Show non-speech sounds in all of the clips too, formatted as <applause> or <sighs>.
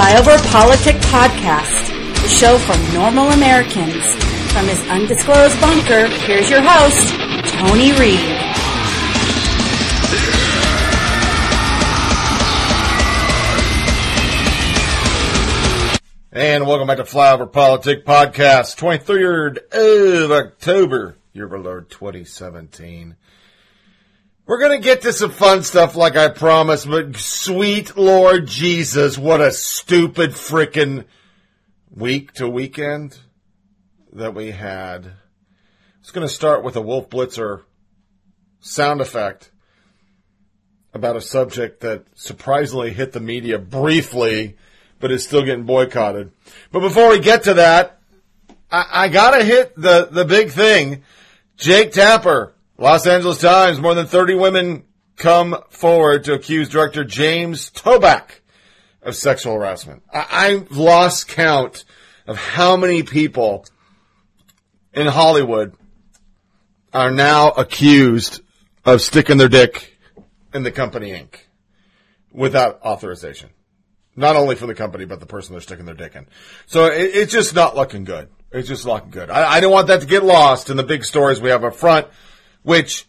Flyover Politic Podcast, the show for normal Americans. From his undisclosed bunker, here's your host, Tony Reed. And welcome back to Flyover Politic Podcast, 23rd of October, year of our Lord 2017. We're going to get to some fun stuff like I promised, but sweet Lord Jesus, what a stupid freaking week to weekend that we had. It's going to start with a Wolf Blitzer sound effect about a subject that surprisingly hit the media briefly, but is still getting boycotted. But before we get to that, I, I gotta hit the, the big thing. Jake Tapper Los Angeles Times, more than 30 women come forward to accuse director James Toback of sexual harassment. I- I've lost count of how many people in Hollywood are now accused of sticking their dick in the company ink without authorization. Not only for the company, but the person they're sticking their dick in. So it, it's just not looking good. It's just looking good. I, I don't want that to get lost in the big stories we have up front which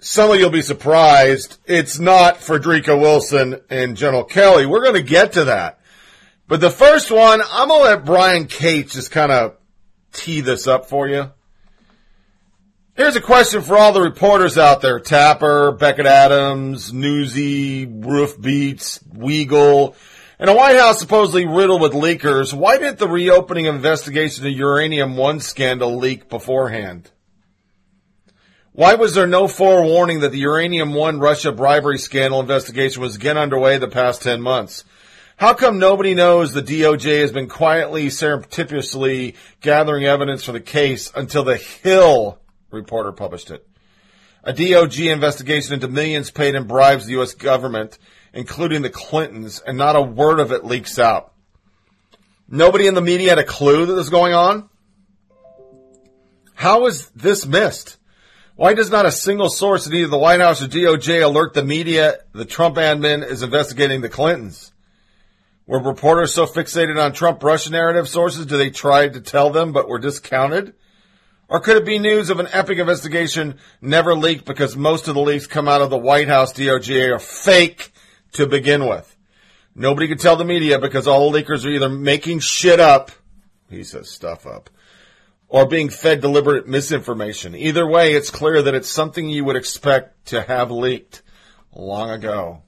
some of you'll be surprised. It's not Frederica Wilson and General Kelly. We're going to get to that. But the first one, I'm going to let Brian Cates just kind of tee this up for you. Here's a question for all the reporters out there. Tapper, Becket Adams, Newsy, Roof Beats, Weigel, and a White House supposedly riddled with leakers. Why didn't the reopening investigation of Uranium One scandal leak beforehand? Why was there no forewarning that the Uranium One Russia bribery scandal investigation was again underway the past 10 months? How come nobody knows the DOJ has been quietly, surreptitiously gathering evidence for the case until the Hill reporter published it? A DOJ investigation into millions paid in bribes to the U.S. government, including the Clintons, and not a word of it leaks out. Nobody in the media had a clue that this was going on? How was this missed? Why does not a single source in either the White House or DOJ alert the media the Trump admin is investigating the Clintons? Were reporters so fixated on Trump Russia narrative sources do they try to tell them but were discounted? Or could it be news of an epic investigation never leaked because most of the leaks come out of the White House DOJ are fake to begin with? Nobody could tell the media because all the leakers are either making shit up, he says stuff up, or being fed deliberate misinformation. Either way, it's clear that it's something you would expect to have leaked long ago.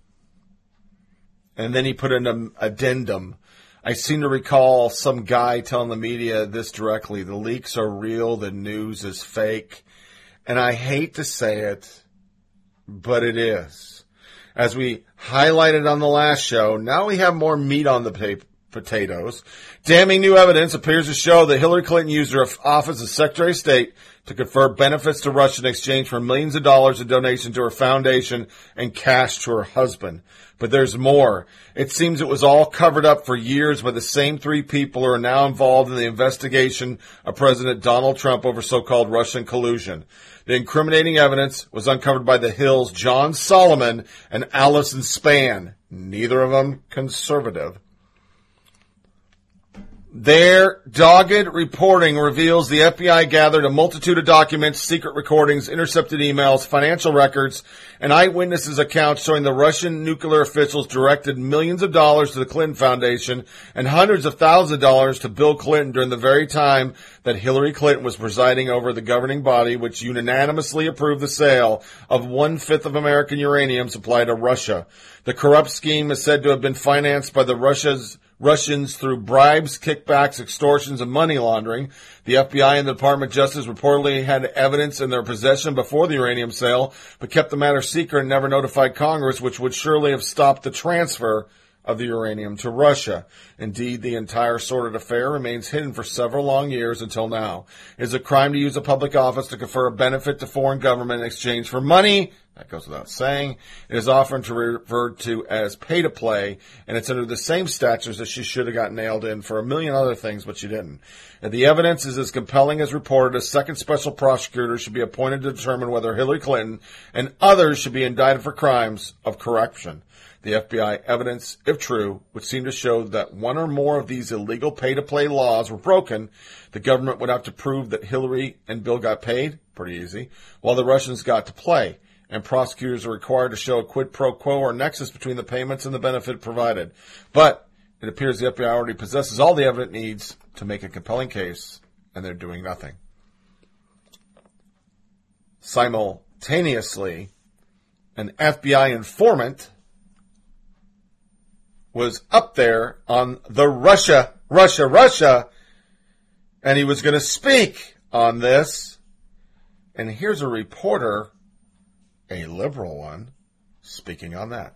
And then he put in an addendum. I seem to recall some guy telling the media this directly. The leaks are real. The news is fake. And I hate to say it, but it is. As we highlighted on the last show, now we have more meat on the paper potatoes. Damning new evidence appears to show that Hillary Clinton used her office as Secretary of State to confer benefits to Russia in exchange for millions of dollars in donations to her foundation and cash to her husband. But there's more. It seems it was all covered up for years by the same three people who are now involved in the investigation of President Donald Trump over so-called Russian collusion. The incriminating evidence was uncovered by the Hill's John Solomon and Alison Spann, neither of them conservative. Their dogged reporting reveals the FBI gathered a multitude of documents, secret recordings, intercepted emails, financial records, and eyewitnesses accounts showing the Russian nuclear officials directed millions of dollars to the Clinton Foundation and hundreds of thousands of dollars to Bill Clinton during the very time that Hillary Clinton was presiding over the governing body which unanimously approved the sale of one fifth of American uranium supplied to Russia. The corrupt scheme is said to have been financed by the Russia's Russians through bribes, kickbacks, extortions, and money laundering. The FBI and the Department of Justice reportedly had evidence in their possession before the uranium sale, but kept the matter secret and never notified Congress, which would surely have stopped the transfer of the uranium to Russia. Indeed, the entire sordid affair remains hidden for several long years until now. It is a crime to use a public office to confer a benefit to foreign government in exchange for money that goes without saying. It is often referred to as pay to play, and it's under the same statutes that she should have got nailed in for a million other things, but she didn't. And the evidence is as compelling as reported, a second special prosecutor should be appointed to determine whether Hillary Clinton and others should be indicted for crimes of corruption. The FBI evidence, if true, would seem to show that one or more of these illegal pay to play laws were broken. The government would have to prove that Hillary and Bill got paid, pretty easy, while the Russians got to play. And prosecutors are required to show a quid pro quo or nexus between the payments and the benefit provided. But it appears the FBI already possesses all the evidence it needs to make a compelling case, and they're doing nothing. Simultaneously, an FBI informant was up there on the Russia, Russia, Russia, and he was going to speak on this. And here's a reporter, a liberal one, speaking on that.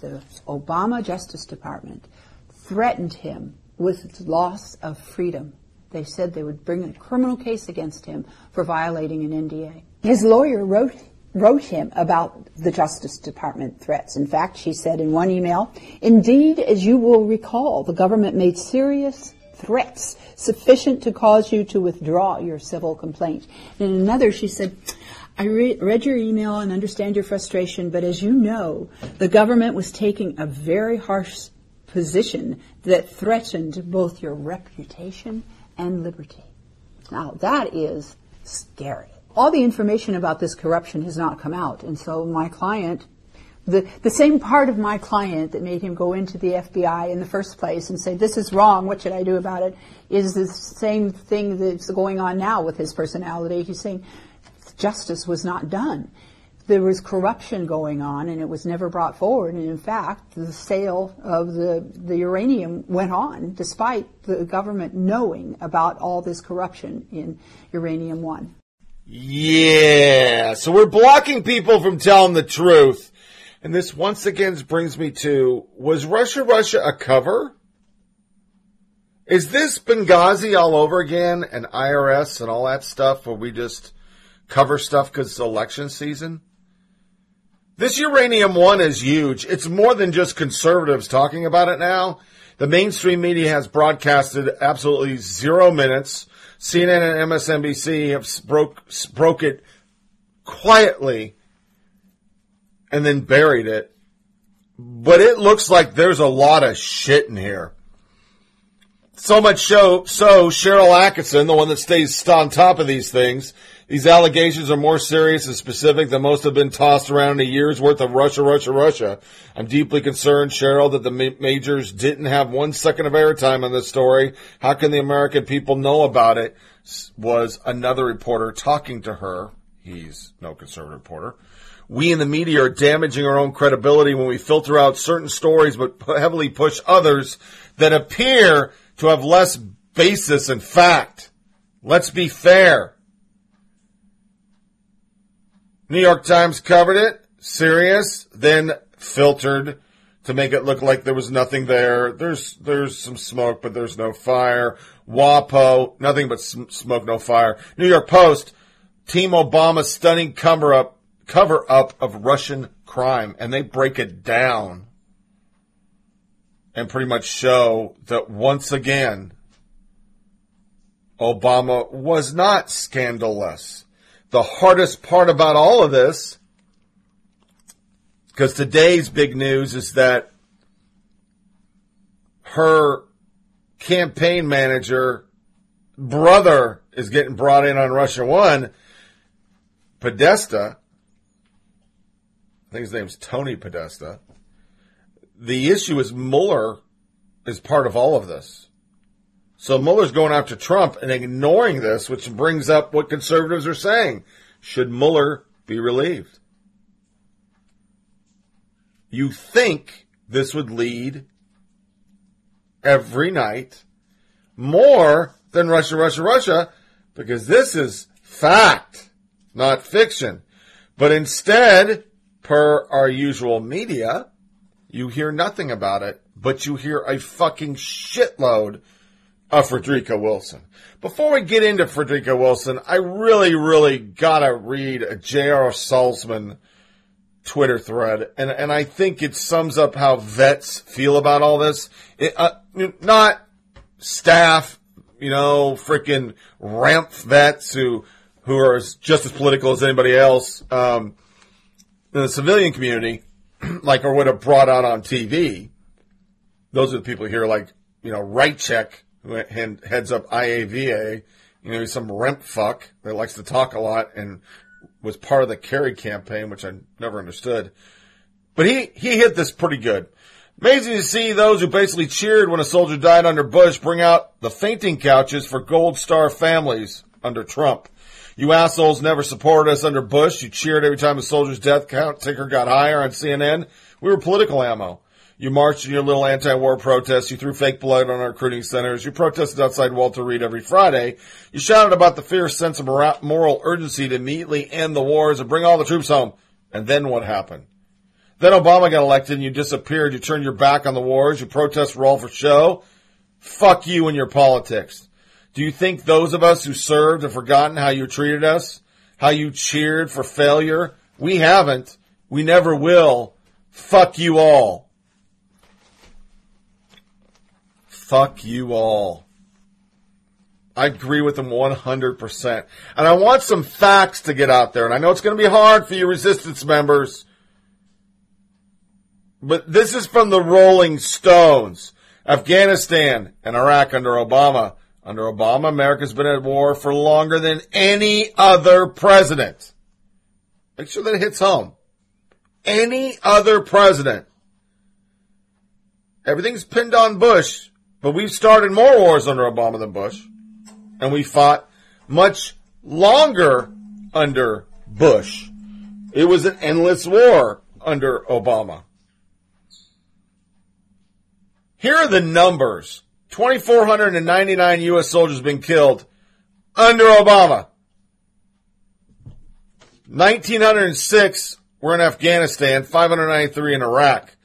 The Obama Justice Department threatened him with loss of freedom. They said they would bring a criminal case against him for violating an NDA. His lawyer wrote wrote him about the Justice Department threats. In fact, she said in one email, indeed, as you will recall, the government made serious threats sufficient to cause you to withdraw your civil complaint. In another, she said, I re- read your email and understand your frustration, but as you know, the government was taking a very harsh position that threatened both your reputation and liberty. Now, that is scary all the information about this corruption has not come out. And so my client, the, the same part of my client that made him go into the FBI in the first place and say, this is wrong, what should I do about it, is the same thing that's going on now with his personality. He's saying justice was not done. There was corruption going on and it was never brought forward. And in fact, the sale of the, the uranium went on despite the government knowing about all this corruption in Uranium One. Yeah. So we're blocking people from telling the truth. And this once again brings me to, was Russia Russia a cover? Is this Benghazi all over again and IRS and all that stuff where we just cover stuff because it's election season? This uranium one is huge. It's more than just conservatives talking about it now. The mainstream media has broadcasted absolutely zero minutes CNN and MSNBC have broke broke it quietly and then buried it. But it looks like there's a lot of shit in here. So much so, so Sharyl Attkisson, the one that stays on top of these things, these allegations are more serious and specific than most have been tossed around in a year's worth of Russia, Russia, Russia. I'm deeply concerned, Sharyl, that the majors didn't have one second of airtime on this story. How can the American people know about it? Was another reporter talking to her. He's no conservative reporter. We in the media are damaging our own credibility when we filter out certain stories but heavily push others that appear to have less basis in fact. Let's be fair. New York Times covered it, serious, then filtered to make it look like there was nothing there. There's there's some smoke, but there's no fire. WAPO, nothing but smoke, no fire. New York Post, Team Obama stunning cover up cover up of Russian crime, and they break it down and pretty much show that once again Obama was not scandalous the hardest part about all of this, because today's big news is that her campaign manager brother is getting brought in on Russia One. Podesta, I think his name's Tony Podesta. The issue is Mueller is part of all of this. So Mueller's going after Trump and ignoring this, which brings up what conservatives are saying. Should Mueller be relieved? You think this would lead every night more than Russia, Russia, Russia, because this is fact, not fiction. But instead, per our usual media, you hear nothing about it, but you hear a fucking shitload of Frederica Wilson. Before we get into Frederica Wilson, I really, really gotta read a J.R. Salzman Twitter thread, and, and I think it sums up how vets feel about all this. It, uh, not staff, you know, freaking ramp vets who, who are just as political as anybody else, um, in the civilian community. <clears throat> like, or would have brought out on TV. Those are the people here, like, you know, Rychek, who heads up IAVA. You know, some remp fuck that likes to talk a lot and was part of the Kerry campaign, which I never understood. But he, he hit this pretty good. Amazing to see those who basically cheered when a soldier died under Bush bring out the fainting couches for Gold Star families under Trump. You assholes never supported us under Bush. You cheered every time a soldier's death count ticker got higher on CNN. We were political ammo. You marched in your little anti-war protests. You threw fake blood on our recruiting centers. You protested outside Walter Reed every Friday. You shouted about the fierce sense of moral urgency to immediately end the wars and bring all the troops home. And then what happened? Then Obama got elected and you disappeared. You turned your back on the wars. You protest were all for show. Fuck you and your politics. Do you think those of us who served have forgotten how you treated us? How you cheered for failure? We haven't. We never will. Fuck you all. Fuck you all. I agree with them 100%. And I want some facts to get out there. And I know it's going to be hard for you resistance members but this is from the Rolling Stones. Afghanistan and Iraq under Obama. Under Obama, America's been at war for longer than any other president. Make sure that it hits home. Any other president. Everything's pinned on Bush, but we've started more wars under Obama than Bush. And we fought much longer under Bush. It was an endless war under Obama. Here are the numbers. 2,499 U.S. soldiers been killed under Obama. 1,906 were in Afghanistan, 593 in Iraq.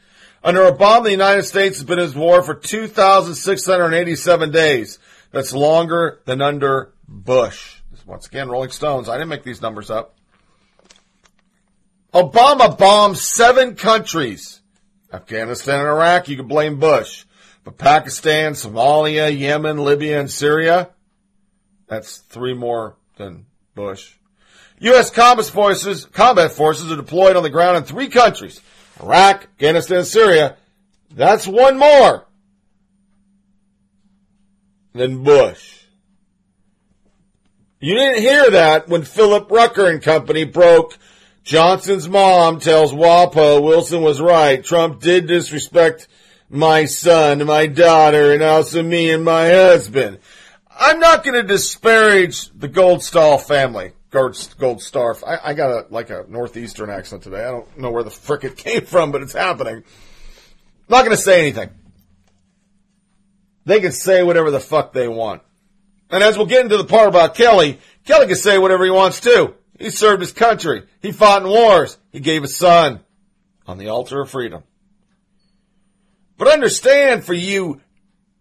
Under Obama, the United States has been in war for 2,687 days. That's longer than under Bush. Once again, Rolling Stones. I didn't make these numbers up. Obama bombed seven countries. Afghanistan and Iraq, you can blame Bush. But Pakistan, Somalia, Yemen, Libya, and Syria, that's three more than Bush. U.S. combat forces, combat forces are deployed on the ground in three countries. Iraq, Afghanistan, Syria. That's one more than Bush. You didn't hear that when Philip Rucker and company broke Johnson's mom tells WAPO Wilson was right. Trump did disrespect my son, my daughter, and also me and my husband. I'm not going to disparage the Goldstall family. Gold, Gold Star. I, I got a, like a northeastern accent today. I don't know where the frick it came <laughs> from, but it's happening. I'm not going to say anything. They can say whatever the fuck they want. And as we'll get into the part about Kelly, Kelly can say whatever he wants too. He served his country. He fought in wars. He gave his son on the altar of freedom. But understand for you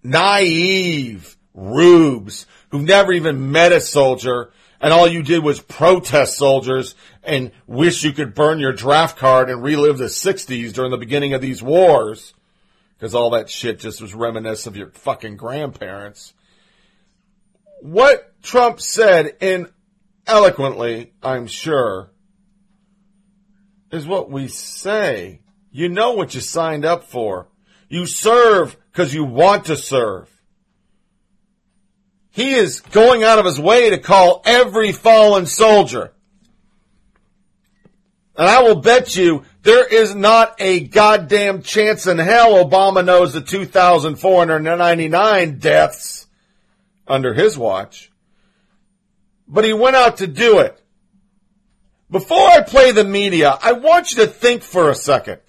naive rubes who've never even met a soldier and all you did was protest soldiers and wish you could burn your draft card and relive the 60s during the beginning of these wars. Because all that shit just was reminiscent of your fucking grandparents. What Trump said in eloquently, I'm sure, is what we say. You know what you signed up for. You serve because you want to serve. He is going out of his way to call every fallen soldier. And I will bet you there is not a goddamn chance in hell Obama knows the 2,499 deaths under his watch. But he went out to do it. Before I play the media, I want you to think for a second.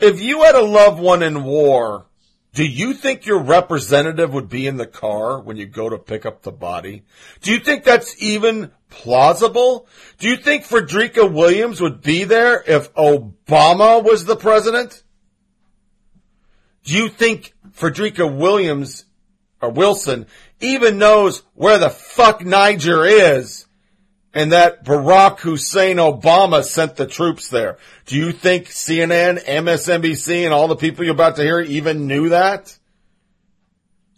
If you had a loved one in war, do you think your representative would be in the car when you go to pick up the body? Do you think that's even plausible? Do you think Frederica Williams would be there if Obama was the president? Do you think Frederica Williams or Wilson even knows where the fuck Niger is and that Barack Hussein Obama sent the troops there. Do you think CNN, MSNBC, and all the people you're about to hear even knew that?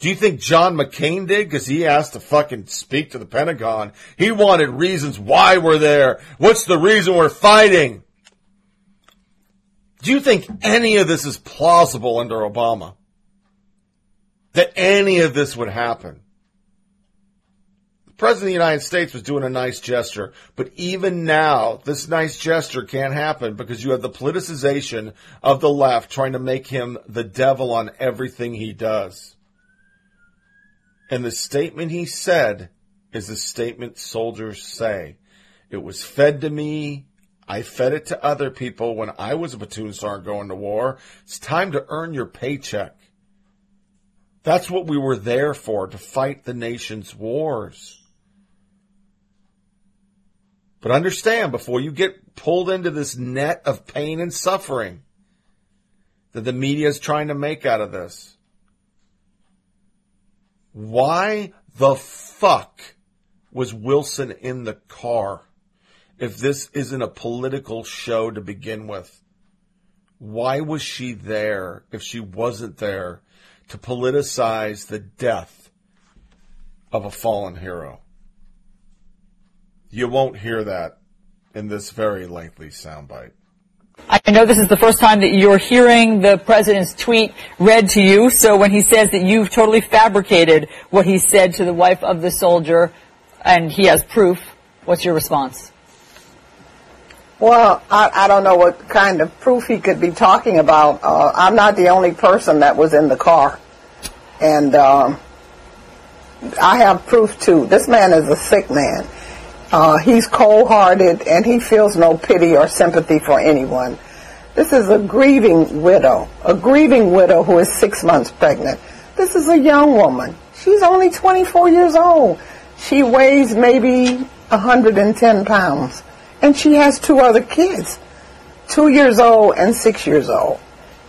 Do you think John McCain did? Because he asked to fucking speak to the Pentagon. He wanted reasons why we're there. What's the reason we're fighting? Do you think any of this is plausible under Obama? That any of this would happen? President of the United States was doing a nice gesture, but even now, this nice gesture can't happen because you have the politicization of the left trying to make him the devil on everything he does. And the statement he said is the statement soldiers say. It was fed to me. I fed it to other people when I was a platoon sergeant going to war. It's time to earn your paycheck. That's what we were there for, to fight the nation's wars. But understand before you get pulled into this net of pain and suffering that the media is trying to make out of this. Why the fuck was Wilson in the car if this isn't a political show to begin with? Why was she there if she wasn't there to politicize the death of a fallen hero? You won't hear that in this very lengthy soundbite. I know this is the first time that you're hearing the president's tweet read to you. So when he says that you've totally fabricated what he said to the wife of the soldier and he has proof, what's your response? Well, I, I don't know what kind of proof he could be talking about. Uh, I'm not the only person that was in the car. And um, I have proof too. This man is a sick man. Uh, he's cold-hearted and he feels no pity or sympathy for anyone. This is a grieving widow, a grieving widow who is six months pregnant. This is a young woman. She's only 24 years old. She weighs maybe 110 pounds. And she has two other kids, two years old and six years old.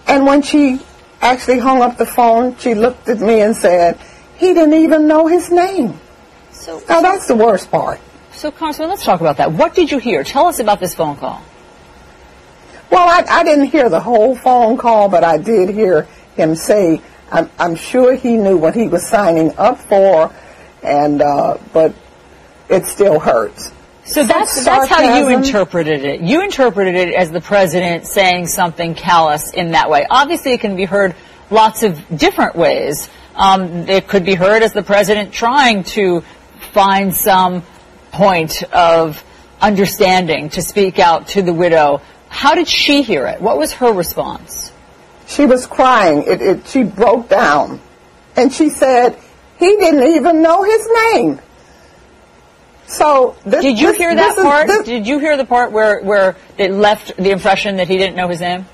And when she actually hung up the phone, she looked at me and said, he didn't even know his name. So, now that's the worst part. So, Congressman, let's talk about that. What did you hear? Tell us about this phone call. Well, I, I didn't hear the whole phone call, but I did hear him say, I'm, I'm sure he knew what he was signing up for, and uh, but it still hurts. So that's that's how you interpreted it. You interpreted it as the president saying something callous in that way. Obviously, it can be heard lots of different ways. Um, it could be heard as the president trying to find some point of understanding to speak out to the widow. How did she hear it? What was her response? She was crying. It, it, she broke down. And she said, he didn't even know his name. So this, did you this, hear that part? Is, did you hear the part where where it left the impression that he didn't know his name?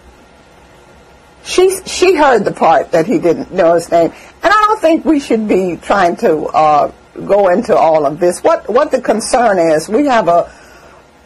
She she heard the part that he didn't know his name, and I don't think we should be trying to uh, go into all of this. What what the concern is, we have a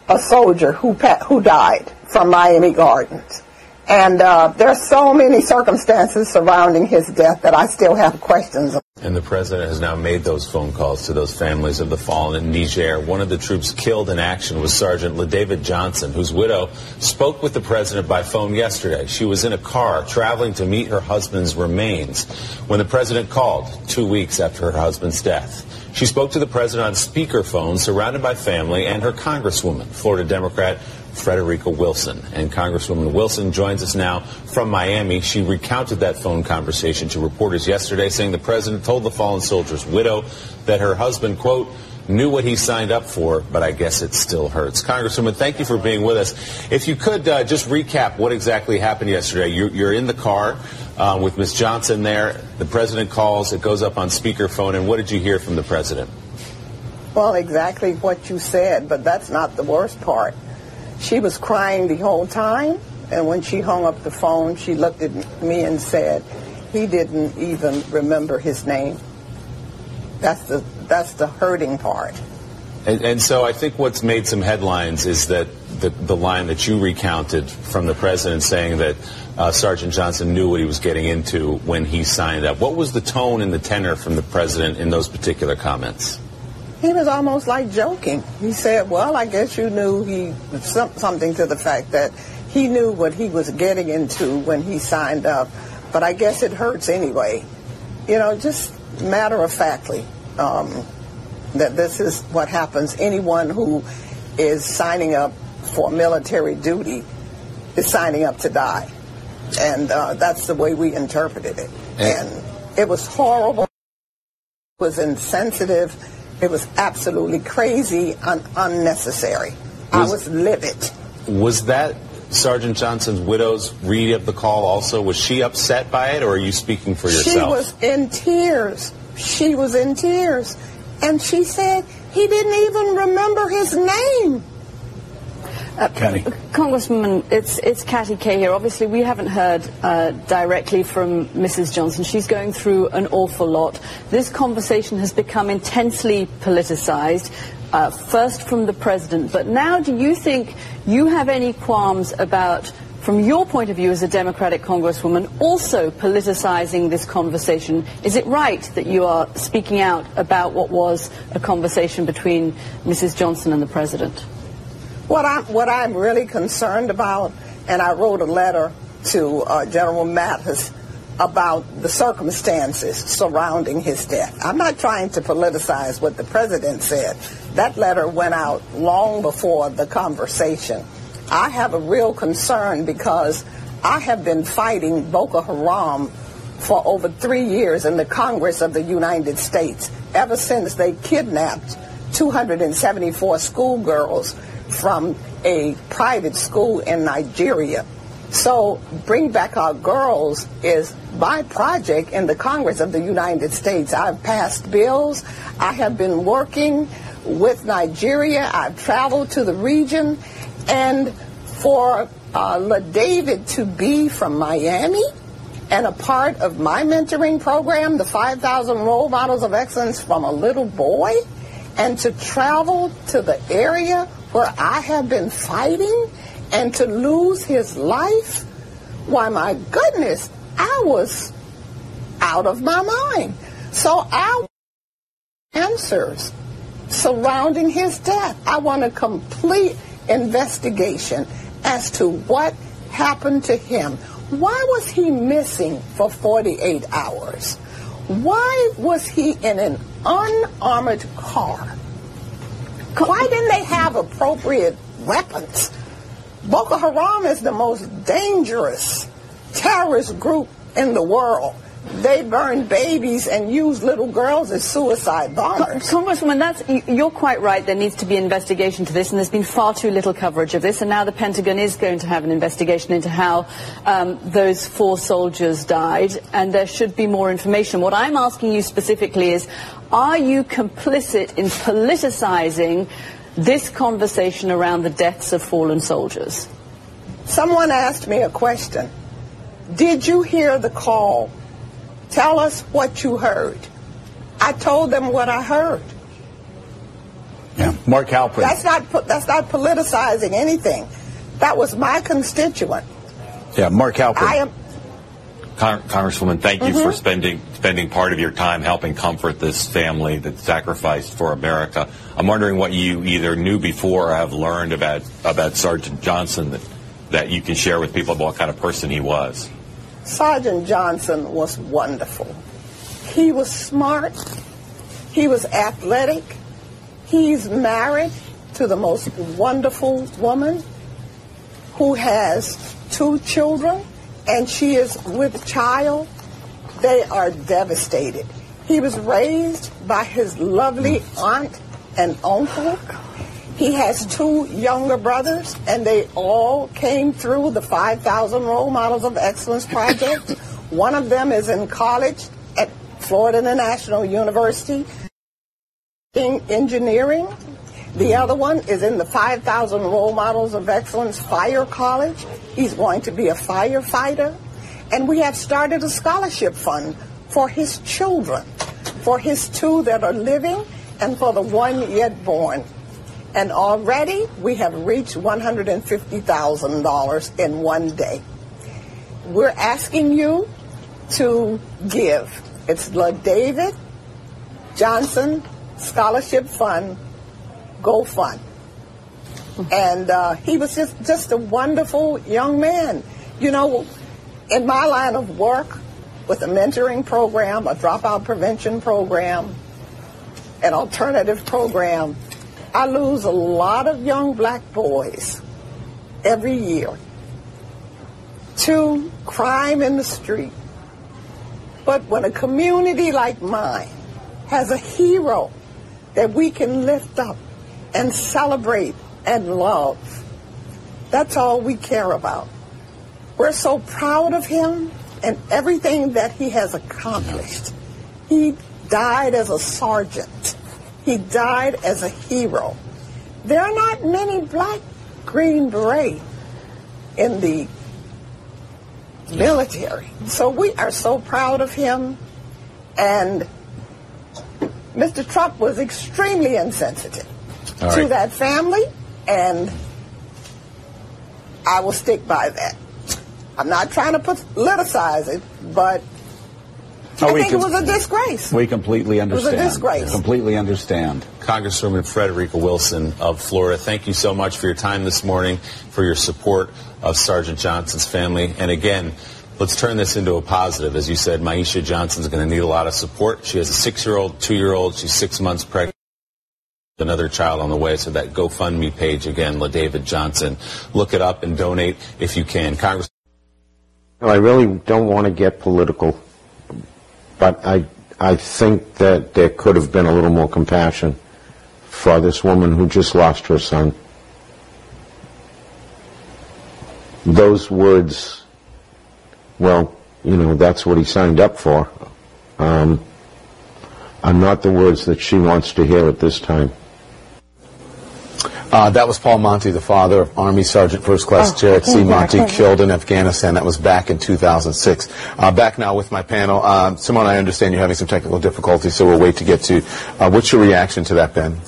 a soldier who who died from Miami Gardens. And uh, there are so many circumstances surrounding his death that I still have questions. And the president has now made those phone calls to those families of the fallen in Niger. One of the troops killed in action was Sergeant LaDavid Johnson, whose widow spoke with the president by phone yesterday. She was in a car traveling to meet her husband's remains when the president called two weeks after her husband's death. She spoke to the president on speakerphone, surrounded by family, and her congresswoman, Florida Democrat Frederica Wilson. And Congresswoman Wilson joins us now from Miami. She recounted that phone conversation to reporters yesterday, saying the president told the fallen soldier's widow that her husband, quote, knew what he signed up for, but I guess it still hurts. Congresswoman, thank you for being with us. If you could uh, just recap what exactly happened yesterday. You're, you're in the car uh, with Ms. Johnson there. The president calls. It goes up on speakerphone. And what did you hear from the president? Well, exactly what you said, but that's not the worst part. She was crying the whole time, and when she hung up the phone, she looked at me and said, he didn't even remember his name. That's the, that's the hurting part. And, and so I think what's made some headlines is that the, the line that you recounted from the president saying that uh, Sergeant Johnson knew what he was getting into when he signed up. What was the tone and the tenor from the president in those particular comments? He was almost like joking. He said, well, I guess you knew he, something to the fact that he knew what he was getting into when he signed up, but I guess it hurts anyway. You know, just matter of factly, um, that this is what happens. Anyone who is signing up for military duty is signing up to die. And uh, that's the way we interpreted it. And, and it was horrible. It was insensitive. It was absolutely crazy and unnecessary. Was, I was livid. Was that Sergeant Johnson's widow's read of the call also? Was she upset by it, or are you speaking for yourself? She was in tears. She was in tears. And she said he didn't even remember his name. Uh, Congresswoman, it's it's Katty Kay here. Obviously, we haven't heard uh, directly from Mrs. Johnson. She's going through an awful lot. This conversation has become intensely politicized. Uh, first from the president, but now do you think you have any qualms about, from your point of view as a Democratic Congresswoman, also politicizing this conversation? Is it right that you are speaking out about what was a conversation between Mrs. Johnson and the president? What I'm, what I'm really concerned about, and I wrote a letter to uh, General Mattis about the circumstances surrounding his death. I'm not trying to politicize what the president said. That letter went out long before the conversation. I have a real concern because I have been fighting Boko Haram for over three years in the Congress of the United States, ever since they kidnapped 274 schoolgirls from a private school in Nigeria. So Bring Back Our Girls is my project in the Congress of the United States. I've passed bills. I have been working with Nigeria. I've traveled to the region. And for uh, David to be from Miami and a part of my mentoring program, the 5,000 Role Models of Excellence from a little boy, and to travel to the area where I have been fighting and to lose his life, why, my goodness, I was out of my mind. So our answers surrounding his death. I want a complete investigation as to what happened to him. Why was he missing for 48 hours? Why was he in an unarmored car? Why didn't they have appropriate weapons? Boko Haram is the most dangerous terrorist group in the world. They burn babies and use little girls as suicide bombers. Congresswoman, that's, you're quite right. There needs to be an investigation to this, and there's been far too little coverage of this. And now the Pentagon is going to have an investigation into how um, those four soldiers died, and there should be more information. What I'm asking you specifically is, are you complicit in politicizing this conversation around the deaths of fallen soldiers? Someone asked me a question. Did you hear the call? Tell us what you heard. I told them what I heard. Yeah, Mark Halperin. That's not that's not politicizing anything. That was my constituent. Yeah, Mark Halperin. I am Congresswoman, thank you mm-hmm. for spending spending part of your time helping comfort this family that sacrificed for America. I'm wondering what you either knew before or have learned about about Sergeant Johnson that, that you can share with people about what kind of person he was. Sergeant Johnson was wonderful. He was smart. He was athletic. He's married to the most wonderful woman who has two children and she is with child, they are devastated. He was raised by his lovely aunt and uncle. He has two younger brothers, and they all came through the 5,000 Role Models of Excellence project. <laughs> One of them is in college at Florida International University in engineering. The other one is in the 5,000 Role Models of Excellence Fire College. He's going to be a firefighter. And we have started a scholarship fund for his children, for his two that are living and for the one yet born. And already we have reached $150,000 in one day. We're asking you to give. It's the David Johnson Scholarship Fund Go Fund. And uh, he was just, just a wonderful young man. You know, in my line of work, with a mentoring program, a dropout prevention program, an alternative program, I lose a lot of young black boys every year to crime in the street. But when a community like mine has a hero that we can lift up and celebrate and love, that's all we care about. We're so proud of him and everything that he has accomplished. He died as a sergeant. He died as a hero. There are not many black Green Beret in the military. So we are so proud of him. And Mr. Trump was extremely insensitive right. to that family, and I will stick by that. I'm not trying to politicize it, but Oh, I think it was a disgrace. We completely understand. It was a disgrace. Completely understand. Congresswoman Frederica Wilson of Florida, thank you so much for your time this morning, for your support of Sergeant Johnson's family. And again, let's turn this into a positive. As you said, Myeshia Johnson's going to need a lot of support. She has a six-year-old, two-year-old. She's six months pregnant another child on the way. So that GoFundMe page again, LaDavid Johnson. Look it up and donate if you can. Congress. I really don't want to get political but I, I think that there could have been a little more compassion for this woman who just lost her son. Those words, well, you know, that's what he signed up for, um, are not the words that she wants to hear at this time. Uh, that was Paul Monti, the father of Army Sergeant First Class oh, Jared C. Monti, killed in Afghanistan. That was back in 2006. Uh, back now with my panel. Uh, Simone, I understand you're having some technical difficulties, so we'll wait to get to. Uh, what's your reaction to that, Ben?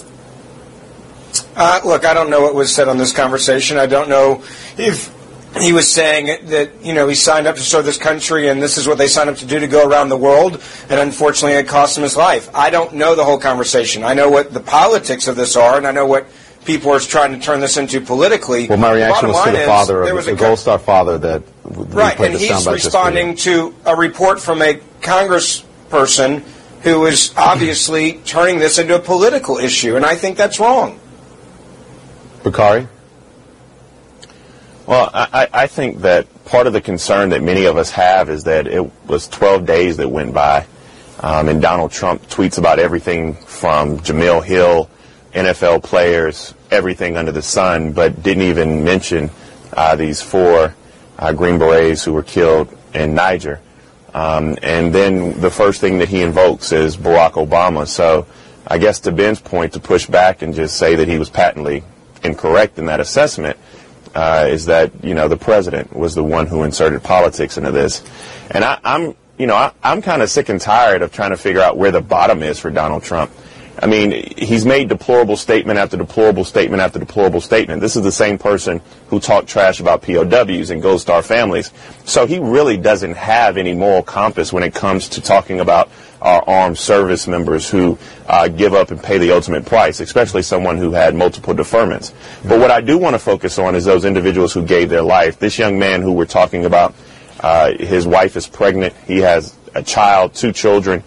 Uh, look, I don't know what was said on this conversation. I don't know if he was saying that you know he signed up to serve this country and this is what they signed up to do to go around the world and unfortunately it cost him his life i don't know the whole conversation i know what the politics of this are and i know what people are trying to turn this into politically. Well, my reaction was to the father, of, the Gold Star father that right, and he's responding to a report from a congressperson who is obviously <clears throat> turning this into a political issue, and I think that's wrong. Bakari? Well, I, I think that part of the concern that many of us have is that it was 12 days that went by, um, and Donald Trump tweets about everything from Jemele Hill NFL players, everything under the sun, but didn't even mention uh, these four uh, Green Berets who were killed in Niger. Um, and then the first thing that he invokes is Barack Obama. So I guess to Ben's point, to push back and just say that he was patently incorrect in that assessment uh, is that you know the president was the one who inserted politics into this, and I, am you know I, I'm kind of sick and tired of trying to figure out where the bottom is for Donald Trump. I mean, he's made deplorable statement after deplorable statement after deplorable statement. This is the same person who talked trash about POWs and Gold Star families. So he really doesn't have any moral compass when it comes to talking about our armed service members who uh, give up and pay the ultimate price, especially someone who had multiple deferments. But what I do want to focus on is those individuals who gave their life. This young man who we're talking about, uh, his wife is pregnant. He has a child, two children.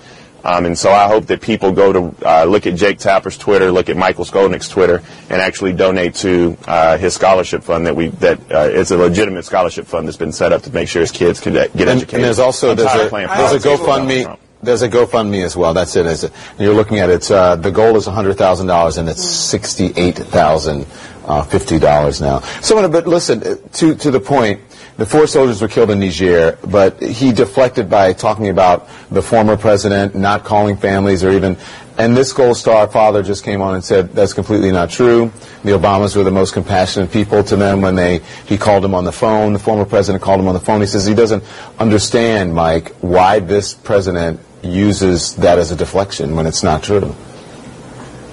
Um, and so I hope that people go to uh, look at Jake Tapper's Twitter, look at Michael Skolnik's Twitter, and actually donate to uh, his scholarship fund that we that uh, it's a legitimate scholarship fund that's been set up to make sure his kids can get and, educated. And there's also there's a, there's a GoFundMe. There's a GoFundMe as well. That's it. it? You're looking at it. Uh, the goal is $100,000, and it's $68,050 now. So, but listen, to, to the point, the four soldiers were killed in Niger, but he deflected by talking about the former president, not calling families or even, and this Gold Star father just came on and said that's completely not true. The Obamas were the most compassionate people to them when they, he called them on the phone. The former president called him on the phone. He says he doesn't understand, Mike, why this president uses that as a deflection when it's not true.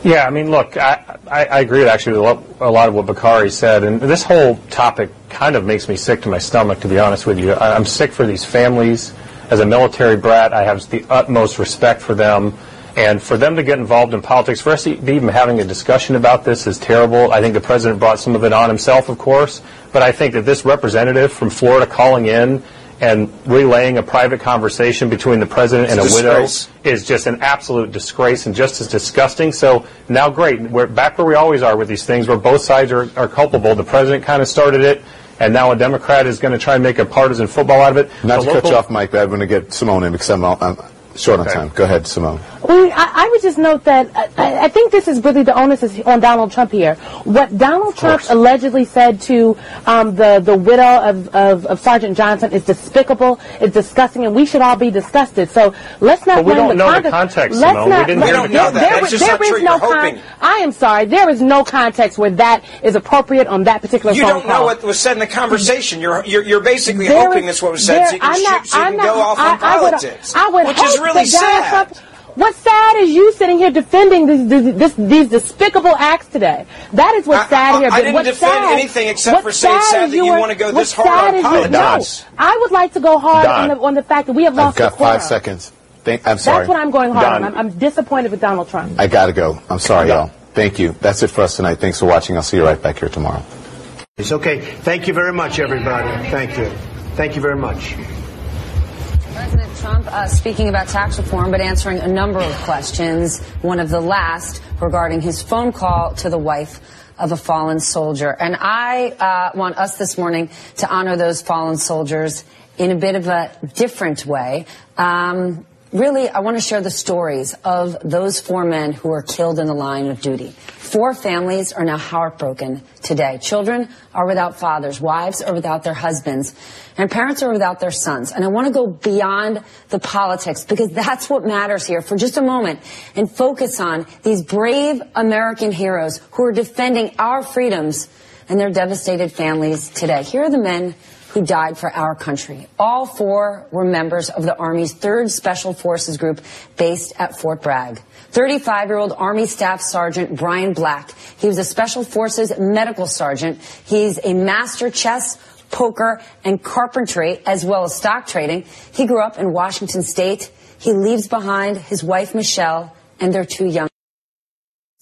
Yeah, I mean, look, I, I, I agree actually with a lot of what Bakari said, and this whole topic kind of makes me sick to my stomach, to be honest with you. I, I'm sick for these families. As a military brat, I have the utmost respect for them. And for them to get involved in politics, for us even having a discussion about this is terrible. I think the president brought some of it on himself, of course. But I think that this representative from Florida calling in and relaying a private conversation between the president and a, widow is just an absolute disgrace and just as disgusting. So now, great, we're back where we always are with these things, where both sides are, are culpable. The president kind of started it, and now a Democrat is going to try and make a partisan football out of it. Not The to cut you off, Mike, but I'm going to get Simone in because I'm, I'm short on Okay. time. Go ahead, Simone. Well, I, I would just note that I, I think this is really the onus is on Donald Trump here. What Donald Trump allegedly said to um, the the widow of, of, of Sergeant Johnson is despicable, is disgusting, and we should all be disgusted. So let's not But we don't the know the context, Let's Simone. We not. didn't let- hear the there- context. there That's is- just there not no con- I am sorry. There is no context where that is appropriate on that particular You phone don't know what was said in the conversation. You're you're, you're basically There hoping is- that's what was said, there- so you can, I'm shoot, not- so you I'm go not- off on I- I would- politics, I would which is really sad. Trump- What's sad is you sitting here defending these, these, this, these despicable acts today. That is what's I- sad I- here. I but didn't what's defend sad, anything except for saying it's sad that you are- wanna go this hard on is you- politics. No, I would like to go hard on the, on the fact that we have I've lost got the five seconds. Thank, I'm sorry. That's what I'm going hard Don, on. I'm, I'm disappointed with Donald Trump. I got to go. I'm sorry, y'all. Thank you. That's it for us tonight. Thanks for watching. I'll see you right back here tomorrow. It's okay. Thank you very much, everybody. Thank you. Thank you very much. Trump uh, speaking about tax reform, but answering a number of questions. One of the last regarding his phone call to the wife of a fallen soldier. And I uh, want us this morning to honor those fallen soldiers in a bit of a different way. Um, really, I want to share the stories of those four men who were killed in the line of duty. Four families are now heartbroken today. Children are without fathers, wives are without their husbands, and parents are without their sons. And I want to go beyond the politics because that's what matters here for just a moment and focus on these brave American heroes who are defending our freedoms and their devastated families today. Here are the men who died for our country. All four were members of the Army's 3rd Special Forces Group based at Fort Bragg. 35 year old Army Staff Sergeant Bryan Black. He was a Special Forces medical sergeant. He's a master chess, poker, and carpentry, as well as stock trading. He grew up in Washington State. He leaves behind his wife, Michelle, and their two young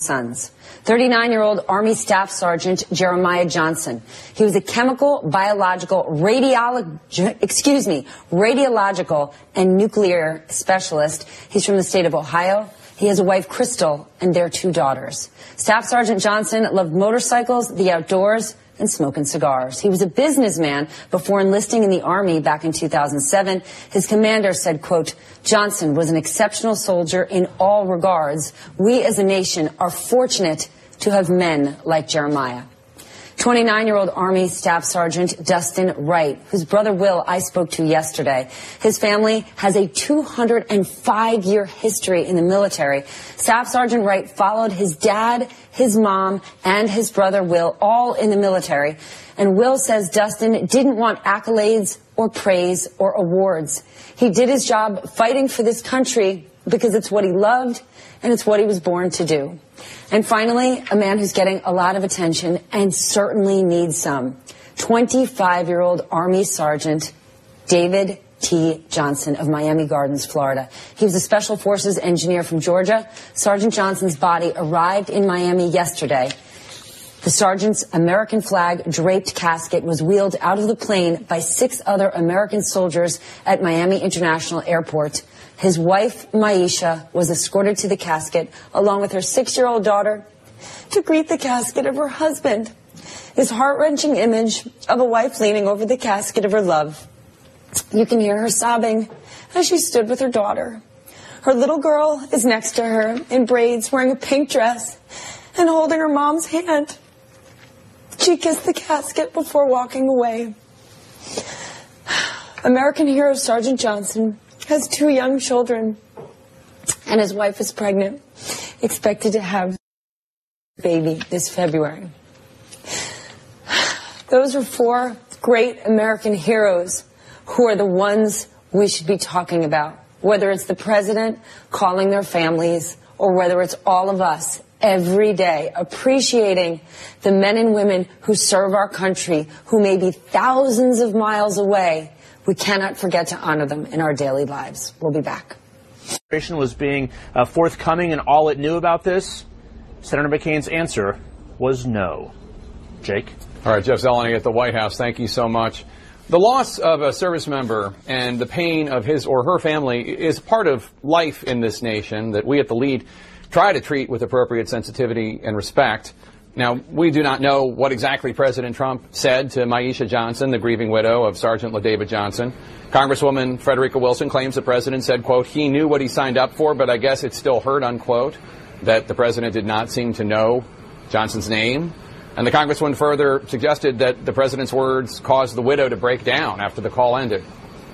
sons. 39-year-old Army Staff Sergeant Jeremiah Johnson. He was a chemical, biological, radiolo- excuse me, radiological and nuclear specialist. He's from the state of Ohio. He has a wife, Crystal, and their two daughters. Staff Sergeant Johnson loved motorcycles, the outdoors, and smoking cigars. He was a businessman before enlisting in the Army back in 2007. His commander said, quote, Johnson was an exceptional soldier in all regards. We as a nation are fortunate to have men like Jeremiah. 29-year-old Army Staff Sergeant Dustin Wright, whose brother Will I spoke to yesterday. His family has a 205-year history in the military. Staff Sergeant Wright followed his dad, his mom, and his brother Will all in the military. And Will says Dustin didn't want accolades or praise or awards. He did his job fighting for this country because it's what he loved and it's what he was born to do. And finally, a man who's getting a lot of attention and certainly needs some. 25 year old Army Sergeant David T. Johnson of Miami Gardens, Florida. He was a Special Forces engineer from Georgia. Sergeant Johnson's body arrived in Miami yesterday. The sergeant's American flag draped casket was wheeled out of the plane by six other American soldiers at Miami International Airport. His wife, Myeshia, was escorted to the casket along with her six-year-old daughter to greet the casket of her husband. His heart-wrenching image of a wife leaning over the casket of her love. You can hear her sobbing as she stood with her daughter. Her little girl is next to her in braids, wearing a pink dress and holding her mom's hand. She kissed the casket before walking away. <sighs> American hero Sergeant Johnson has two young children, and his wife is pregnant, expected to have a baby this February. Those are four great American heroes who are the ones we should be talking about, whether it's the president calling their families or whether it's all of us every day appreciating the men and women who serve our country, who may be thousands of miles away. We cannot forget to honor them in our daily lives. We'll be back. administration was being uh, forthcoming and all it knew about this? Senator McCain's answer was no. Jake? All right, Jeff Zeleny at the White House. Thank you so much. The loss of a service member and the pain of his or her family is part of life in this nation that we at the lead try to treat with appropriate sensitivity and respect. Now, we do not know what exactly President Trump said to Myeshia Johnson, the grieving widow of Sergeant LaDavid Johnson. Congresswoman Frederica Wilson claims the president said, quote, he knew what he signed up for, but I guess it still hurt, unquote, that the president did not seem to know Johnson's name. And the congresswoman further suggested that the president's words caused the widow to break down after the call ended.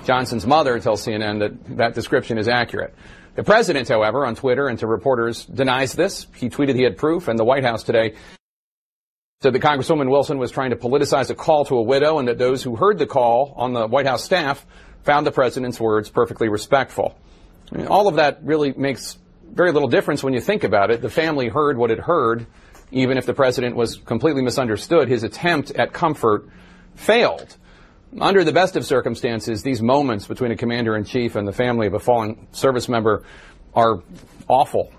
Johnson's mother tells CNN that that description is accurate. The president, however, on Twitter and to reporters denies this. He tweeted he had proof, and the White House today said that Congresswoman Wilson was trying to politicize a call to a widow and that those who heard the call on the White House staff found the president's words perfectly respectful. I mean, all of that really makes very little difference when you think about it. The family heard what it heard, even if the president was completely misunderstood. His attempt at comfort failed. Under the best of circumstances, these moments between a commander in chief and the family of a fallen service member are awful.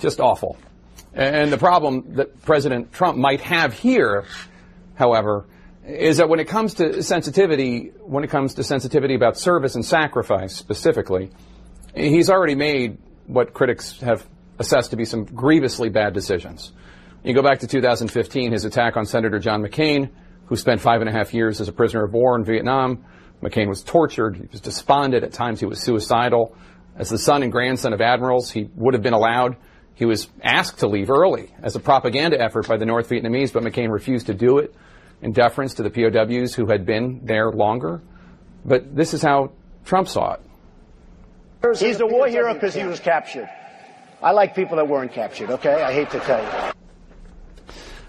Just awful. And the problem that President Trump might have here, however, is that when it comes to sensitivity, when it comes to sensitivity about service and sacrifice specifically, he's already made what critics have assessed to be some grievously bad decisions. You go back to 2015, his attack on Senator John McCain, who spent five and a half years as a prisoner of war in Vietnam. McCain was tortured. He was despondent. At times he was suicidal. As the son and grandson of admirals, he would have been allowed he was asked to leave early as a propaganda effort by the North Vietnamese, but McCain refused to do it in deference to the POWs who had been there longer. But this is how Trump saw it. He's a war hero because he was captured. I like people that weren't captured, okay? I hate to tell you.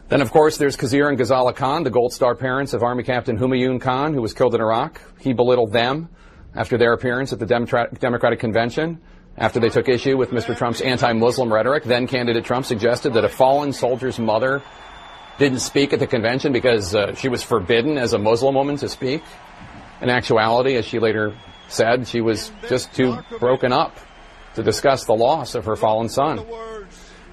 Then, of course, there's Khizr and Ghazala Khan, the Gold Star parents of Army Captain Humayun Khan, who was killed in Iraq. He belittled them after their appearance at the Democratic Convention after they took issue with Mr. Trump's anti-Muslim rhetoric. Then candidate Trump suggested that a fallen soldier's mother didn't speak at the convention because uh, she was forbidden as a Muslim woman to speak. In actuality, as she later said, she was just too broken up to discuss the loss of her fallen son.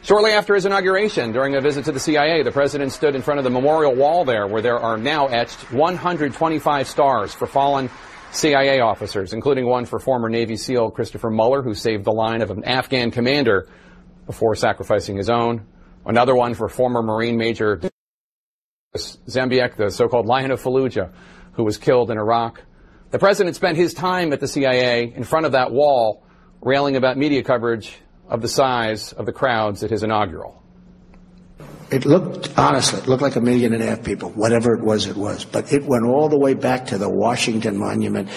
Shortly after his inauguration, during a visit to the CIA, the president stood in front of the memorial wall there where there are now etched 125 stars for fallen CIA officers, including one for former Navy SEAL Christopher Mueller, who saved the line of an Afghan commander before sacrificing his own. Another one for former Marine Major Zembiec, the so-called Lion of Fallujah, who was killed in Iraq. The president spent his time at the CIA in front of that wall railing about media coverage of the size of the crowds at his inaugural. It looked, honestly, it looked like a million and a half people, whatever it was, it was. But it went all the way back to the Washington Monument.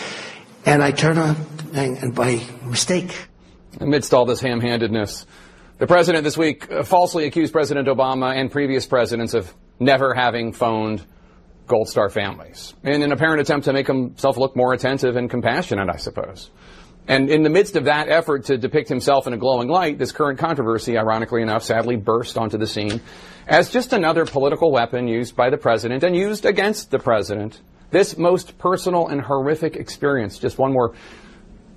And I turned on, and by mistake. Amidst all this ham handedness, the president this week uh, falsely accused President Obama and previous presidents of never having phoned Gold Star families in an apparent attempt to make himself look more attentive and compassionate, I suppose. And in the midst of that effort to depict himself in a glowing light, this current controversy, ironically enough, sadly burst onto the scene as just another political weapon used by the president and used against the president. This most personal and horrific experience, just one more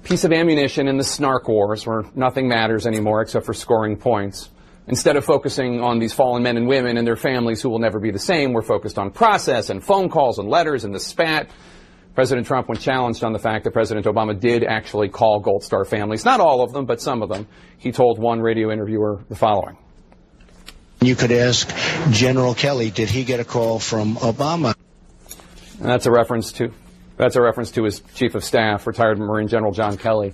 piece of ammunition in the snark wars where nothing matters anymore except for scoring points. Instead of focusing on these fallen men and women and their families who will never be the same, we're focused on process and phone calls and letters and the spat. President Trump, when challenged on the fact that President Obama did actually call Gold Star families, not all of them, but some of them, he told one radio interviewer the following. You could ask General Kelly, did he get a call from Obama? And that's a reference to that's a reference to his chief of staff, retired Marine General John Kelly.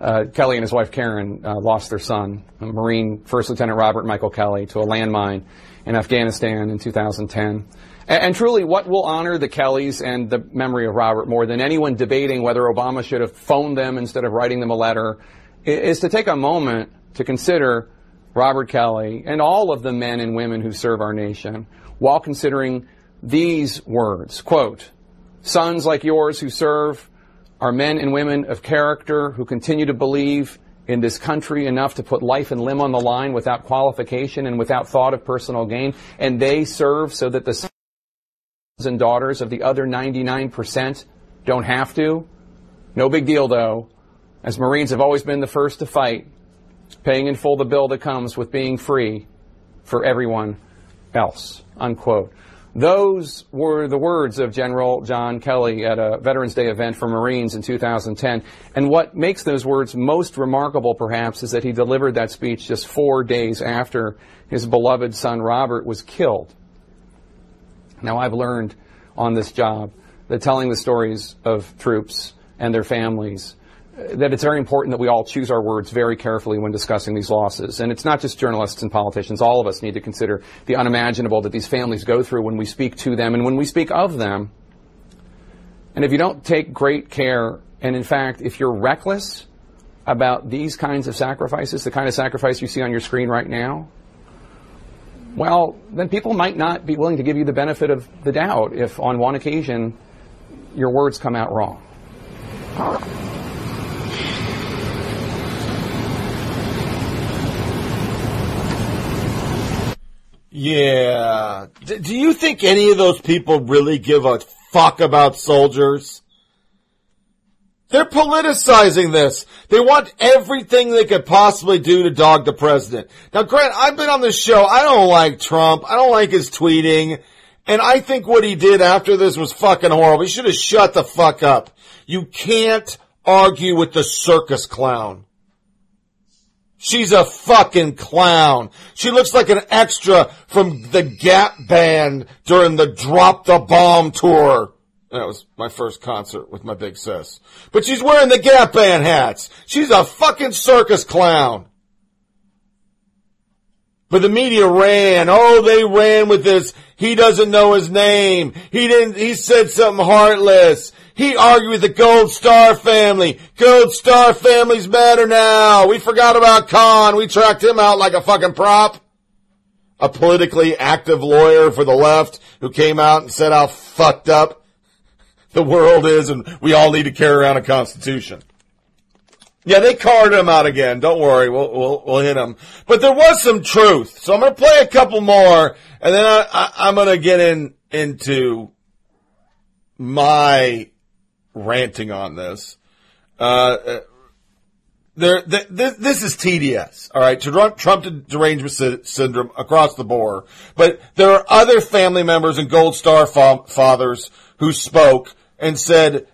Uh, Kelly and his wife Karen uh, lost their son, Marine First Lieutenant Robert Michael Kelly, to a landmine in Afghanistan in 2010. And, and, truly, what will honor the Kellys and the memory of Robert more than anyone debating whether Obama should have phoned them instead of writing them a letter is to take a moment to consider Robert Kelly, and all of the men and women who serve our nation while considering these words, quote, sons like yours who serve are men and women of character who continue to believe in this country enough to put life and limb on the line without qualification and without thought of personal gain. And they serve so that the sons and daughters of the other 99% don't have to. No big deal though, as Marines have always been the first to fight paying in full the bill that comes with being free for everyone else. Unquote. Those were the words of General John Kelly at a Veterans Day event for Marines in 2010. And what makes those words most remarkable, perhaps, is that he delivered that speech just four days after his beloved son Robert was killed. Now, I've learned on this job that telling the stories of troops and their families that it's very important that we all choose our words very carefully when discussing these losses. And it's not just journalists and politicians. All of us need to consider the unimaginable that these families go through when we speak to them and when we speak of them. And if you don't take great care, and in fact, if you're reckless about these kinds of sacrifices, the kind of sacrifice you see on your screen right now, well, then people might not be willing to give you the benefit of the doubt if on one occasion your words come out wrong. Yeah. D- do you think any of those people really give a fuck about soldiers? They're politicizing this. They want everything they could possibly do to dog the president. Now, Grant, I've been on this show. I don't like Trump. I don't like his tweeting. And I think what he did after this was fucking horrible. He should have shut the fuck up. You can't argue with the circus clown. She's a fucking clown. She looks like an extra from the Gap band during the Drop the Bomb tour. That was my first concert with my big sis. But she's wearing the Gap band hats. She's a fucking circus clown. But the media ran. Oh, they ran with this. He doesn't know his name. He didn't, he said something heartless. He argued with the Gold Star family. Gold Star families matter now. We forgot about Khan. We tracked him out like a fucking prop. A politically active lawyer for the left who came out and said how fucked up <laughs> the world is and we all need to carry around a constitution. Yeah, they carded him out again. Don't worry, we'll we'll, we'll hit him. But there was some truth, so I'm going to play a couple more, and then I, I, I'm going to get in into my ranting on this. Uh, there, th- th- this is TDS, all right. Trump, Trump derangement sy- syndrome across the board, but there are other family members and Gold Star fa- fathers who spoke and said,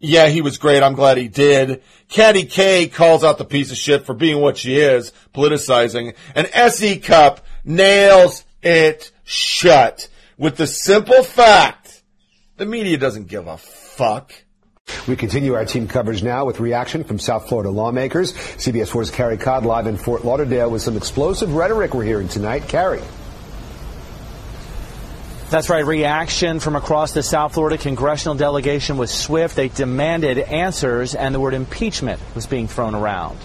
"Yeah, he was great. I'm glad he did." Katty Kay calls out the piece of shit for being what she is, politicizing, and S.E. Cupp nails it shut with the simple fact the media doesn't give a fuck. We continue our team coverage now with reaction from South Florida lawmakers. CBS 4's Carey Codd live in Fort Lauderdale with some explosive rhetoric we're hearing tonight. Carey. That's right. Reaction from across the South Florida congressional delegation was swift. They demanded answers, and the word impeachment was being thrown around.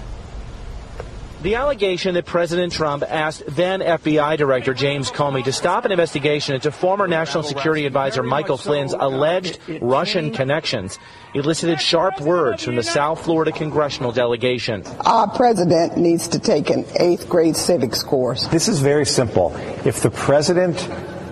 The allegation that President Trump asked then FBI Director James Comey to stop an investigation into former National Security Advisor Michael Flynn's alleged Russian connections elicited sharp words from the South Florida congressional delegation. Our president needs to take an eighth grade civics course. This is very simple. If the president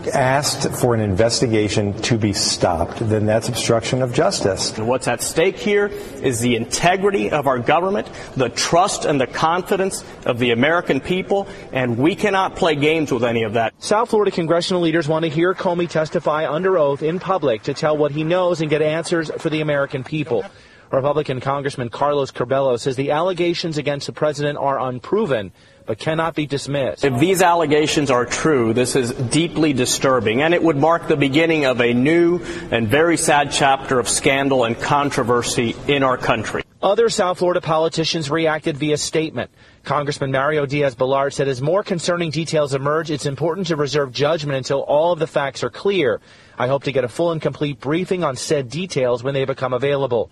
asked for an investigation to be stopped, then that's obstruction of justice. And what's at stake here is the integrity of our government, the trust and the confidence of the American people, and we cannot play games with any of that. South Florida congressional leaders want to hear Comey testify under oath in public to tell what he knows and get answers for the American people. Republican Congressman Carlos Curbelo says the allegations against the president are unproven but cannot be dismissed. If these allegations are true, this is deeply disturbing, and it would mark the beginning of a new and very sad chapter of scandal and controversy in our country. Other South Florida politicians reacted via statement. Congressman Mario Diaz-Balart said as more concerning details emerge, it's important to reserve judgment until all of the facts are clear. I hope to get a full and complete briefing on said details when they become available.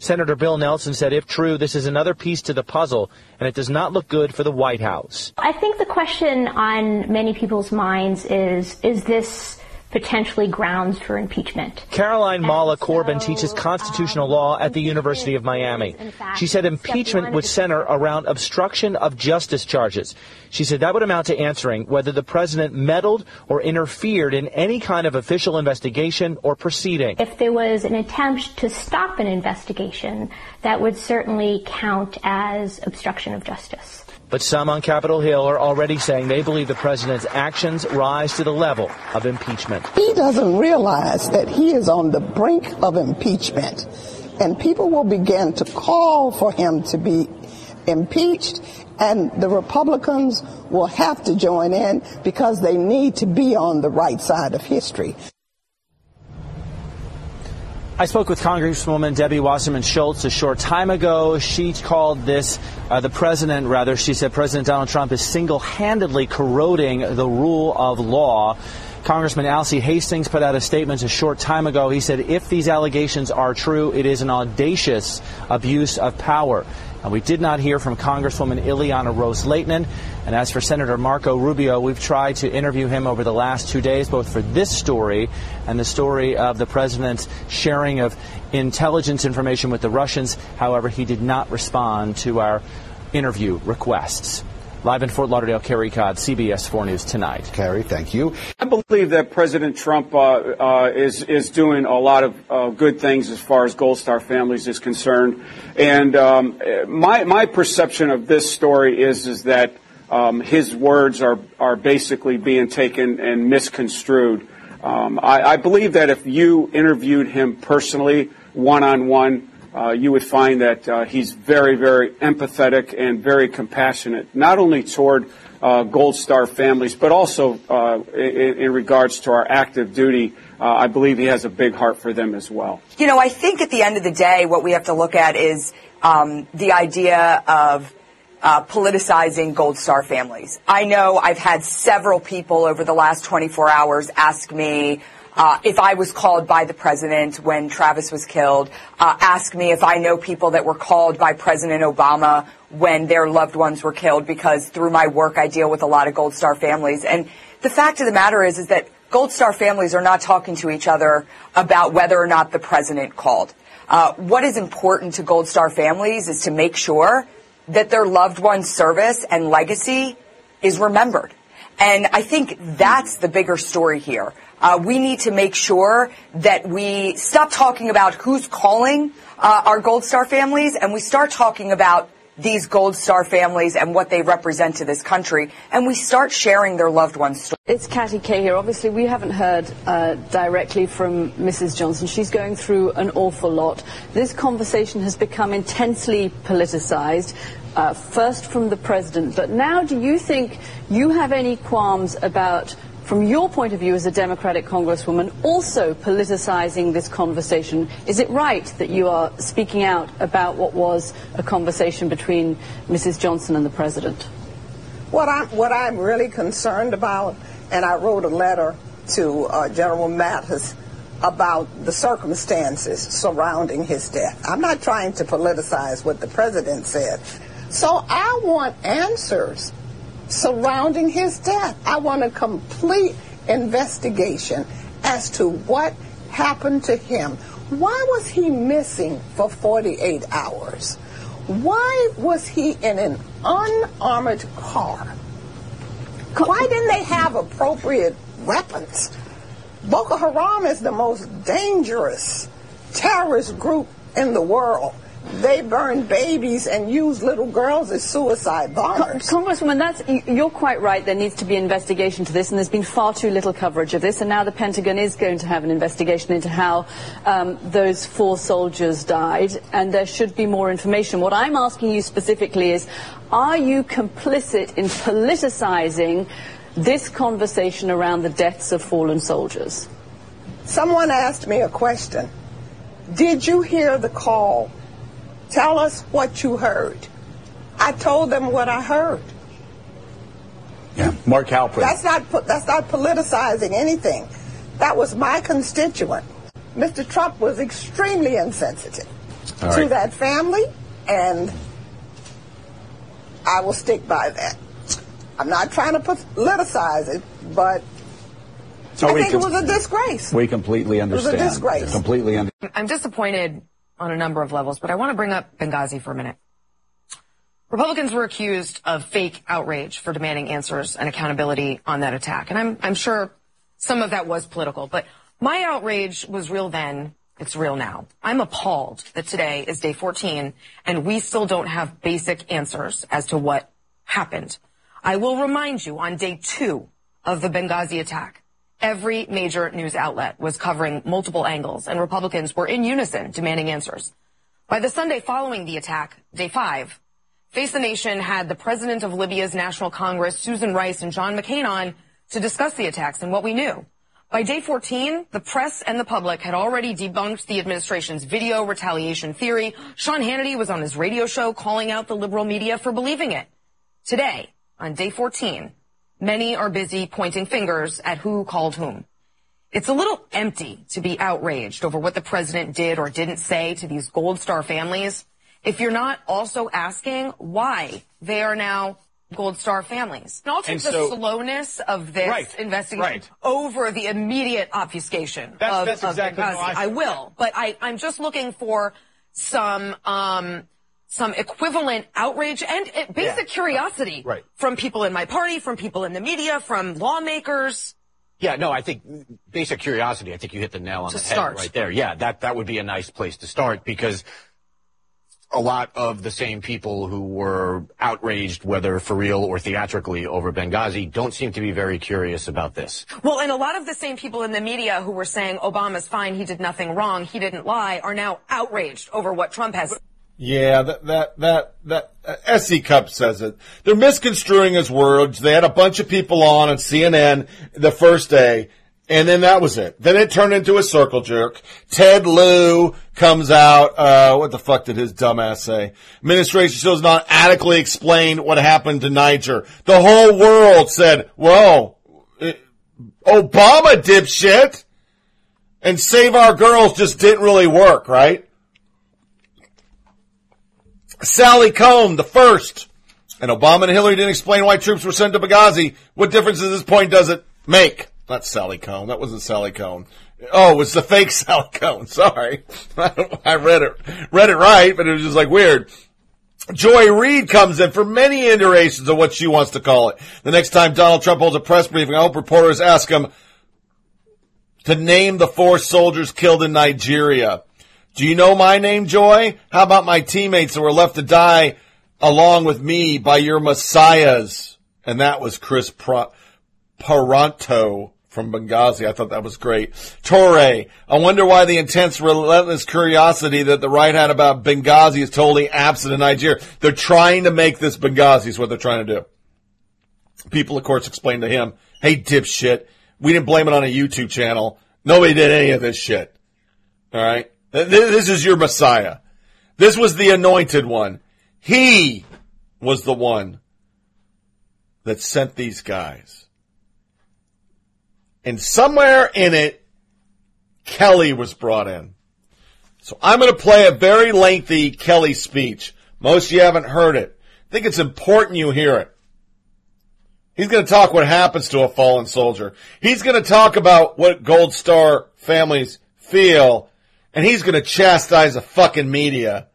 Senator Bill Nelson said, if true, this is another piece to the puzzle, and it does not look good for the White House. I think the question on many people's minds is, is this potentially grounds for impeachment. Caroline Mala Corbin teaches um, constitutional law at the University of Miami. She said impeachment would center around obstruction of justice charges. She said that would amount to answering whether the president meddled or interfered in any kind of official investigation or proceeding. If there was an attempt to stop an investigation, that would certainly count as obstruction of justice. But some on Capitol Hill are already saying they believe the president's actions rise to the level of impeachment. He doesn't realize that he is on the brink of impeachment, and people will begin to call for him to be impeached, and the Republicans will have to join in because they need to be on the right side of history. I spoke with Congresswoman Debbie Wasserman Schultz a short time ago. She called this, uh, the president, rather, she said President Donald Trump is single handedly corroding the rule of law. Congressman Alcee Hastings put out a statement a short time ago. He said, if these allegations are true, it is an audacious abuse of power. And we did not hear from Congresswoman Ileana Ros-Lehtinen. And as for Senator Marco Rubio, we've tried to interview him over the last two days, both for this story and the story of the president's sharing of intelligence information with the Russians. However, he did not respond to our interview requests. Live in Fort Lauderdale, Carey Codd, CBS 4 News Tonight. Carey, thank you. I believe that President Trump uh, uh, is is doing a lot of uh, good things as far as Gold Star families is concerned, and um, my my perception of this story is is that um, his words are are basically being taken and misconstrued. Um, I, I believe that if you interviewed him personally, one on one, uh, you would find that uh, he's very, very empathetic and very compassionate, not only toward uh, Gold Star families, but also uh, in, in, regards to our active duty. Uh, I believe he has a big heart for them as well. You know, I think at the end of the day, what we have to look at is um, the idea of uh, politicizing Gold Star families. I know I've had several people over the last 24 hours ask me uh, if I was called by the president when Travis was killed, uh, ask me if I know people that were called by President Obama when their loved ones were killed because through my work I deal with a lot of Gold Star families. And the fact of the matter is, is that Gold Star families are not talking to each other about whether or not the president called. Uh, what is important to Gold Star families is to make sure that their loved one's service and legacy is remembered. And I think that's the bigger story here. Uh, we need to make sure that we stop talking about who's calling uh, our Gold Star families and we start talking about these Gold Star families and what they represent to this country, and we start sharing their loved ones' stories. It's Katty Kay here. Obviously, we haven't heard uh, directly from Mrs. Johnson. She's going through an awful lot. This conversation has become intensely politicized. Uh, first from the president, but now do you think you have any qualms about from your point of view as a Democratic Congresswoman, also politicizing this conversation. Is it right that you are speaking out about what was a conversation between Mrs. Johnson and the President? What I'm, what I'm really concerned about, and I wrote a letter to uh, General Mattis about the circumstances surrounding his death. I'm not trying to politicize what the President said. So I want answers surrounding his death. I want a complete investigation as to what happened to him. Why was he missing for 48 hours? Why was he in an unarmored car? Why didn't they have appropriate weapons? Boko Haram is the most dangerous terrorist group in the world they burn babies and use little girls as suicide bombers. Congresswoman, that's you're quite right. There needs to be investigation to this, and there's been far too little coverage of this. And now the Pentagon is going to have an investigation into how um, those four soldiers died, and there should be more information. What I'm asking you specifically is, are you complicit in politicizing this conversation around the deaths of fallen soldiers? Someone asked me a question. Did you hear the call Tell us what you heard. I told them what I heard. Yeah, Mark Halperin. That's not that's not politicizing anything. That was my constituent. Mr. Trump was extremely insensitive All to right. that family, and I will stick by that. I'm not trying to politicize it, but So I we think it was a disgrace. We completely understand. It was a understand. disgrace. Completely understand. I'm disappointed on a number of levels, but I want to bring up Benghazi for a minute. Republicans were accused of fake outrage for demanding answers and accountability on that attack. And I'm, I'm sure some of that was political, but my outrage was real then. It's real now. I'm appalled that today is day 14 and we still don't have basic answers as to what happened. I will remind you on day two of the Benghazi attack, every major news outlet was covering multiple angles and Republicans were in unison demanding answers. By the Sunday following the attack, day five, Face the Nation had the president of Libya's National Congress, Susan Rice and John McCain on to discuss the attacks and what we knew. By day 14, the press and the public had already debunked the administration's video retaliation theory. Sean Hannity was on his radio show calling out the liberal media for believing it. Today, on day 14, many are busy pointing fingers at who called whom. It's a little empty to be outraged over what the president did or didn't say to these Gold Star families if you're not also asking why they are now Gold Star families. And I'll take And the so- slowness of this Right, investigation right. over the immediate obfuscation That's- of, that's of exactly. I I will, but I, I'm just looking for some um, some equivalent outrage and uh, basic curiosity Right. from people in my party, from people in the media, from lawmakers. Yeah, no, I think basic curiosity. I think you hit the nail on To the start. head right there. Yeah, that that would be a nice place to start because a lot of the same people who were outraged, whether for real or theatrically, over Benghazi, don't seem to be very curious about this. Well, and a lot of the same people in the media who were saying Obama's fine, he did nothing wrong, he didn't lie, are now outraged over what Trump has. Yeah, that that that that uh, Cupp says it. They're misconstruing his words. They had a bunch of people on on CNN the first day, and then that was it. Then it turned into a circle jerk. Ted Lieu comes out. Uh, what the fuck did his dumbass say? Administration does not adequately explain what happened to Niger. The whole world said, "Whoa, eh, Obama dipshit," and Save Our Girls just didn't really work, right? Sally Combe, the first. And Obama and Hillary didn't explain why troops were sent to Benghazi. What difference at this point does it make? Not Sally Kohn. That wasn't Sally Kohn. Oh, it was the fake <laughs> Sally Kohn. Sorry. <laughs> I read it, read it right, but it was just like weird. Joy Reid comes in for many iterations of what she wants to call it. The next time Donald Trump holds a press briefing, I hope reporters ask him to name the four soldiers killed in Nigeria. Do you know my name, Joy? How about my teammates that were left to die along with me by your messiahs? And that was Chris Pro- Paronto from Benghazi. I thought that was great. Touré, I wonder why the intense, relentless curiosity that the right had about Benghazi is totally absent in Nigeria. They're trying to make this Benghazi is what they're trying to do. People, of course, explained to him, hey, dipshit, we didn't blame it on a YouTube channel. Nobody did any of this shit. All right? Th- This is your Messiah. This was the anointed one. He was the one that sent these guys. And somewhere in it, Kelly was brought in. So I'm going to play a very lengthy Kelly speech. Most of you haven't heard it. I think it's important you hear it. He's going to talk what happens to a fallen soldier. He's going to talk about what Gold Star families feel, and he's going to chastise the fucking media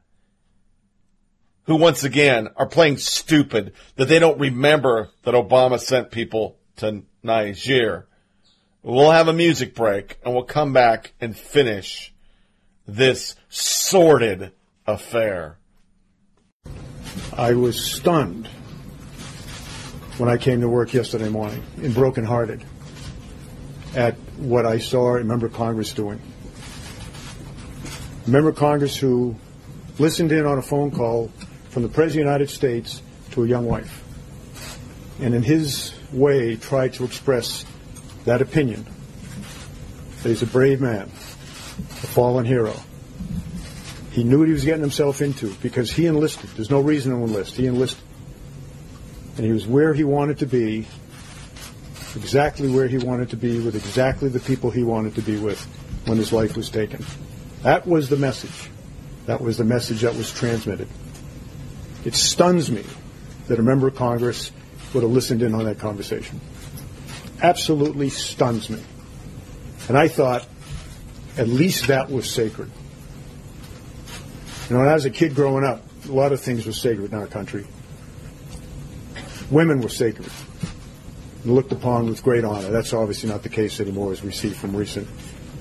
who once again are playing stupid that they don't remember that Obama sent people to Niger. We'll have a music break and we'll come back and finish this sordid affair. I was stunned when I came to work yesterday morning and brokenhearted at what I saw a member of Congress doing. A member of Congress who listened in on a phone call from the President of the United States to a young wife. And in his way tried to express that opinion that he's a brave man, a fallen hero. He knew what he was getting himself into because he enlisted. There's no reason to enlist. He enlisted. And he was where he wanted to be, exactly where he wanted to be, with exactly the people he wanted to be with when his life was taken. That was the message. That was the message that was transmitted. It stuns me that a member of Congress would have listened in on that conversation. Absolutely stuns me. And I thought, at least that was sacred. You know, when I was a kid growing up, a lot of things were sacred in our country. Women were sacred and looked upon with great honor. That's obviously not the case anymore, as we see from recent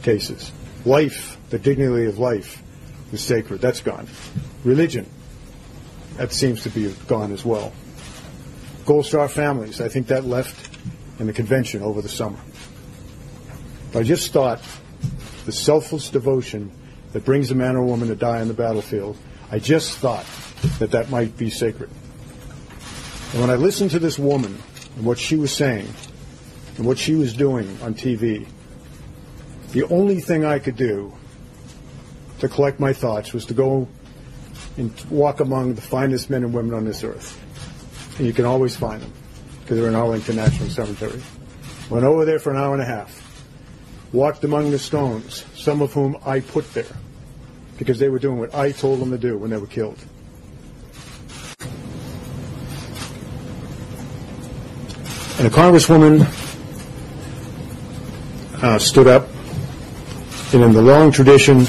cases. Life, the dignity of life, is sacred. That's gone. Religion, that seems to be gone as well. Gold Star families. I think that left in the convention over the summer. But I just thought the selfless devotion that brings a man or woman to die on the battlefield, I just thought that that might be sacred. And when I listened to this woman and what she was saying and what she was doing on TV, the only thing I could do to collect my thoughts was to go and walk among the finest men and women on this earth. And you can always find them because they're in Arlington National Cemetery. Went over there for an hour and a half. Walked among the stones, some of whom I put there because they were doing what I told them to do when they were killed. And a congresswoman uh, stood up, and in the long tradition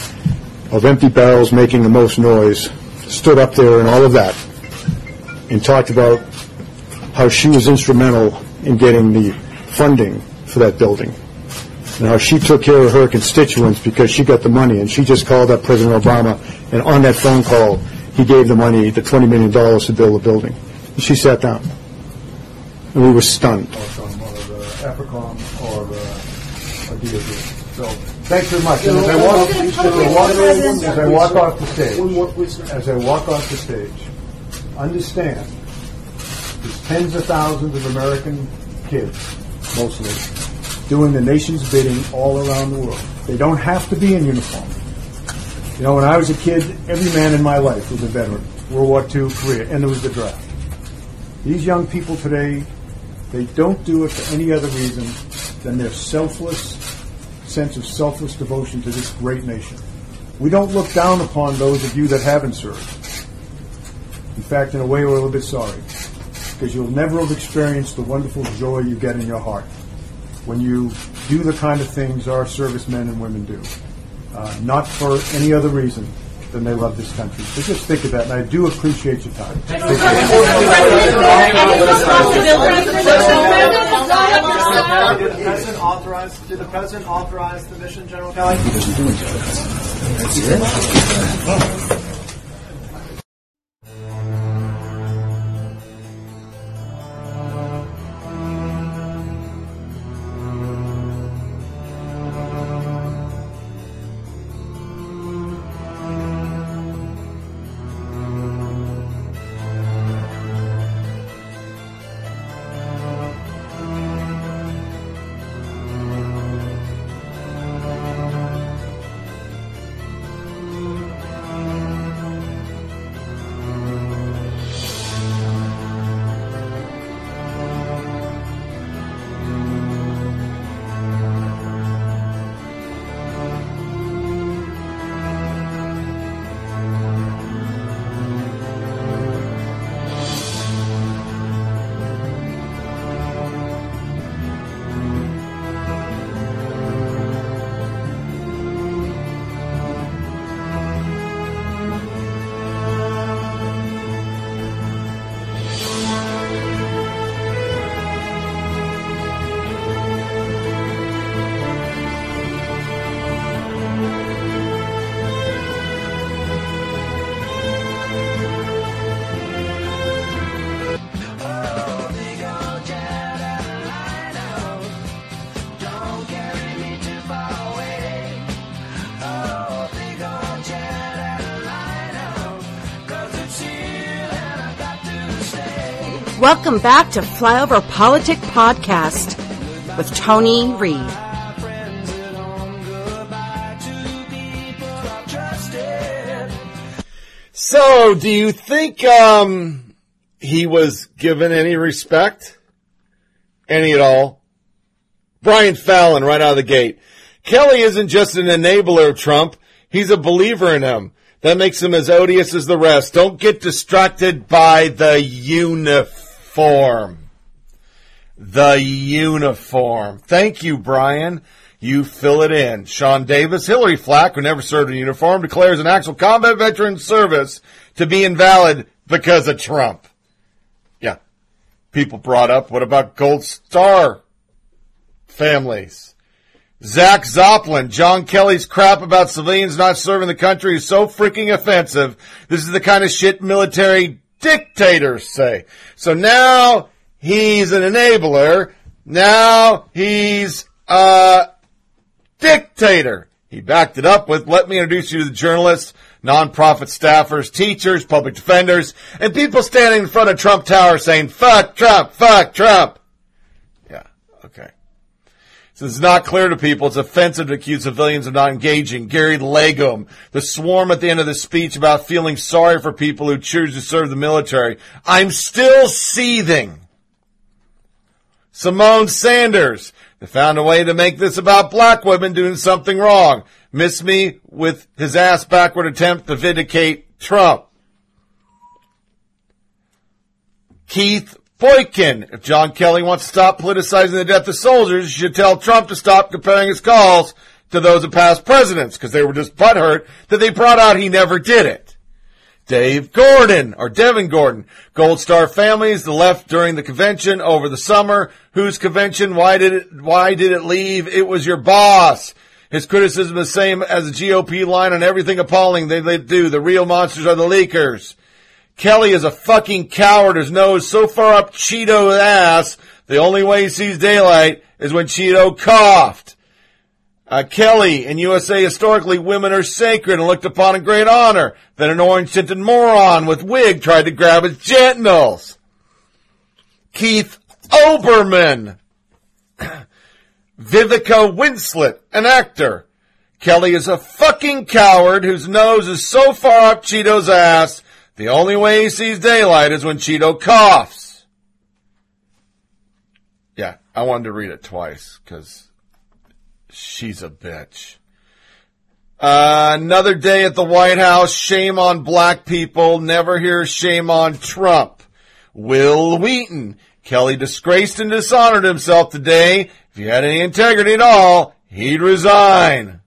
of empty barrels making the most noise, stood up there and all of that, and talked about how she was instrumental in getting the funding for that building, and how she took care of her constituents because she got the money, and she just called up President Obama, and on that phone call, he gave the money, the $20 million to build the building. And she sat down, and we were stunned. Or, or DOD. Thanks very much. And as I walk, as I walk, as I walk off the stage, as I walk off the stage, understand there's tens of thousands of American kids, mostly, doing the nation's bidding all around the world. They don't have to be in uniform. You know, when I was a kid, every man in my life was a veteran. World War II, Korea, and there was the draft. These young people today, they don't do it for any other reason than their selfless sense of selfless devotion to this great nation. We don't look down upon those of you that haven't served. In fact, in a way, we're a little bit sorry because you'll never have experienced the wonderful joy you get in your heart when you do the kind of things our servicemen and women do, uh, not for any other reason than they love this country. So just think of that, and I do appreciate your time. Did the president authorize? Did the president authorize the mission, General Kelly? Welcome back to Flyover Politic Podcast with Tony Reed. So, do you think um, he was given any respect? Any at all? Brian Fallon, right out of the gate. Kelly isn't just an enabler of Trump, he's a believer in him. That makes him as odious as the rest. Don't get distracted by the uniform. The uniform. Thank you, Brian. You fill it in. Sean Davis, Hillary Flack, who never served in uniform, declares an actual combat veteran service to be invalid because of Trump. Yeah. People brought up, what about Gold Star families? Zach Zoplin, John Kelly's crap about civilians not serving the country is so freaking offensive. This is the kind of shit military dictators say. So now he's an enabler. Now he's a dictator. He backed it up with, let me introduce you to the journalists, nonprofit staffers, teachers, public defenders, and people standing in front of Trump Tower saying, fuck Trump, fuck Trump. Since it's not clear to people, it's offensive to accuse civilians of not engaging. Gary Legum, the swarm at the end of the speech about feeling sorry for people who choose to serve the military. I'm still seething. Symone Sanders, they found a way to make this about black women doing something wrong. Miss me with his ass backward attempt to vindicate Trump. Keith Boykin. If John Kelly wants to stop politicizing the death of soldiers, he should tell Trump to stop comparing his calls to those of past presidents because they were just butthurt that they brought out he never did it. Dave Gordon or Devin Gordon. Gold Star families, the left during the convention over the summer. Whose convention? Why did it, why did it leave? It was your boss. His criticism is the same as the GOP line on everything appalling they, they do. The real monsters are the leakers. Kelly is a fucking coward. His nose is so far up Cheeto's ass, the only way he sees daylight is when Cheeto coughed. Uh, Kelly, in USA historically, women are sacred and looked upon in great honor. Then an orange-tinted moron with wig tried to grab his genitals. Keith Olbermann. <clears throat> Vivica Winslet, an actor. Kelly is a fucking coward whose nose is so far up Cheeto's ass, the only way he sees daylight is when Cheeto coughs. Yeah, I wanted to read it twice because she's a bitch. Uh, another day at the White House. Shame on black people. Never hear shame on Trump. Wil Wheaton. Kelly disgraced and dishonored himself today. If he had any integrity at all, he'd resign.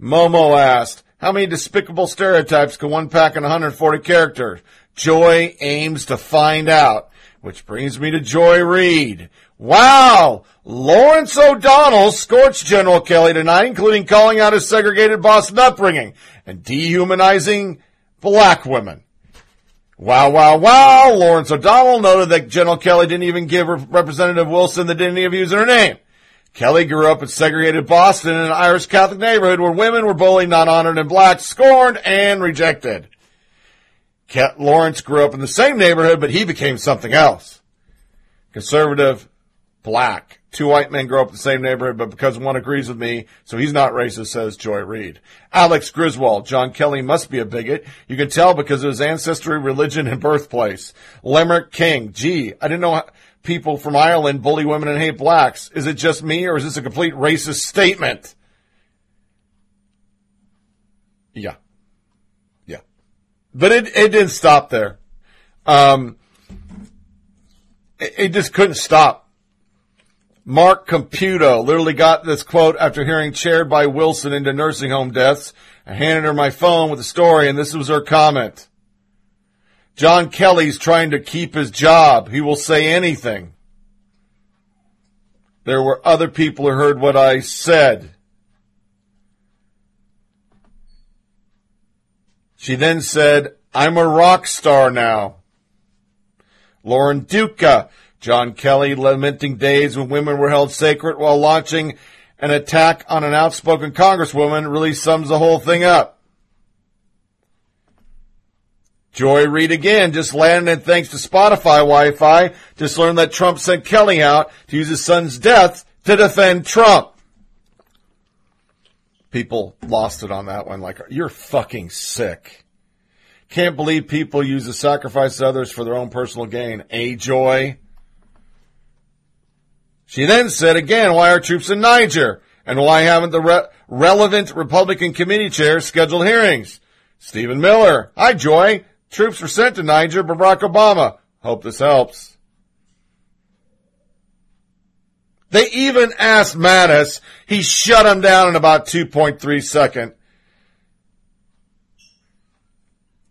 Momo asked, how many despicable stereotypes can one pack in 140 characters? Joy aims to find out. Which brings me to Joy Reid. Wow! Lawrence O'Donnell scorched General Kelly tonight, including calling out his segregated Boston upbringing and dehumanizing black women. Wow, wow, wow! Lawrence O'Donnell noted that General Kelly didn't even give Representative Wilson the dignity of using her name. Kelly grew up in segregated Boston in an Irish Catholic neighborhood where women were bullied, not honored, and blacks scorned and rejected. Lawrence grew up in the same neighborhood, but he became something else. Conservative, black. Two white men grow up in the same neighborhood, but because one agrees with me, so he's not racist, says Joy Reid. Alex Griswold. John Kelly must be a bigot. You can tell because of his ancestry, religion, and birthplace. Lemerick King. Gee, I didn't know how, people from Ireland bully women and hate blacks. Is it just me or is this a complete racist statement? Yeah. Yeah. But it, it didn't stop there. Um, it, it just couldn't stop. Mark Caputo literally got this quote after hearing chaired by Wilson into nursing home deaths. I handed her my phone with the story and this was her comment. John Kelly's trying to keep his job. He will say anything. There were other people who heard what I said. She then said, I'm a rock star now. Lauren Duca, John Kelly lamenting days when women were held sacred while launching an attack on an outspoken congresswoman really sums the whole thing up. Joy Reid again just landed and thanks to Spotify Wi-Fi, just learned that Trump sent Kelly out to use his son's death to defend Trump. People lost it on that one like, you're fucking sick. Can't believe people use the sacrifice of others for their own personal gain. A Joy. She then said again, why are troops in Niger? And why haven't the re- relevant Republican committee chairs scheduled hearings? Stephen Miller. Hi, Joy. Troops were sent to Niger by Barack Obama. Hope this helps. They even asked Mattis. He shut him down in about 2.3 seconds.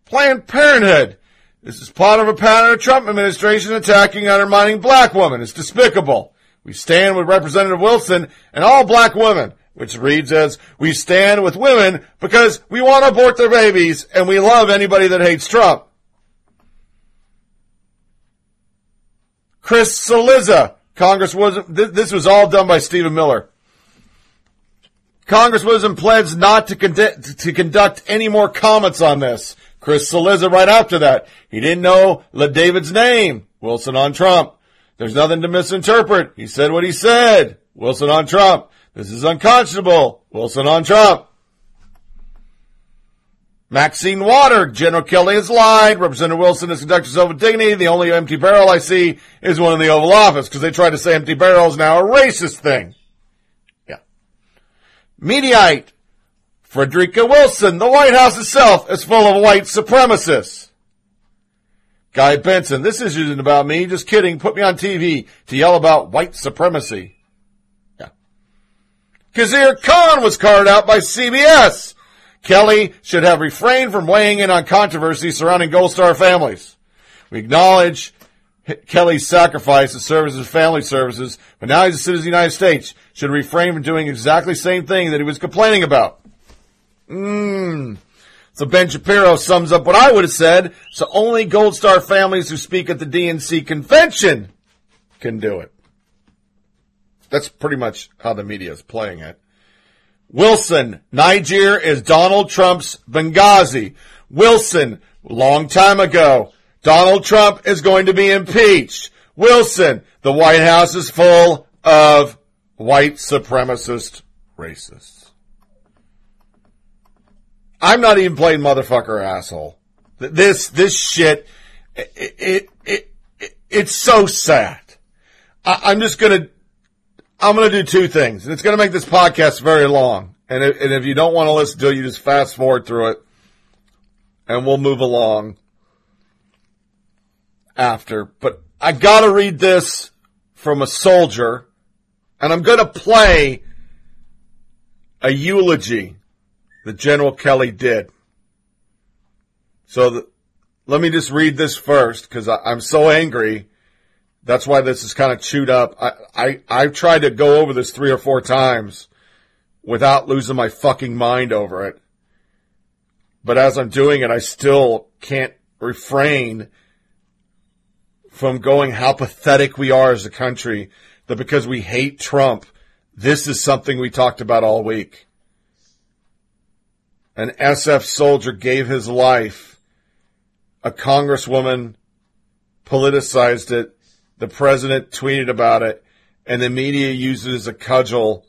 Planned Parenthood. This is part of a pattern of Trump administration attacking and undermining black women. It's despicable. We stand with Representative Wilson and all black women, which reads as, we stand with women because we want to abort their babies and we love anybody that hates Trump. Chris Cillizza, Congress wasn't, th- this was all done by Stephen Miller. Congresswoman pledged not to, conduct, to conduct any more comments on this. Chris Cillizza right after that. He didn't know LaDavid's name. Wilson on Trump. There's nothing to misinterpret. He said what he said. Wilson on Trump. This is unconscionable. Wilson on Trump. Maxine Water, General Kelly has lied. Representative Wilson has conducted himself with dignity. The only empty barrel I see is one in the Oval Office because they tried to say empty barrel is now a racist thing. Yeah. Mediaite, Frederica Wilson, the White House itself is full of white supremacists. Guy Benson, this isn't about me, just kidding, put me on TV to yell about white supremacy. Khizr Khan was carved out by CBS. Kelly should have refrained from weighing in on controversy surrounding Gold Star families. We acknowledge Kelly's sacrifice to serve as family services, but now he's a citizen of the United States, should refrain from doing exactly the same thing that he was complaining about. Mmm. So Ben Shapiro sums up what I would have said. So only Gold Star families who speak at the DNC convention can do it. That's pretty much how the media is playing it. Wilson, Niger is Donald Trump's Benghazi. Wilson, long time ago, Donald Trump is going to be impeached. Wilson, the White House is full of white supremacist racists. I'm not even playing motherfucker asshole. This, this shit, it, it, it, it it's so sad. I, I'm just gonna, I'm gonna do two things, and it's gonna make this podcast very long. And if, and if you don't want to listen to it, you just fast forward through it, and we'll move along after. But I gotta read this from a soldier, and I'm gonna play a eulogy that General Kelly did. So the, let me just read this first because I'm so angry. That's why this is kind of chewed up. I, I, I've tried to go over this three or four times without losing my fucking mind over it. But as I'm doing it, I still can't refrain from going how pathetic we are as a country that because we hate Trump, this is something we talked about all week an SF soldier gave his life. A congresswoman politicized it. The president tweeted about it and the media used it as a cudgel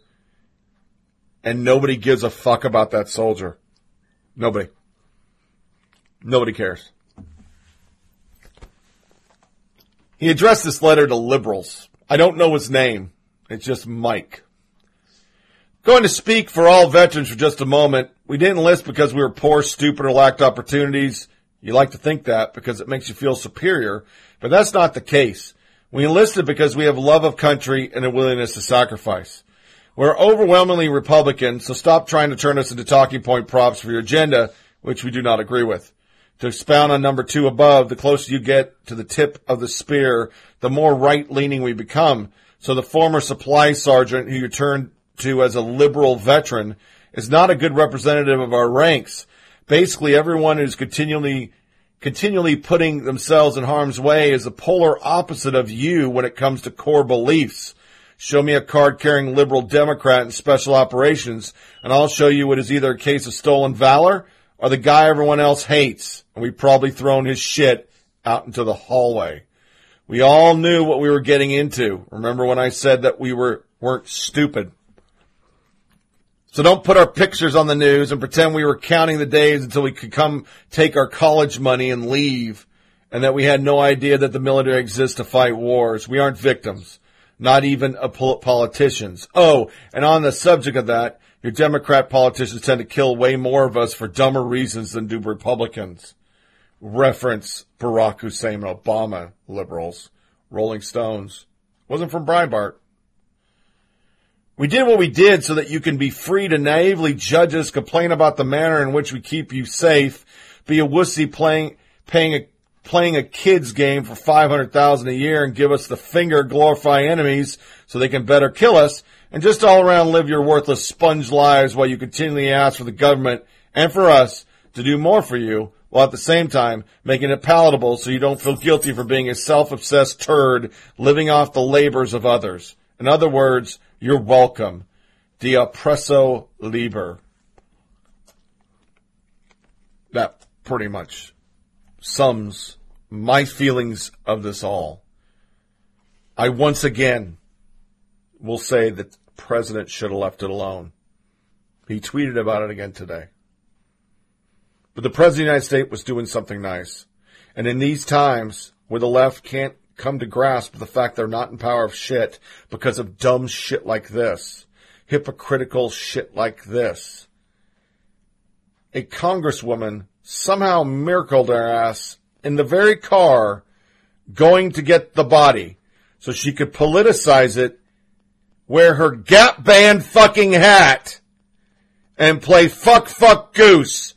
and nobody gives a fuck about that soldier. Nobody. Nobody cares. He addressed this letter to liberals. I don't know his name. It's just Mike. Going to speak for all veterans for just a moment. We didn't enlist because we were poor, stupid, or lacked opportunities. You like to think that because it makes you feel superior, but that's not the case. We enlisted because we have love of country and a willingness to sacrifice. We're overwhelmingly Republican, so stop trying to turn us into talking point props for your agenda, which we do not agree with. To expound on number two above, the closer you get to the tip of the spear, the more right leaning we become. So the former supply sergeant who you turned to as a liberal veteran is not a good representative of our ranks. Basically, everyone who's continually continually putting themselves in harm's way is the polar opposite of you when it comes to core beliefs. Show me a card carrying liberal Democrat in special operations, and I'll show you what is either a case of stolen valor or the guy everyone else hates, and we've probably thrown his shit out into the hallway. We all knew what we were getting into. Remember when I said that we were weren't stupid? So don't put our pictures on the news and pretend we were counting the days until we could come take our college money and leave and that we had no idea that the military exists to fight wars. We aren't victims, not even politicians. Oh, and on the subject of that, your Democrat politicians tend to kill way more of us for dumber reasons than do Republicans. Reference Barack Hussein Obama liberals. Rolling Stones. Wasn't from Breitbart. We did what we did so that you can be free to naively judge us, complain about the manner in which we keep you safe, be a wussy playing, paying a, playing a kid's game for 500,000 a year and give us the finger, glorify enemies so they can better kill us, and just all around live your worthless sponge lives while you continually ask for the government and for us to do more for you while at the same time making it palatable so you don't feel guilty for being a self-obsessed turd living off the labors of others. In other words, you're welcome. De oppresso liber. That pretty much sums my feelings of this all. I once again will say that the president should have left it alone. He tweeted about it again today. But the president of the United States was doing something nice. And in these times where the left can't come to grasp the fact they're not in power of shit because of dumb shit like this, hypocritical shit like this, a congresswoman somehow miracled her ass in the very car going to get the body so she could politicize it, wear her Gap band fucking hat, and play fuck fuck goose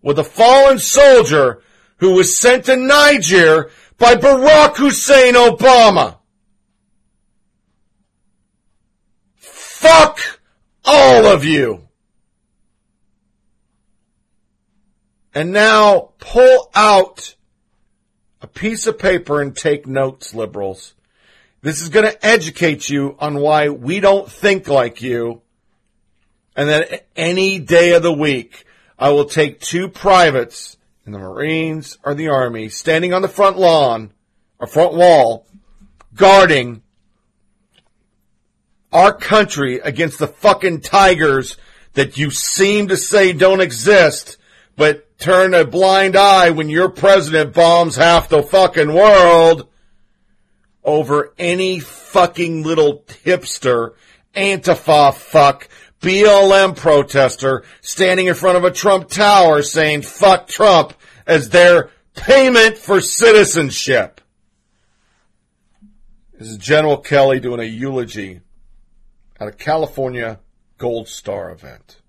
with a fallen soldier who was sent to Niger by Barack Hussein Obama. Fuck all of you. And now pull out a piece of paper and take notes, liberals. This is going to educate you on why we don't think like you. And then any day of the week, I will take two privates in the Marines or the Army standing on the front lawn or front wall guarding our country against the fucking tigers that you seem to say don't exist, but turn a blind eye when your president bombs half the fucking world over any fucking little hipster, Antifa fuck, BLM protester standing in front of a Trump tower saying fuck Trump as their payment for citizenship. This is General Kelly doing a eulogy at a California Gold Star event.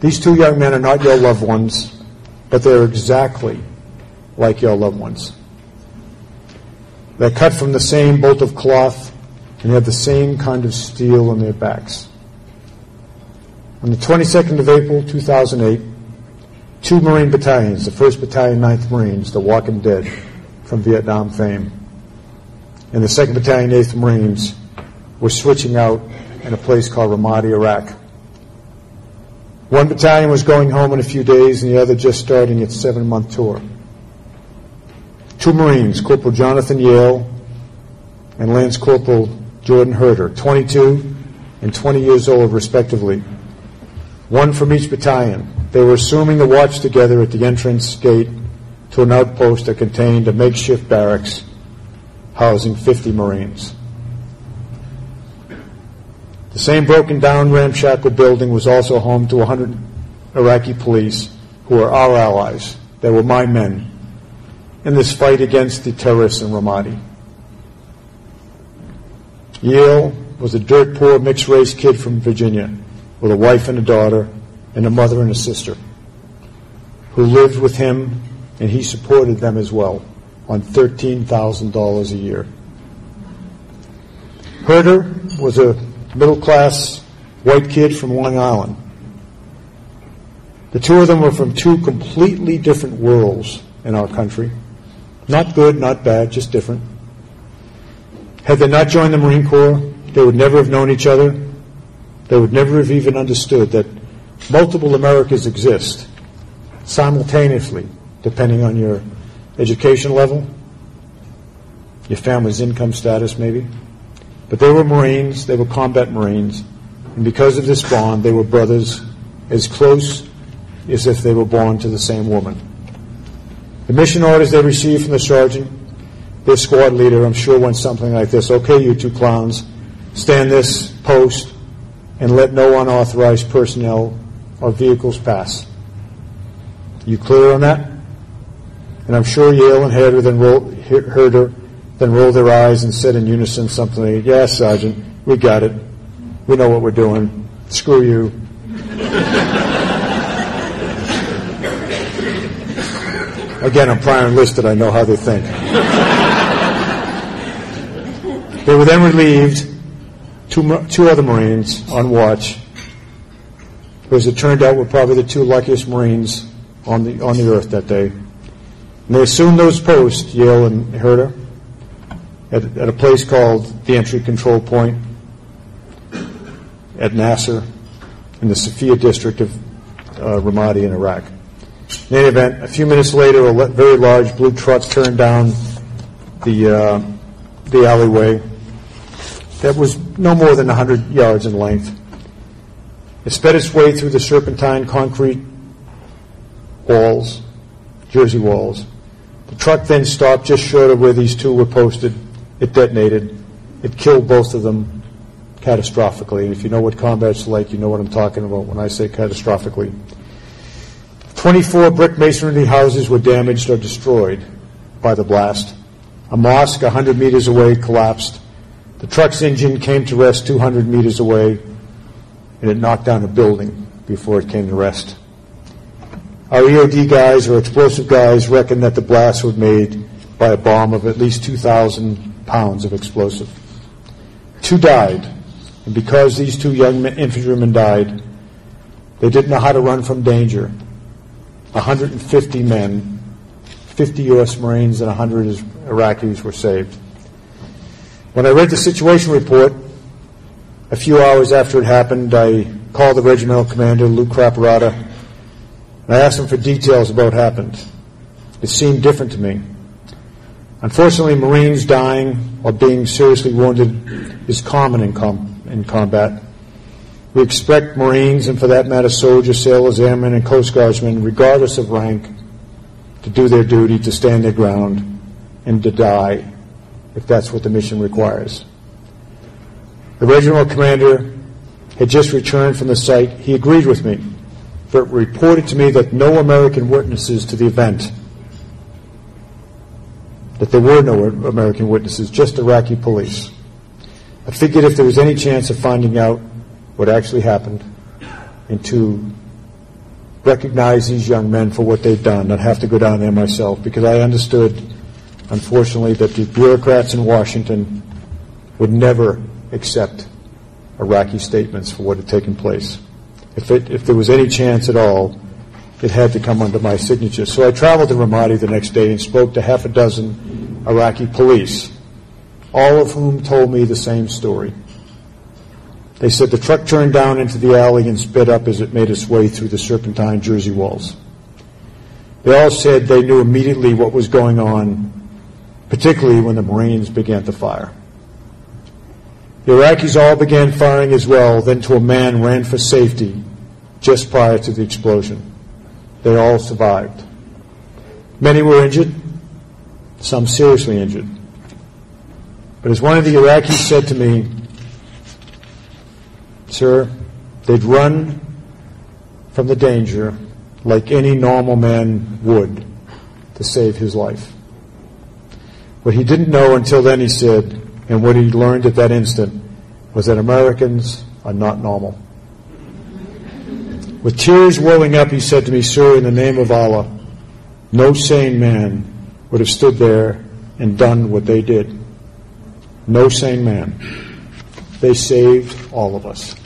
These two young men are not your loved ones, but they're exactly like your loved ones. They're cut from the same bolt of cloth and have the same kind of steel on their backs. On the 22nd of April, 2008, two Marine battalions, the 1st Battalion, 9th Marines, the Walking Dead from Vietnam fame, and the 2nd Battalion, 8th Marines were switching out in a place called Ramadi, Iraq. One battalion was going home in a few days and the other just starting its seven-month tour. Two Marines, Corporal Jonathan Yale and Lance Corporal Jordan Haerter, 22 and 20 years old respectively, one from each battalion. They were assuming the watch together at the entrance gate to an outpost that contained a makeshift barracks housing 50 Marines. The same broken down ramshackle building was also home to 100 Iraqi police who were our allies. They were my men in this fight against the terrorists in Ramadi. Yale was a dirt poor mixed race kid from Virginia with a wife and a daughter and a mother and a sister who lived with him and he supported them as well on $13,000 a year. Haerter was a middle class white kid from Long Island. The two of them were from two completely different worlds in our country. Not good, not bad, just different. Had they not joined the Marine Corps, they would never have known each other. They would never have even understood that multiple Americas exist simultaneously, depending on your education level, your family's income status, maybe. But they were Marines, they were combat Marines, and because of this bond, they were brothers as close as if they were born to the same woman. The mission orders they received from the sergeant their squad leader, I'm sure, went something like this Okay, you two clowns, stand this post and let no unauthorized personnel or vehicles pass. You clear on that? And I'm sure Yale and Haerter then rolled, Haerter then rolled their eyes and said in unison something like, Yes, Sergeant, we got it. We know what we're doing. Screw you. <laughs> Again, I'm prior enlisted. I know how they think. They were then relieved, two, two other Marines on watch, who, as it turned out, were probably the two luckiest Marines on the, on the earth that day. And they assumed those posts, Yale and Haerter, at, at a place called the Entry Control Point at Nasser in the Sofia district of uh, Ramadi in Iraq. In any event, a few minutes later, a very large blue truck turned down the, uh, the alleyway that was no more than 100 yards in length. It sped its way through the serpentine concrete walls, Jersey walls. The truck then stopped just short of where these two were posted. It detonated. It killed both of them catastrophically. And if you know what combat's like, you know what I'm talking about when I say catastrophically. 24 brick masonry houses were damaged or destroyed by the blast. A mosque 100 meters away collapsed. The truck's engine came to rest 200 meters away, and it knocked down a building before it came to rest. Our EOD guys or explosive guys reckon that the blast was made by a bomb of at least 2,000 pounds of explosive. Two died, and because these two young infantrymen died, they didn't know how to run from danger. 150 men, 50 U.S. Marines, and 100 Iraqis were saved. When I read the situation report, a few hours after it happened, I called the regimental commander, Luke Craparotta, and I asked him for details about what happened. It seemed different to me. Unfortunately, Marines dying or being seriously wounded is common in, com- in combat. We expect Marines, and for that matter, soldiers, sailors, airmen, and Coast Guardsmen, regardless of rank, to do their duty, to stand their ground, and to die if that's what the mission requires. The regional commander had just returned from the site. He agreed with me, but reported to me that no American witnesses to the event, that there were no American witnesses, just Iraqi police. I figured if there was any chance of finding out what actually happened and to recognize these young men for what they've done, I'd have to go down there myself because I understood, unfortunately, that the bureaucrats in Washington would never accept Iraqi statements for what had taken place. If, it, if there was any chance at all, it had to come under my signature. So I traveled to Ramadi the next day and spoke to half a dozen Iraqi police, all of whom told me the same story. They said the truck turned down into the alley and sped up as it made its way through the serpentine Jersey walls. They all said they knew immediately what was going on, particularly when the Marines began to fire. The Iraqis all began firing as well, then to a man ran for safety just prior to the explosion. They all survived. Many were injured, some seriously injured. But as one of the Iraqis said to me, Sir, they'd run from the danger like any normal man would to save his life. What he didn't know until then, he said, and what he learned at that instant, was that Americans are not normal. With tears welling up, he said to me, Sir, in the name of Allah, no sane man would have stood there and done what they did. No sane man. They saved all of us.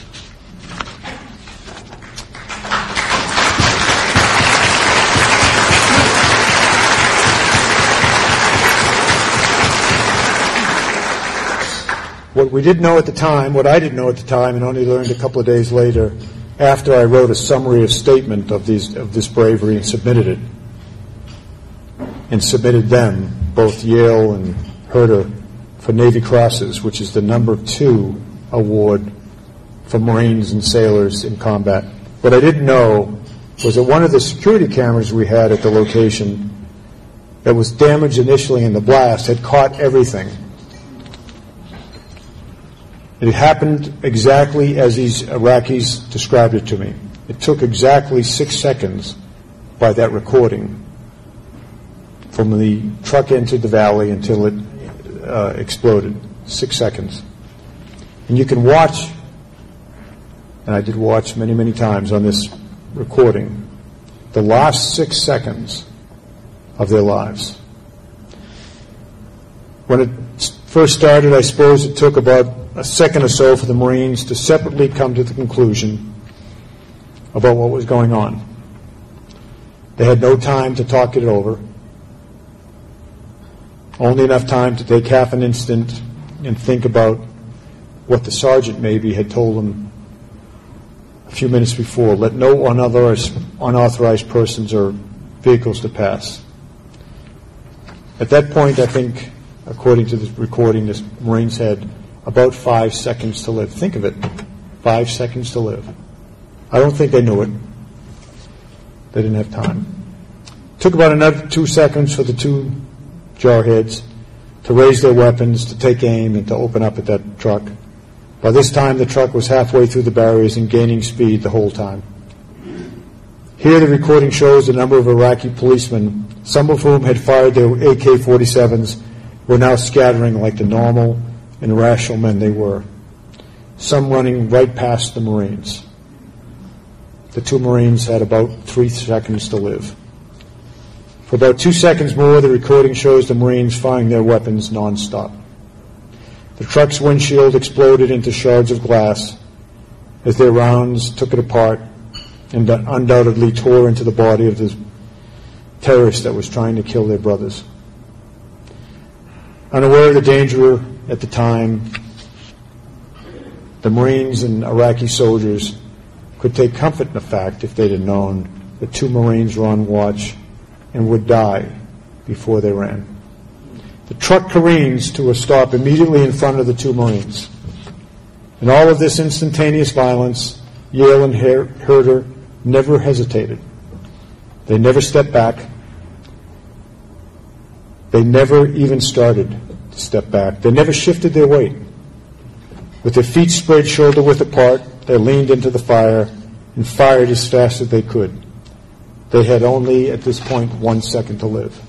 What we didn't know at the time, what I didn't know at the time, and only learned a couple of days later, after I wrote a summary of statement of these of this bravery and submitted it, and submitted them, both Yale and Haerter, for Navy Crosses, which is the number two award for Marines and sailors in combat. What I didn't know was that one of the security cameras we had at the location that was damaged initially in the blast had caught everything it happened exactly as these Iraqis described it to me. It took exactly six seconds by that recording from the truck entered the valley until it uh, exploded. Six seconds. And you can watch, and I did watch many, many times on this recording, the last six seconds of their lives. When it first started, I suppose it took about a second or so for the Marines to separately come to the conclusion about what was going on. They had no time to talk it over, only enough time to take half an instant and think about what the sergeant maybe had told them a few minutes before. Let no unauthorized, persons or vehicles to pass. At that point, I think, according to this recording, the Marines had about five seconds to live. Think of it. Five seconds to live. I don't think they knew it. They didn't have time. Took about another two seconds for the two jarheads to raise their weapons, to take aim, and to open up at that truck. By this time, the truck was halfway through the barriers and gaining speed the whole time. Here, the recording shows a number of Iraqi policemen, some of whom had fired their AK 47s, were now scattering like the normal and rational men they were, some running right past the Marines. The two Marines had about three seconds to live. For about two seconds more, the recording shows the Marines firing their weapons nonstop. The truck's windshield exploded into shards of glass as their rounds took it apart and undoubtedly tore into the body of the terrorist that was trying to kill their brothers. Unaware of the danger at the time, the Marines and Iraqi soldiers could take comfort in the fact, if they'd have known, that two Marines were on watch and would die before they ran. The truck careens to a stop immediately in front of the two Marines. In all of this instantaneous violence, Yale and Haerter never hesitated. They never stepped back. They never even started step back. They never shifted their weight. With their feet spread shoulder width apart, they leaned into the fire and fired as fast as they could. They had only, at this point, one second to live.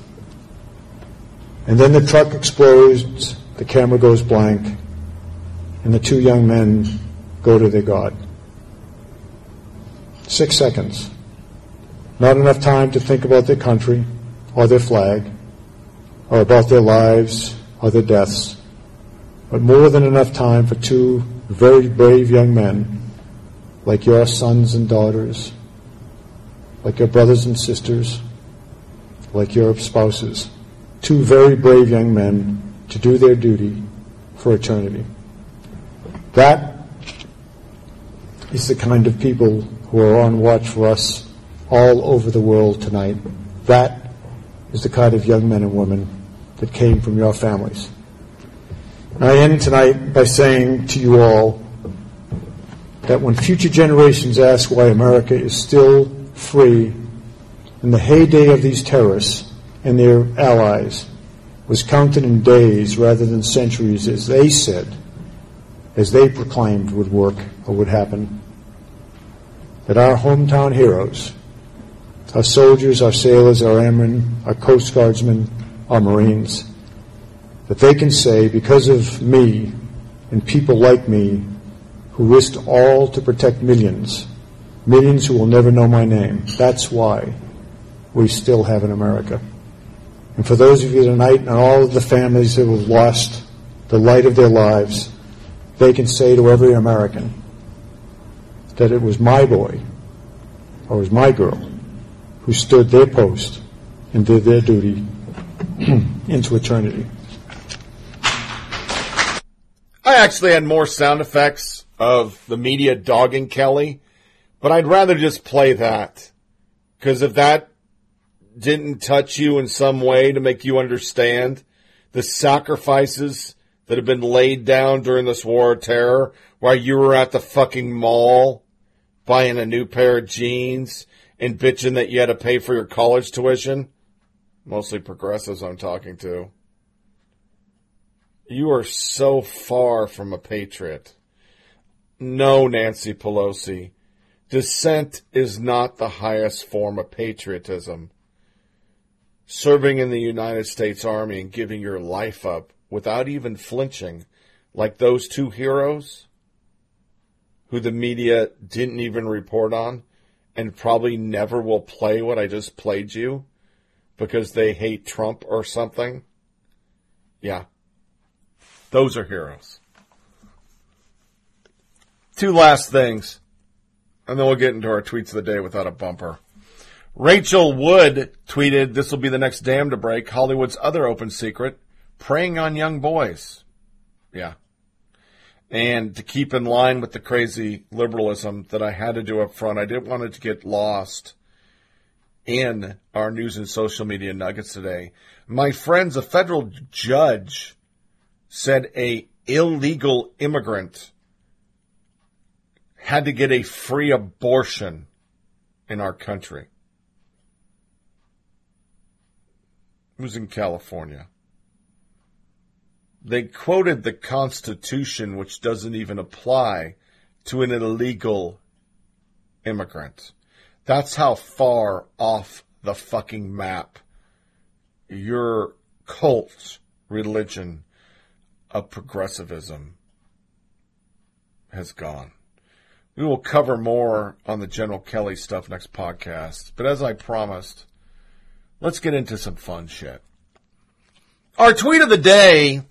And then the truck explodes, the camera goes blank, and the two young men go to their God. Six seconds. Not enough time to think about their country or their flag or about their lives or their deaths, but more than enough time for two very brave young men like your sons and daughters, like your brothers and sisters, like your spouses, two very brave young men to do their duty for eternity. That is the kind of people who are on watch for us all over the world tonight. That is the kind of young men and women that came from your families. And I end tonight by saying to you all that when future generations ask why America is still free in the heyday of these terrorists and their allies was counted in days rather than centuries, as they said, as they proclaimed would work or would happen, that our hometown heroes, our soldiers, our sailors, our airmen, our Coast Guardsmen, our Marines, that they can say, because of me and people like me who risked all to protect millions, millions who will never know my name, that's why we still have an America. And for those of you tonight and all of the families who have lost the light of their lives, they can say to every American that it was my boy or it was my girl who stood their post and did their duty <clears throat> into eternity. I actually had more sound effects of the media dogging Kelly, but I'd rather just play that. Because if that didn't touch you in some way to make you understand the sacrifices that have been laid down during this war of terror while you were at the fucking mall buying a new pair of jeans and bitching that you had to pay for your college tuition. Mostly progressives I'm talking to. You are so far from a patriot. No, Nancy Pelosi. Dissent is not the highest form of patriotism. Serving in the United States Army and giving your life up without even flinching, like those two heroes who the media didn't even report on and probably never will play what I just played you because they hate Trump or something. Yeah. Those are heroes. Two last things. and then we'll get into our tweets of the day without a bumper. Rachel Wood tweeted, "This will be the next dam to break. Hollywood's other open secret: preying on young boys." Yeah, and to keep in line with the crazy liberalism that I had to do up front, I didn't want it to get lost in our news and social media nuggets today. My friends, a federal judge said a illegal immigrant had to get a free abortion in our country. It was in California. They quoted the Constitution, which doesn't even apply to an illegal immigrant. That's how far off the fucking map your cult religion of progressivism has gone. We will cover more on the General Kelly stuff next podcast. But as I promised, let's get into some fun shit. Our tweet of the day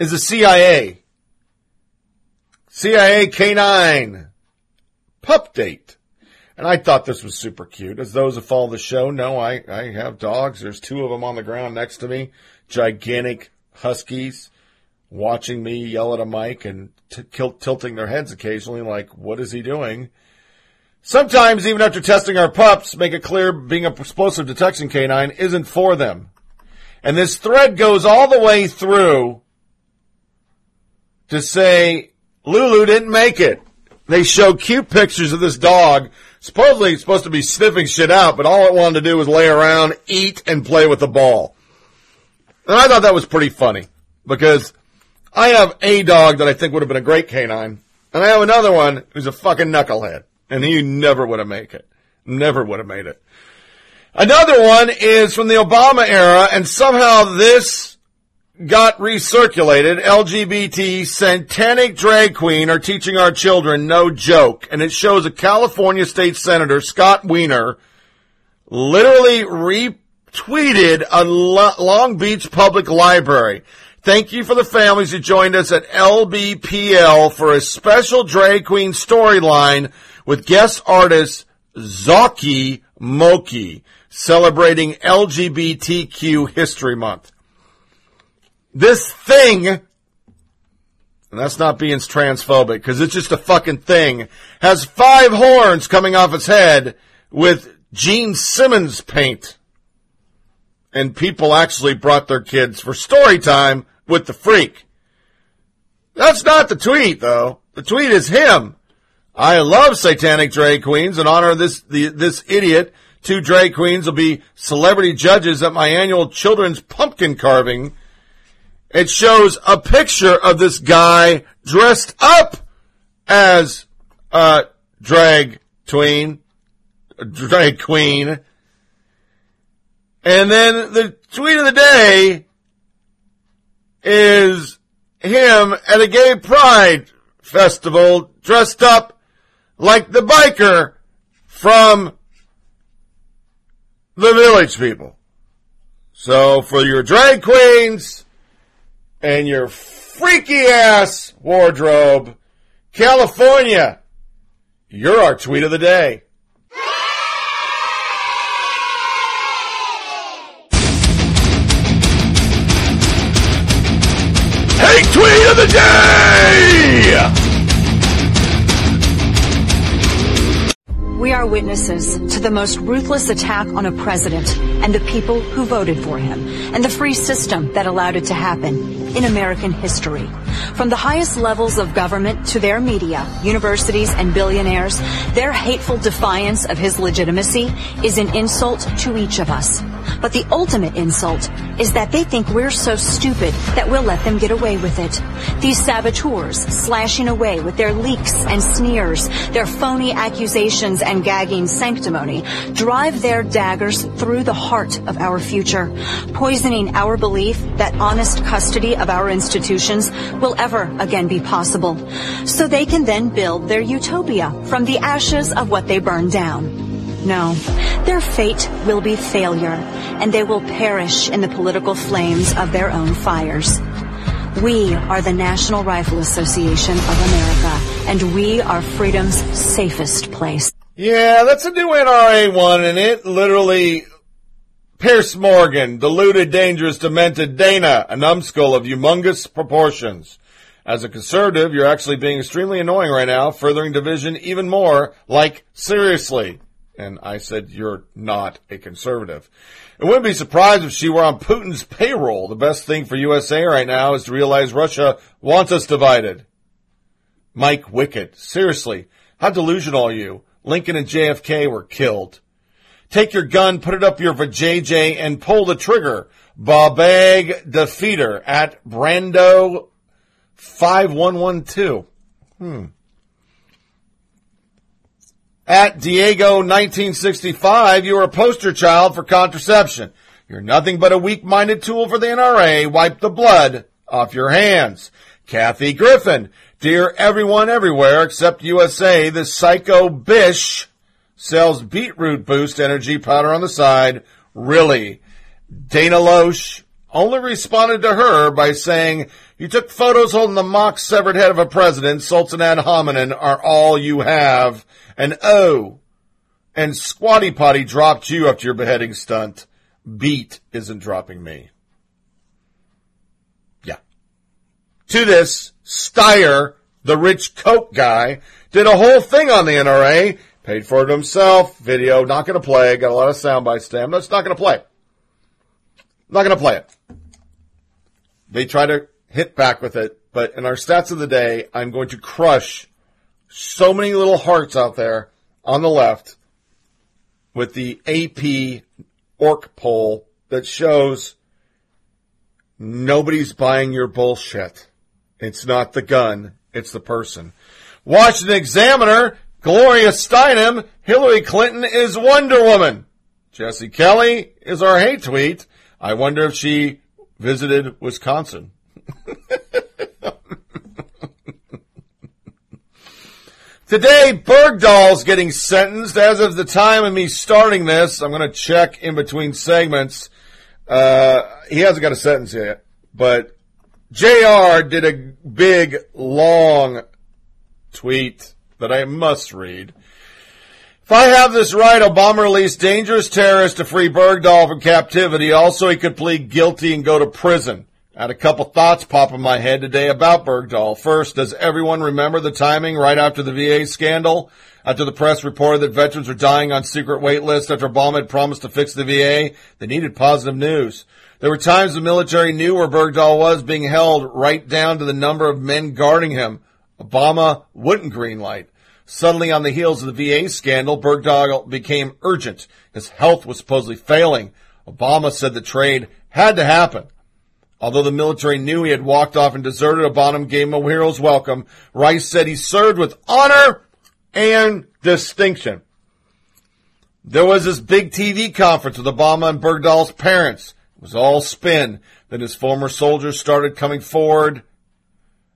is the CIA. CIA K9 pup date. And I thought this was super cute. As those who follow the show know, I, I have dogs. There's two of them on the ground next to me. Gigantic huskies watching me yell at a mic and t- tilting their heads occasionally like, what is he doing? Sometimes, even after testing our pups, make it clear being a explosive detection canine isn't for them. And this thread goes all the way through to say Lulu didn't make it. They show cute pictures of this dog. Supposedly supposed to be sniffing shit out, but all it wanted to do was lay around, eat, and play with the ball. And I thought that was pretty funny because I have a dog that I think would have been a great canine, and I have another one who's a fucking knucklehead, and he never would have made it. Never would have made it. Another one is from the Obama era, and somehow this got recirculated. LGBT satanic drag queen are teaching our children, no joke. And it shows a California state senator, Scott Wiener, literally retweeted a Long Beach public library. Thank you for the families who joined us at LBPL for a special drag queen storyline with guest artist Xochi Mochi celebrating LGBTQ History Month. This thing, and that's not being transphobic because it's just a fucking thing, has five horns coming off its head with Gene Simmons paint. And people actually brought their kids for story time with the freak. That's not the tweet though. The tweet is him. I love satanic drag queens. In honor of this, the, this idiot, two drag queens will be celebrity judges at my annual children's pumpkin carving it shows a picture of this guy dressed up as a drag tween, drag queen. And then the tweet of the day is him at a gay pride festival dressed up like the biker from the village people. So for your drag queens, and your freaky ass wardrobe. California, you're our tweet of the day. Hey, tweet of the day! We are witnesses to the most ruthless attack on a president and the people who voted for him and the free system that allowed it to happen in American history. From the highest levels of government to their media, universities, and billionaires, their hateful defiance of his legitimacy is an insult to each of us. But the ultimate insult is that they think we're so stupid that we'll let them get away with it. These saboteurs slashing away with their leaks and sneers, their phony accusations and gagging sanctimony drive their daggers through the heart of our future, poisoning our belief that honest custody of our institutions will ever again be possible. So they can then build their utopia from the ashes of what they burned down. No, their fate will be failure, and they will perish in the political flames of their own fires. We are the National Rifle Association of America, and we are freedom's safest place. Yeah, that's a new NRA one, and it literally Piers Morgan, deluded, dangerous, demented Dana, a numbskull of humongous proportions. As a conservative, you're actually being extremely annoying right now, furthering division even more. Like, seriously. And I said, you're not a conservative. I wouldn't be surprised if she were on Putin's payroll. The best thing for USA right now is to realize Russia wants us divided. Mike Wickett, seriously, how delusional are you? Lincoln and JFK were killed. Take your gun, put it up your vajayjay, and pull the trigger. Babag Defeater at Brando 5112. Hmm. At Diego 1965, you are a poster child for contraception. You're nothing but a weak-minded tool for the NRA. Wipe the blood off your hands. Kathy Griffin, dear everyone everywhere except USA, this psycho bish sells beetroot boost energy powder on the side. Really? Dana Loesch only responded to her by saying, you took photos holding the mock severed head of a president, Sultan ad hominem are all you have. And oh, and Squatty Potty dropped you after your beheading stunt. Beat isn't dropping me. Yeah. To this, Steyer, the rich Coke guy, did a whole thing on the NRA Paid for it himself. Video, not going to play. Got a lot of sound bites today. I'm not going to play. Not going to play it. They try to hit back with it, but in our stats of the day, I'm going to crush so many little hearts out there on the left with the AP NORC poll that shows nobody's buying your bullshit. It's not the gun, it's the person. Washington Examiner Gloria Steinem, Hillary Clinton is Wonder Woman. Jesse Kelly is our hate tweet. I wonder if she visited Wisconsin. Today, Bergdahl's getting sentenced. As of the time of me starting this, I'm going to check in between segments. Uh, he hasn't got a sentence yet, but JR did a big, long tweet that I must read. If I have this right, Obama released dangerous terrorists to free Bergdahl from captivity. Also, he could plead guilty and go to prison. I had a couple thoughts pop in my head today about Bergdahl. First, does everyone remember the timing right after the VA scandal? After the press reported that veterans were dying on secret wait lists after Obama had promised to fix the VA, they needed positive news. There were times the military knew where Bergdahl was being held right down to the number of men guarding him. Obama wouldn't greenlight. Suddenly on the heels of the VA scandal, Bergdahl became urgent. His health was supposedly failing. Obama said the trade had to happen. Although the military knew he had walked off and deserted, Obama gave him a hero's welcome. Rice said he served with honor and distinction. There was this big TV conference with Obama and Bergdahl's parents. It was all spin. Then his former soldiers started coming forward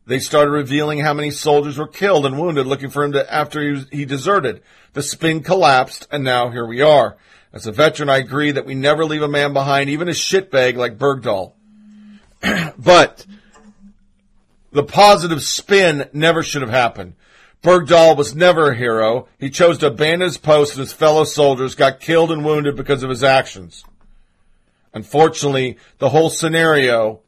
they started revealing how many soldiers were killed and wounded looking for him to, after he, was, he deserted. The spin collapsed and now here we are. As a veteran, I agree that we never leave a man behind, even a shitbag like Bergdahl. <clears throat> but the positive spin never should have happened. Bergdahl was never a hero. He chose to abandon his post and his fellow soldiers got killed and wounded because of his actions. Unfortunately, the whole scenario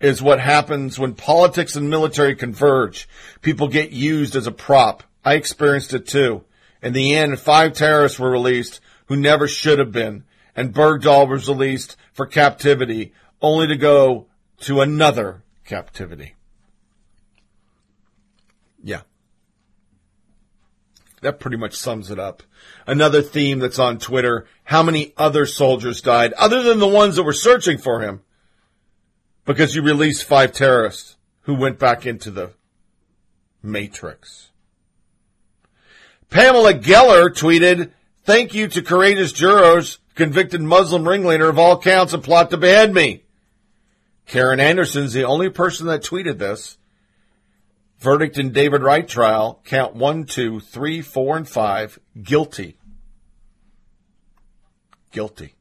is what happens when politics and military converge. People get used as a prop. I experienced it too. In the end, five terrorists were released who never should have been, and Bergdahl was released for captivity, only to go to another captivity. Yeah. That pretty much sums it up. Another theme that's on Twitter, how many other soldiers died, other than the ones that were searching for him? Because you released five terrorists who went back into the matrix. Pamela Geller tweeted, thank you to courageous jurors, convicted Muslim ringleader of all counts and plot to behead me. Karen Anderson's the only person that tweeted this. Verdict in David Wright trial, count one, two, three, four, and five, guilty. Guilty.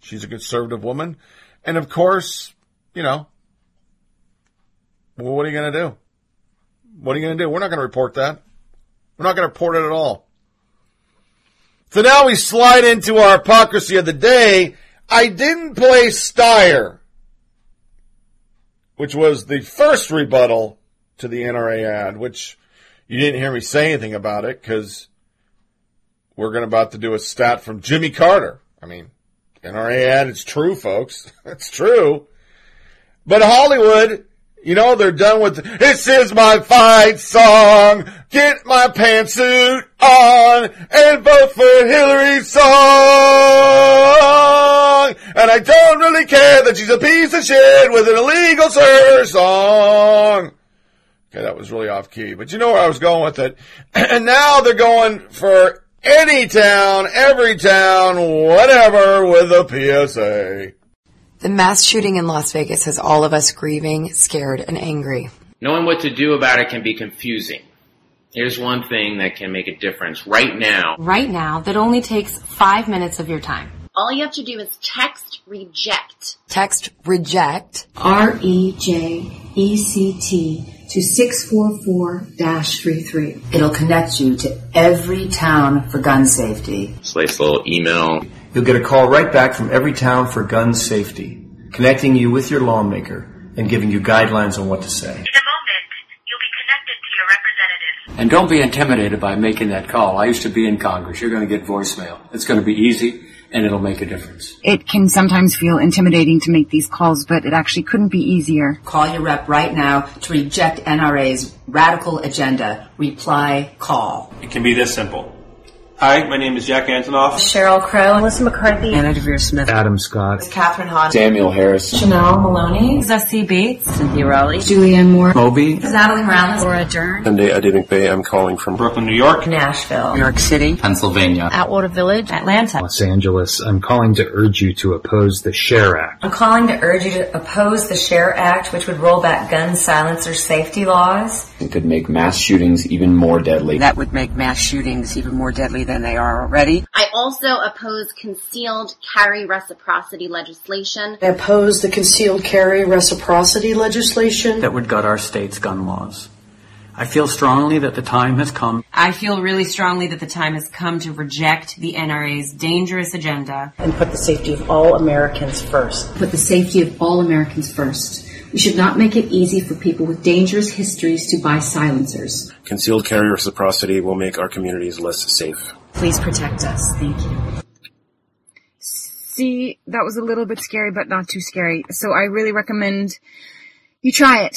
She's a conservative woman. And of course, you know, Well, what are you going to do? What are you going to do? We're not going to report that. We're not going to report it at all. So now we slide into our hypocrisy of the day. I didn't play Steyer, which was the first rebuttal to the NRA ad, which you didn't hear me say anything about it because we're going about to do a stat from Jimmy Carter. I mean, NRA ad, it's true, folks. <laughs> It's true. But Hollywood, you know, they're done with, this is my fight song. Get my pantsuit on and vote for Hillary's song. And I don't really care that she's a piece of shit with an illegal slur song. Okay, that was really off key, but you know where I was going with it. <clears throat> And now they're going for any town, every town, whatever with a PSA. The mass shooting in Las Vegas has all of us grieving, scared, and angry. Knowing what to do about it can be confusing. Here's one thing that can make a difference right now. Right now, that only takes five minutes of your time. All you have to do is text reject. Text reject. R E J E C T to 644-33. It'll connect you to every town for gun safety. Slice little email. You'll get a call right back from every town for gun safety, connecting you with your lawmaker and giving you guidelines on what to say. In a moment, you'll be connected to your representative. And don't be intimidated by making that call. I used to be in Congress. You're going to get voicemail. It's going to be easy and it'll make a difference. It can sometimes feel intimidating to make these calls, but it actually couldn't be easier. Call your rep right now to reject NRA's radical agenda. Reply call. It can be this simple. Hi, my name is Jack Antonoff. Sheryl Crow, Melissa McCarthy, Anna Deavere Smith, Adam Scott, Kathryn Hahn, Samuel Harris, Chanel Maloney, Zesty Bates, Cynthia Rowley, Julianne Moore, Moby, Natalie Morales, Laura Dern, Sunday Eddie McVeigh. I'm calling from Brooklyn, New York, Nashville, New York City, Pennsylvania, Atwater Village, Atlanta, Los Angeles. I'm calling to urge you to oppose the SHARE Act. I'm calling to urge you to oppose the SHARE Act, which would roll back gun silencer safety laws. It could make mass shootings even more deadly. That would make mass shootings even more deadly than they are already. I also oppose concealed carry reciprocity legislation. I oppose the concealed carry reciprocity legislation. That would gut our state's gun laws. I feel strongly that the time has come. I feel really strongly that the time has come to reject the NRA's dangerous agenda. And put the safety of all Americans first. Put the safety of all Americans first. We should not make it easy for people with dangerous histories to buy silencers. Concealed carry reciprocity will make our communities less safe. Please protect us. Thank you. See, that was a little bit scary, but not too scary. So I really recommend you try it.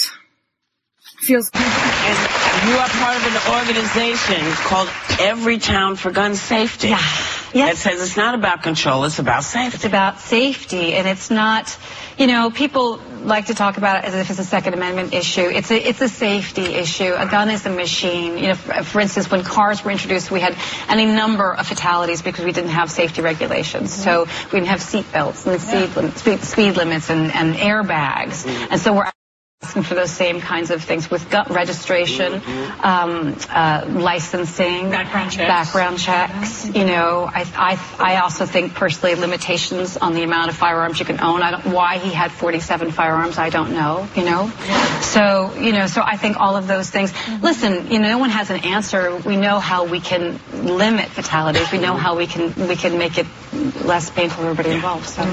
Feels good. You are part of an organization called Every Town for Gun Safety. Yeah. Yes. It says it's not about control, it's about safety. It's about safety, and it's not, you know, people like to talk about it as if it's a Second Amendment issue. It's a, it's a safety issue. A gun is a machine. You know, for, for instance, when cars were introduced, we had any number of fatalities because we didn't have safety regulations. Mm-hmm. So we didn't have seat belts and speed, speed, speed limits and, and airbags. Mm-hmm. And so we're asking for those same kinds of things with gun registration, mm-hmm. um, uh, licensing, Background checks. background checks. Mm-hmm. You know, I, I, I also think personally limitations on the amount of firearms you can own. I don't, why he had 47 firearms, I don't know, you know. So, you know, so I think all of those things. Mm-hmm. Listen, you know, no one has an answer. We know how we can limit fatalities. We know how we can, we can make it less painful for everybody involved. So.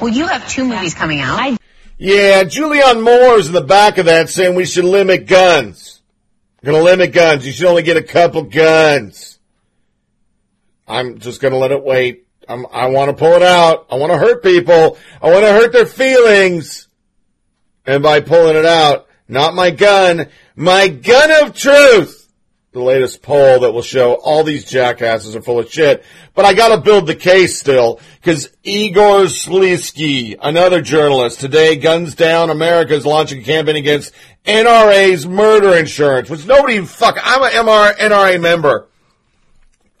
Well, you have two movies coming out. I Yeah, Julianne Moore's in the back of that saying we should limit guns. We're gonna limit guns. You should only get a couple guns. I'm just gonna let it wait. I'm, I want to pull it out. I want to hurt people. I want to hurt their feelings. And by pulling it out, not my gun, my gun of truth. The latest poll that will show all these jackasses are full of shit. But I gotta build the case still, cause Igor Volsky, another journalist, today Guns Down America is launching a campaign against NRA's murder insurance, which nobody fuck, I'm a MR, NRA member.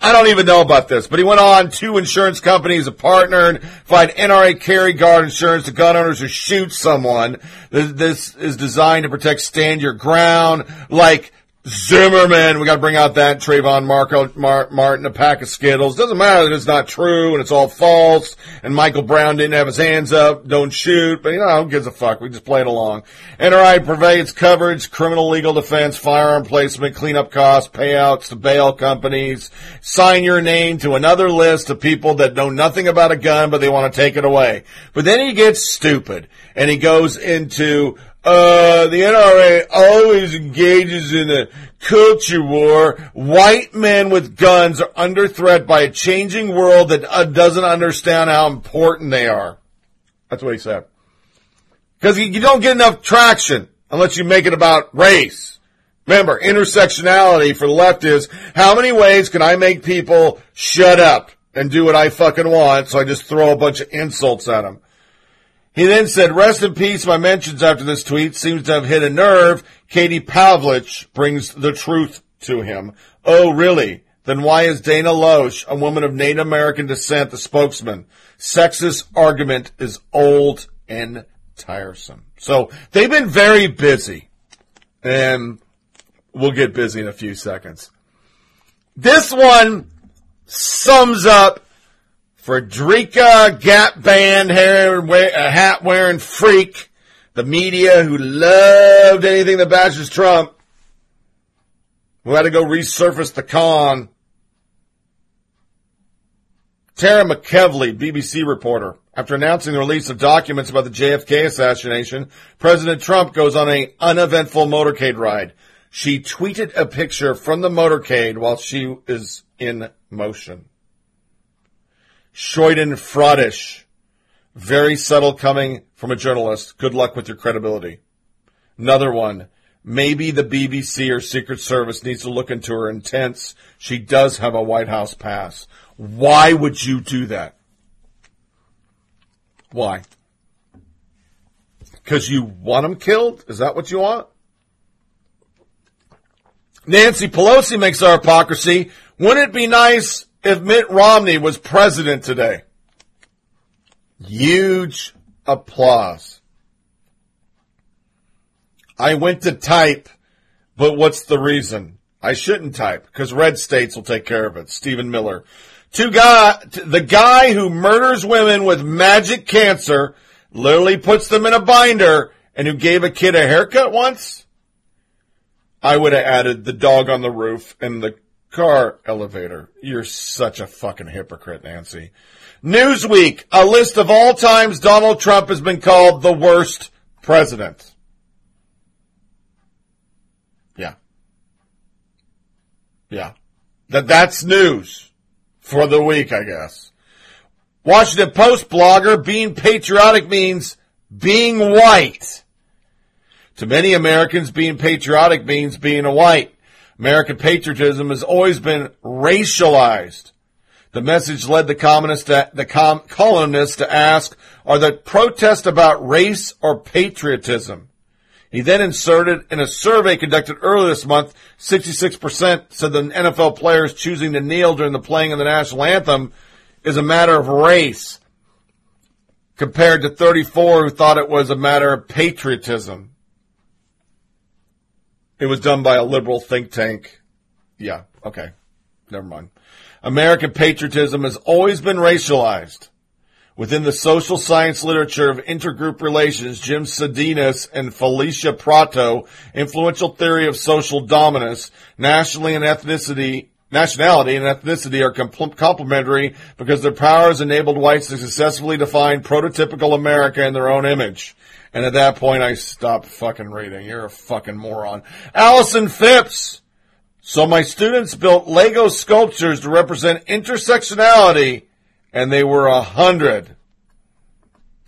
I don't even know about this, but he went on. Two insurance companies have partnered, provide NRA carry guard insurance to gun owners who shoot someone. This is designed to protect stand your ground, like Zimmerman, we got to bring out that Trayvon Marco, Mar- Martin, a pack of Skittles. Doesn't matter that it's not true and it's all false. And Michael Brown didn't have his hands up. Don't shoot. But you know, who gives a fuck? We just play it along. NRA provides coverage, criminal legal defense, firearm placement, cleanup costs, payouts to bail companies. Sign your name to another list of people that know nothing about a gun, but they want to take it away. But then he gets stupid and he goes into uh, the NRA always engages in a culture war. White men with guns are under threat by a changing world that uh, doesn't understand how important they are. That's what he said. Because you, you don't get enough traction unless you make it about race. Remember, intersectionality for the left is how many ways can I make people shut up and do what I fucking want so I just throw a bunch of insults at them. He then said, rest in peace. My mentions after this tweet seems to have hit a nerve. Katie Pavlich brings the truth to him. Oh, really? Then why is Dana Loesch, a woman of Native American descent, the spokesman? Sexist argument is old and tiresome. So they've been very busy and we'll get busy in a few seconds. This one sums up Frederica Gap Band hair, a uh, hat wearing freak, the media who loved anything that bashes Trump, who had to go resurface the con. Tara McKelvey, BBC reporter. After announcing the release of documents about the JFK assassination, President Trump goes on an uneventful motorcade ride. She tweeted a picture from the motorcade while she is in motion. Fraudish. Very subtle coming from a journalist. Good luck with your credibility. Another one. Maybe the BBC or Secret Service needs to look into her intents. She does have a White House pass. Why would you do that? Why? Because you want them killed? Is that what you want? Nancy Pelosi makes our hypocrisy. Wouldn't it be nice if Mitt Romney was president today. Huge applause. I went to type, but what's the reason? I shouldn't type because red states will take care of it. Stephen Miller. Two guy, the guy who murders women with magic cancer, literally puts them in a binder, and who gave a kid a haircut once? I would have added the dog on the roof and the car elevator. You're such a fucking hypocrite, Nancy. Newsweek, a list of all times Donald Trump has been called the worst president. Yeah. Yeah. That, that's news for the week, I guess. Washington Post blogger, being patriotic means being white. To many Americans, being patriotic means being a white. American patriotism has always been racialized. The message led the communists to, the com- colonists to ask, are the protests about race or patriotism? He then inserted in a survey conducted earlier this month, 66% said the NFL players choosing to kneel during the playing of the national anthem is a matter of race, compared to 34 who thought it was a matter of patriotism. It was done by a liberal think tank. Yeah, okay. Never mind. American patriotism has always been racialized. Within the social science literature of intergroup relations, Jim Sidanius and Felicia Pratto, influential theory of social dominance, nationally and ethnicity, nationality and ethnicity are compl- complementary because their powers enabled whites to successfully define prototypical America in their own image. And at that point, I stopped fucking reading. You're a fucking moron. Allison Phipps. So my students built Lego sculptures to represent intersectionality, and they were a hundred.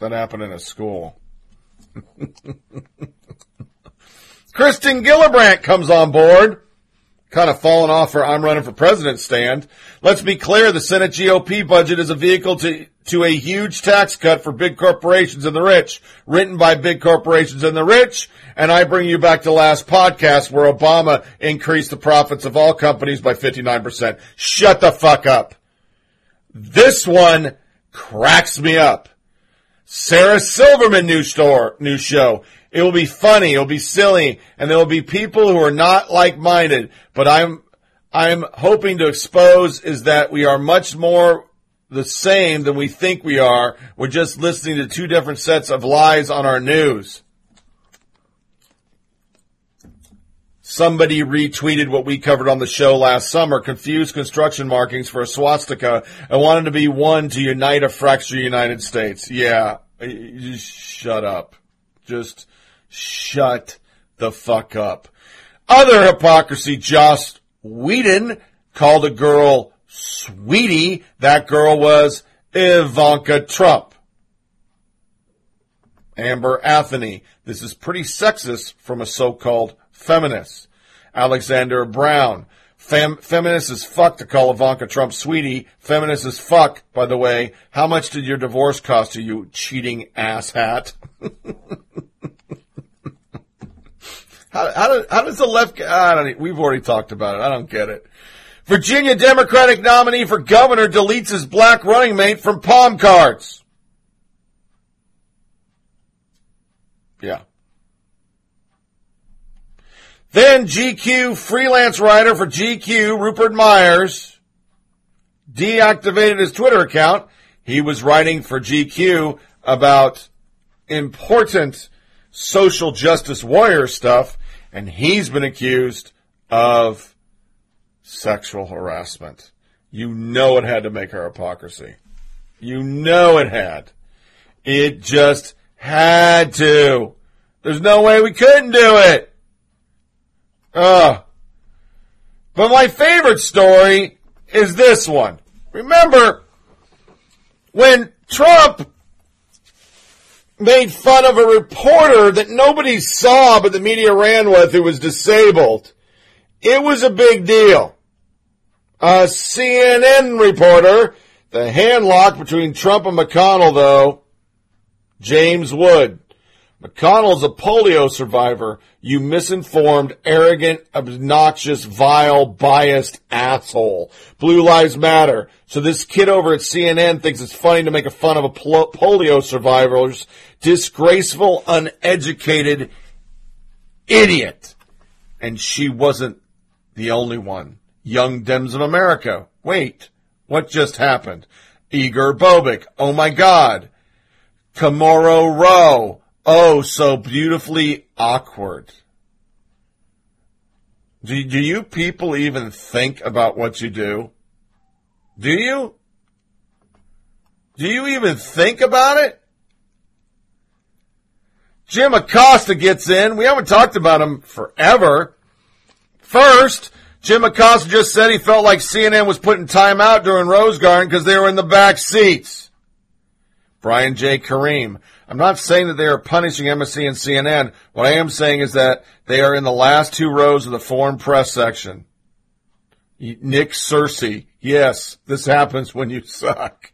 That happened in a school. <laughs> Kirsten Gillibrand comes on board kind of fallen off her I'm running for president stand. Let's be clear, the Senate GOP budget is a vehicle to, to a huge tax cut for big corporations and the rich, written by big corporations and the rich. And I bring you back to last podcast where Obama increased the profits of all companies by 59%. Shut the fuck up. This one cracks me up. Sarah Silverman new store, new show. It will be funny. It will be silly. And there will be people who are not like-minded. But I'm, I'm hoping to expose is that we are much more the same than we think we are. We're just listening to two different sets of lies on our news. Somebody retweeted what we covered on the show last summer, confused construction markings for a swastika and wanted to be one to unite a fractured United States. Yeah, shut up. Just shut the fuck up. Other hypocrisy, Joss Whedon called a girl sweetie. That girl was Ivanka Trump. Amber Anthony. This is pretty sexist from a so-called feminist. Alexander Brown. Fem- feminist as fuck to call Ivanka Trump sweetie. Feminist as fuck, by the way. How much did your divorce cost you, you cheating asshat? <laughs> how, how, how, does the left, I don't, we've already talked about it. I don't get it. Virginia Democratic nominee for governor deletes his black running mate from palm cards. Yeah. Then GQ freelance writer for GQ, Rupert Myers, deactivated his Twitter account. He was writing for GQ about important social justice warrior stuff, and he's been accused of sexual harassment. You know it had to make her hypocrisy. You know it had. It just had to. There's no way we couldn't do it. Uh, but my favorite story is this one. Remember when Trump made fun of a reporter that nobody saw but the media ran with who was disabled. It was a big deal. A CNN reporter, the handlock between Trump and McConnell though, James Wood. McConnell's a polio survivor. You misinformed, arrogant, obnoxious, vile, biased asshole. Blue Lives Matter. So this kid over at CNN thinks it's funny to make a fun of a polio survivor's disgraceful, uneducated idiot. And she wasn't the only one. Young Dems of America. Wait, what just happened? Igor Bobek. Oh my God. Komoro Rowe. Oh, so beautifully awkward. Do, do you people even think about what you do? Do you? Do you even think about it? Jim Acosta gets in. We haven't talked about him forever. First, Jim Acosta just said he felt like CNN was putting time out during Rose Garden because they were in the back seats. Brian J. Karem. I'm not saying that they are punishing MSC and CNN. What I am saying is that they are in the last two rows of the foreign press section. Nick Searcy. Yes, this happens when you <laughs> suck.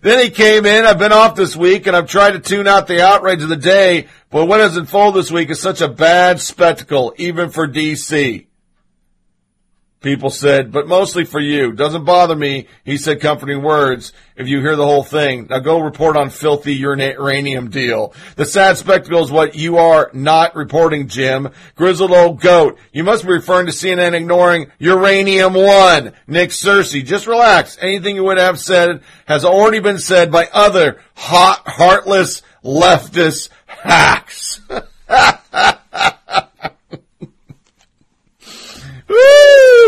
Then he came in. I've been off this week and I've tried to tune out the outrage of the day, but what has unfolded this week is such a bad spectacle, even for DC. People said, but mostly for you. Doesn't bother me. He said comforting words. If you hear the whole thing, now go report on filthy uranium deal. The sad spectacle is what you are not reporting, Jim. Grizzled old goat. You must be referring to CNN ignoring uranium one. Nick Searcy. Just relax. Anything you would have said has already been said by other hot, heartless leftist hacks. <laughs>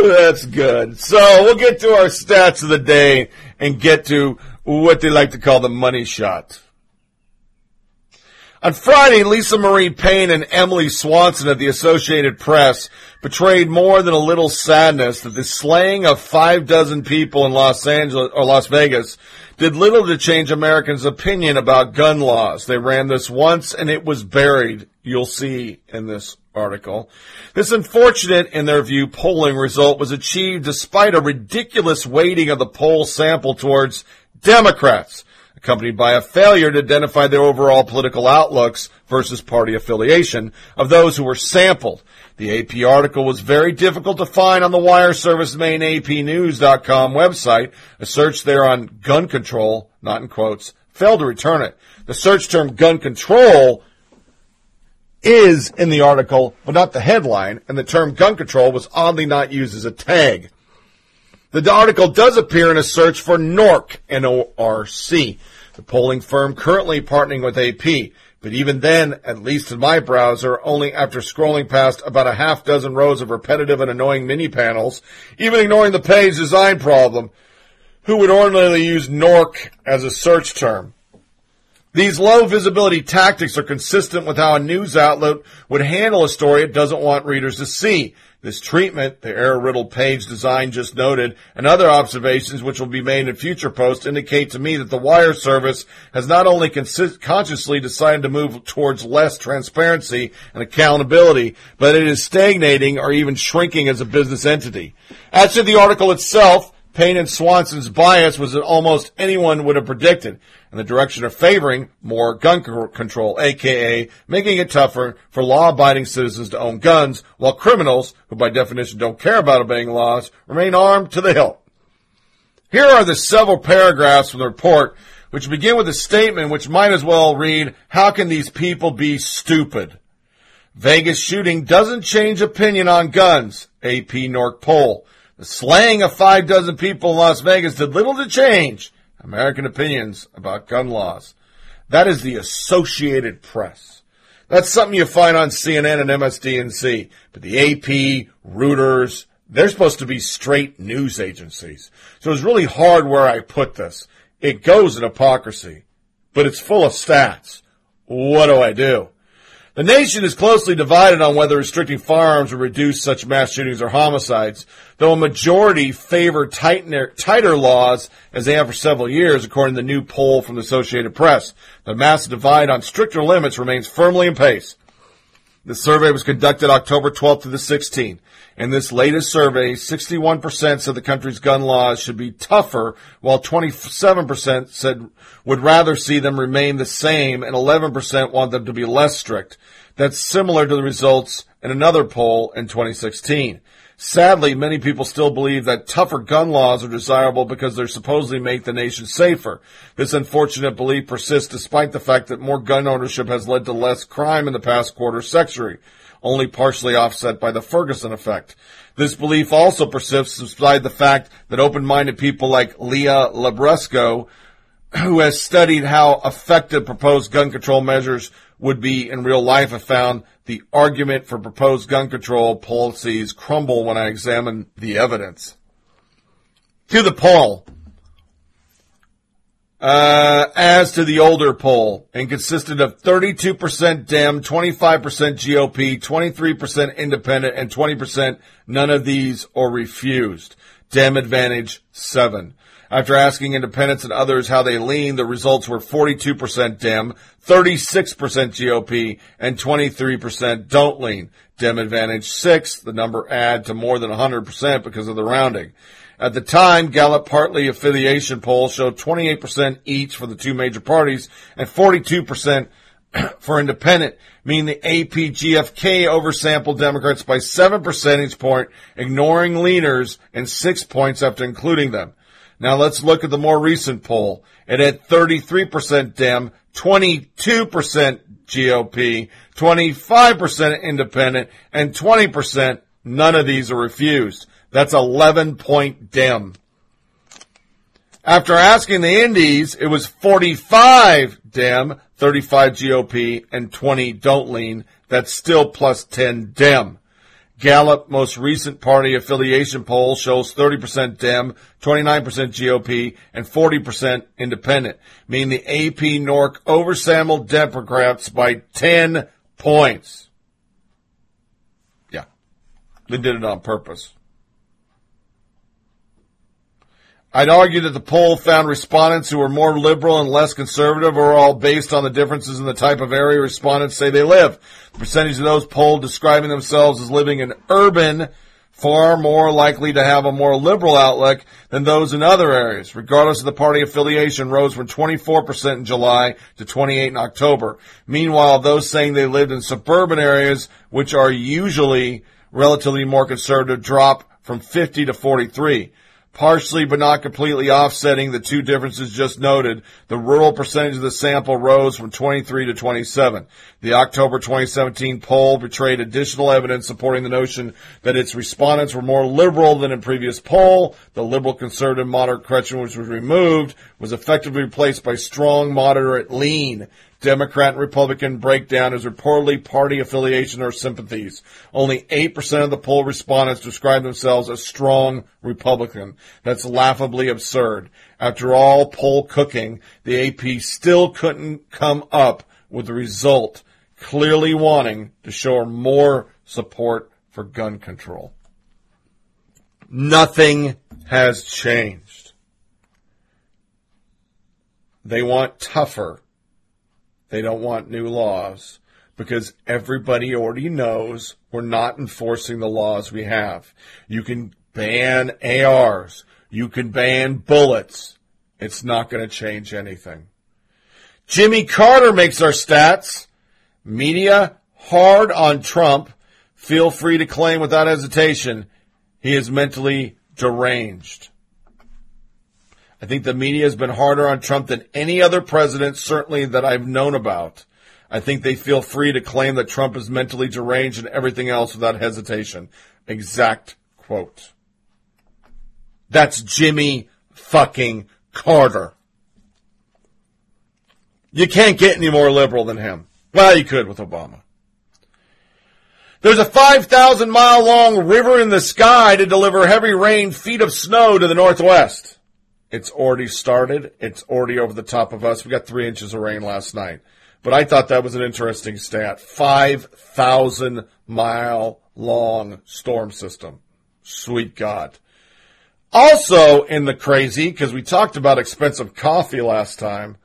That's good. So we'll get to our stats of the day and get to what they like to call the money shot. On Friday, Lisa Marie Pane and Emily Swanson of the Associated Press betrayed more than a little sadness that the slaying of five dozen people in Los Angeles or Las Vegas did little to change Americans' opinion about gun laws. They ran this once and it was buried. You'll see in this article. This unfortunate, in their view, polling result was achieved despite a ridiculous weighting of the poll sample towards Democrats, accompanied by a failure to identify their overall political outlooks versus party affiliation of those who were sampled. The AP article was very difficult to find on the wire service main APnews.com website. A search there on gun control, not in quotes, failed to return it. The search term gun control is in the article, but not the headline, and the term gun control was oddly not used as a tag. The article does appear in a search for NORC, N-O-R-C, the polling firm currently partnering with AP. But even then, at least in my browser, only after scrolling past about a half dozen rows of repetitive and annoying mini panels, even ignoring the page design problem, who would ordinarily use NORC as a search term. These low visibility tactics are consistent with how a news outlet would handle a story it doesn't want readers to see. This treatment, the error riddled page design just noted, and other observations which will be made in future posts indicate to me that the wire service has not only consist- consciously decided to move towards less transparency and accountability, but it is stagnating or even shrinking as a business entity. As to the article itself, Pane and Swanson's bias was that almost anyone would have predicted in the direction of favoring more gun control, aka making it tougher for law-abiding citizens to own guns, while criminals, who by definition don't care about obeying laws, remain armed to the hilt. Here are the several paragraphs from the report, which begin with a statement which might as well read, how can these people be stupid? Vegas shooting doesn't change opinion on guns, AP NORC poll. The slaying of five dozen people in Las Vegas did little to change American opinions about gun laws. That is the Associated Press. That's something you find on CNN and MSDNC. But the AP, Reuters, they're supposed to be straight news agencies. So it's really hard where I put this. It goes in hypocrisy, but it's full of stats. What do I do? The nation is closely divided on whether restricting firearms will reduce such mass shootings or homicides, though a majority favor tighter, tighter laws as they have for several years, according to the new poll from the Associated Press. The massive divide on stricter limits remains firmly in pace. The survey was conducted October 12th to the 16th. In this latest survey, 61% said the country's gun laws should be tougher, while 27% said would rather see them remain the same, and 11% want them to be less strict. That's similar to the results in another poll in 2016. Sadly, many people still believe that tougher gun laws are desirable because they supposedly make the nation safer. This unfortunate belief persists despite the fact that more gun ownership has led to less crime in the past quarter century, only partially offset by the Ferguson effect. This belief also persists despite the fact that open-minded people like Leah Libresco, who has studied how effective proposed gun control measures would be in real life have found the argument for proposed gun control policies crumble when I examine the evidence. To the poll. Uh, as to the older poll, and consisted of 32% Dem, 25% GOP, 23% independent, and 20% none of these or refused. Dem advantage 7. After asking independents and others how they lean, the results were 42% Dem, 36% GOP, and 23% don't lean. Dem advantage 6, the number add to more than 100% because of the rounding. At the time, Gallup partly affiliation poll showed 28% each for the two major parties and 42% <clears throat> for independent, meaning the APGFK oversampled Democrats by 7 percentage point, ignoring leaners and 6 points after including them. Now let's look at the more recent poll. It had 33% Dem, 22% GOP, 25% independent, and 20% none of these are refused. That's 11 point Dem. After asking the Indies, it was 45 Dem, 35 GOP, and 20 don't lean. That's still plus 10 Dem. Gallup most recent party affiliation poll shows 30% Dem, 29% GOP, and 40% independent, meaning the AP NORC oversampled Democrats by 10 points. Yeah. They did it on purpose. I'd argue that the poll found respondents who were more liberal and less conservative are all based on the differences in the type of area respondents say they live. The percentage of those polled describing themselves as living in urban far more likely to have a more liberal outlook than those in other areas, regardless of the party affiliation, rose from 24% in July to 28 in October. Meanwhile, those saying they lived in suburban areas, which are usually relatively more conservative, drop from 50 to 43. Partially but not completely offsetting the two differences just noted, the rural percentage of the sample rose from 23 to 27. The October 2017 poll betrayed additional evidence supporting the notion that its respondents were more liberal than in previous poll. The liberal conservative moderate question which was removed was effectively replaced by strong moderate lean. Democrat and Republican breakdown is reportedly party affiliation or sympathies. Only 8% of the poll respondents describe themselves as strong Republican. That's laughably absurd. After all poll cooking, the AP still couldn't come up with a result clearly wanting to show more support for gun control. Nothing has changed. They want tougher they don't want new laws because everybody already knows we're not enforcing the laws we have. You can ban ARs. You can ban bullets. It's not going to change anything. Jimmy Carter makes our stats. Media hard on Trump. Feel free to claim without hesitation he is mentally deranged. I think the media has been harder on Trump than any other president, certainly that I've known about. I think they feel free to claim that Trump is mentally deranged and everything else without hesitation. Exact quote. That's Jimmy fucking Carter. You can't get any more liberal than him. Well, you could with Obama. There's a 5,000 mile long river in the sky to deliver heavy rain, feet of snow to the northwest. It's already started. It's already over the top of us. We got three inches of rain last night. But I thought that was an interesting stat. 5,000 mile long storm system. Sweet God. Also in the crazy, because we talked about expensive coffee last time,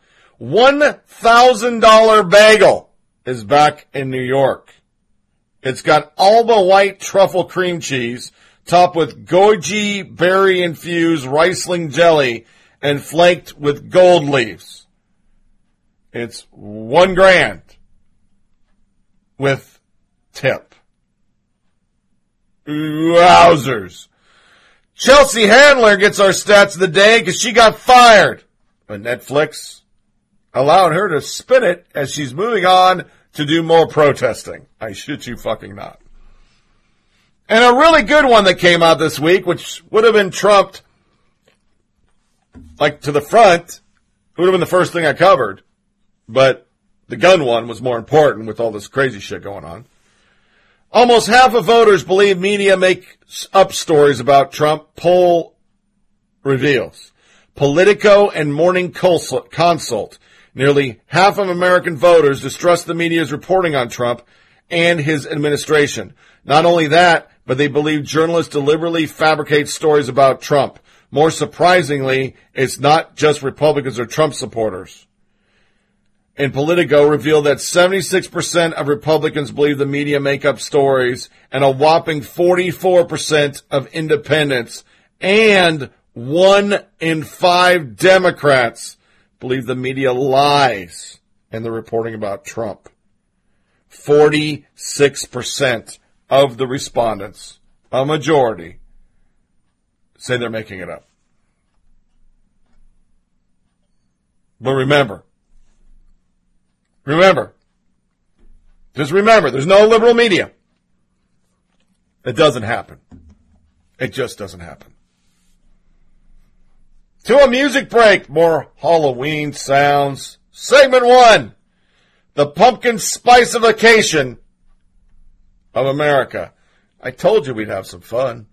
$1,000 bagel is back in New York. It's got Alba white truffle cream cheese topped with goji berry infused Riesling jelly and flaked with gold leaves. It's one grand with tip. Wowzers. Chelsea Handler gets our stats of the day because she got fired. But Netflix allowed her to spin it as she's moving on to do more protesting. I shit you fucking not. And a really good one that came out this week, which would have been trumped like to the front, would have been the first thing I covered. But the gun one was more important with all this crazy shit going on. Almost half of voters believe media make up stories about Trump. Poll reveals. Politico and Morning Consult. Nearly half of American voters distrust the media's reporting on Trump and his administration. Not only that, but they believe journalists deliberately fabricate stories about Trump. More surprisingly, it's not just Republicans or Trump supporters. And Politico revealed that 76% of Republicans believe the media make up stories and a whopping 44% of independents and one in five Democrats believe the media lies in the reporting about Trump. 46% of the respondents, a majority, say they're making it up. But remember, remember, just remember, there's no liberal media. It doesn't happen. It just doesn't happen. To a music break, more Halloween sounds. Segment one, the pumpkin spicification of America. I told you we'd have some fun.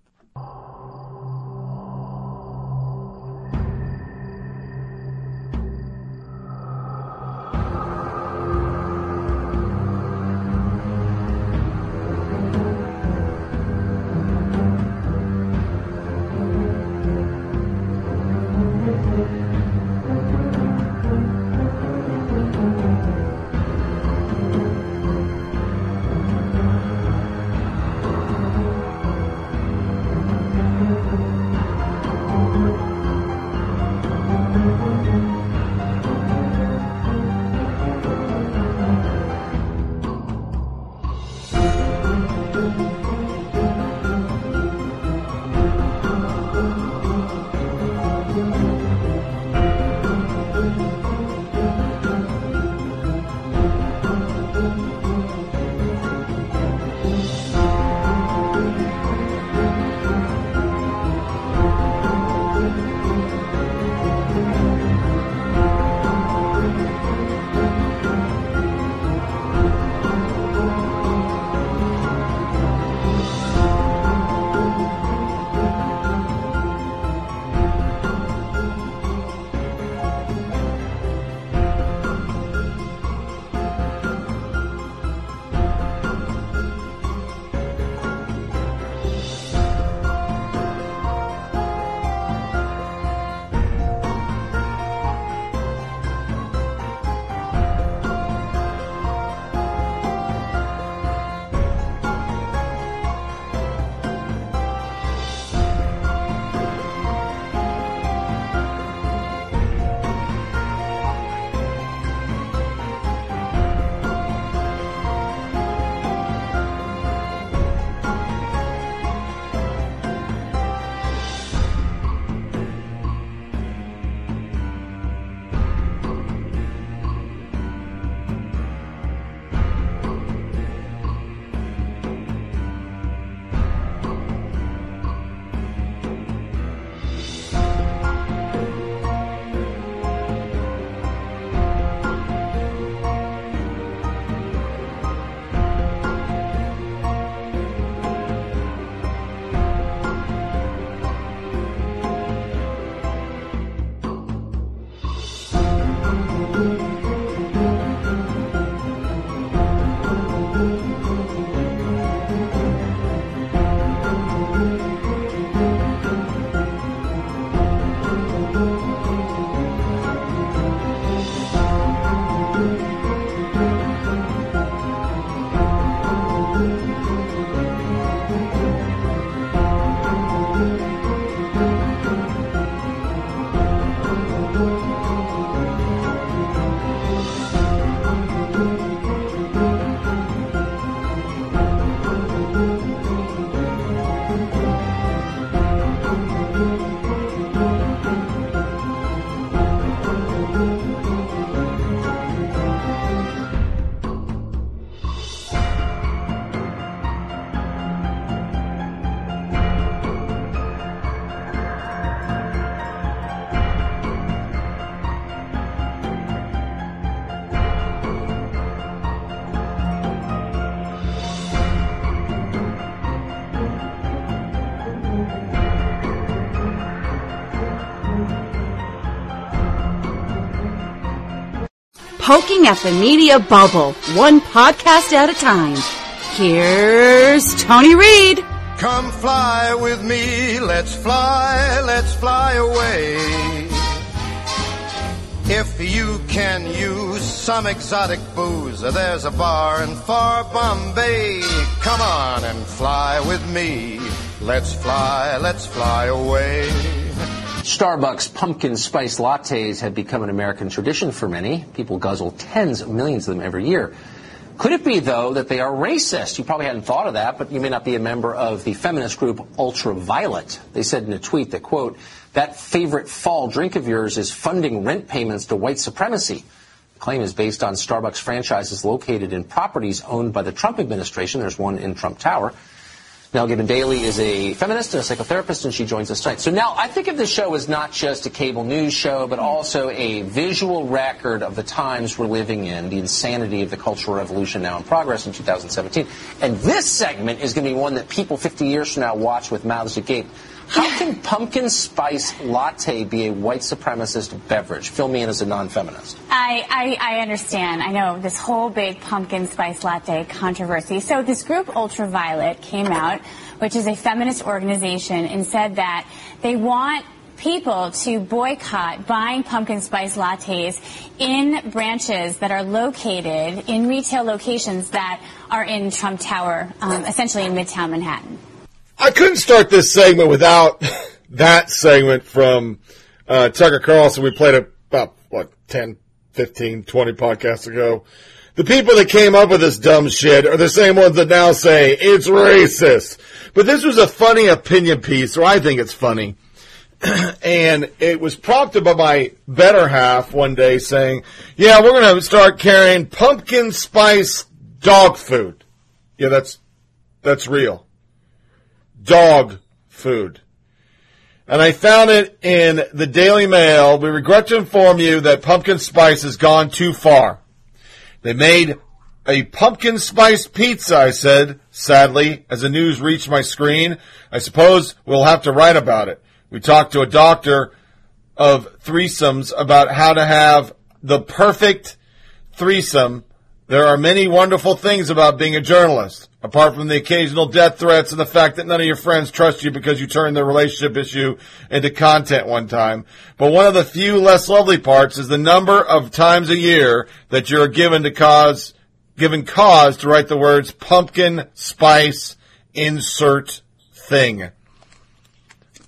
Poking at the media bubble, one podcast at a time. Here's Tony Reed. Come fly with me, let's fly, let's fly away. If you can use some exotic booze, there's a bar in far Bombay. Come on and fly with me. Let's fly, let's fly away. Starbucks pumpkin spice lattes have become an American tradition for many. People guzzle tens of millions of them every year. Could it be, though, that they are racist? You probably hadn't thought of that, but you may not be a member of the feminist group Ultraviolet. They said in a tweet that, quote, that favorite fall drink of yours is funding rent payments to white supremacy. The claim is based on Starbucks franchises located in properties owned by the Trump administration. There's one in Trump Tower. Nell Gibbon Daly is a feminist and a psychotherapist, and she joins us tonight. So now I think of this show as not just a cable news show, but also a visual record of the times we're living in, the insanity of the Cultural Revolution now in progress in 2017. And this segment is going to be one that people 50 years from now watch with mouths agape. How can pumpkin spice latte be a white supremacist beverage? Fill me in as a non-feminist. I, I, I understand. I know this whole big pumpkin spice latte controversy. So this group Ultraviolet came out, which is a feminist organization, and said that they want people to boycott buying pumpkin spice lattes in branches that are located in retail locations that are in Trump Tower, um, essentially in Midtown Manhattan. I couldn't start this segment without <laughs> that segment from uh, Tucker Carlson. We played it about, what, 10, 15, 20 podcasts ago. The people that came up with this dumb shit are the same ones that now say it's racist. But this was a funny opinion piece, or I think it's funny. <clears throat> and it was prompted by my better half one day saying, yeah, we're going to start carrying pumpkin spice dog food. Yeah, that's, that's real dog food. And I found it in the Daily Mail. We regret to inform you that pumpkin spice has gone too far. They made a pumpkin spice pizza, I said, sadly, as the news reached my screen. I suppose we'll have to write about it. We talked to a doctor of threesomes about how to have the perfect threesome. There are many wonderful things about being a journalist apart from the occasional death threats and the fact that none of your friends trust you because you turned the relationship issue into content one time. But one of the few less lovely parts is the number of times a year that you're given to cause, given cause to write the words pumpkin spice insert thing.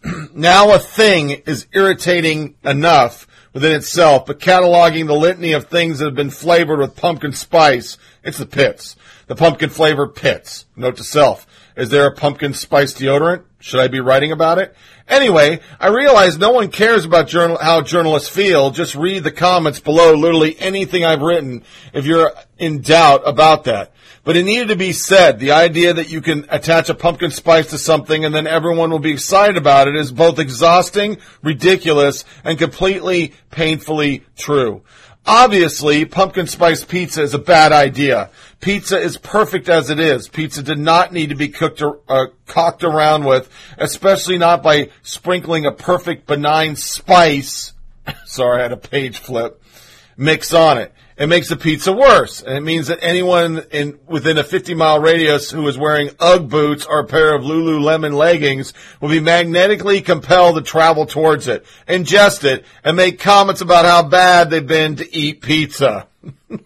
<clears throat> now a thing is irritating enough within itself, but cataloging the litany of things that have been flavored with pumpkin spice, it's the pits the pumpkin flavor pits. Note to self. Is there a pumpkin spice deodorant? Should I be writing about it? Anyway, I realize no one cares about journal- how journalists feel. Just read the comments below literally anything I've written if you're in doubt about that. But it needed to be said. The idea that you can attach a pumpkin spice to something and then everyone will be excited about it is both exhausting, ridiculous, and completely painfully true. Obviously, pumpkin spice pizza is a bad idea. Pizza is perfect as it is. Pizza did not need to be cooked or uh, cocked around with, especially not by sprinkling a perfect benign spice. <coughs> Sorry, I had a page flip. Mix on it. It makes the pizza worse, and it means that anyone in within a 50 mile radius who is wearing UGG boots or a pair of Lululemon leggings will be magnetically compelled to travel towards it, ingest it, and make comments about how bad they've been to eat pizza. <laughs> and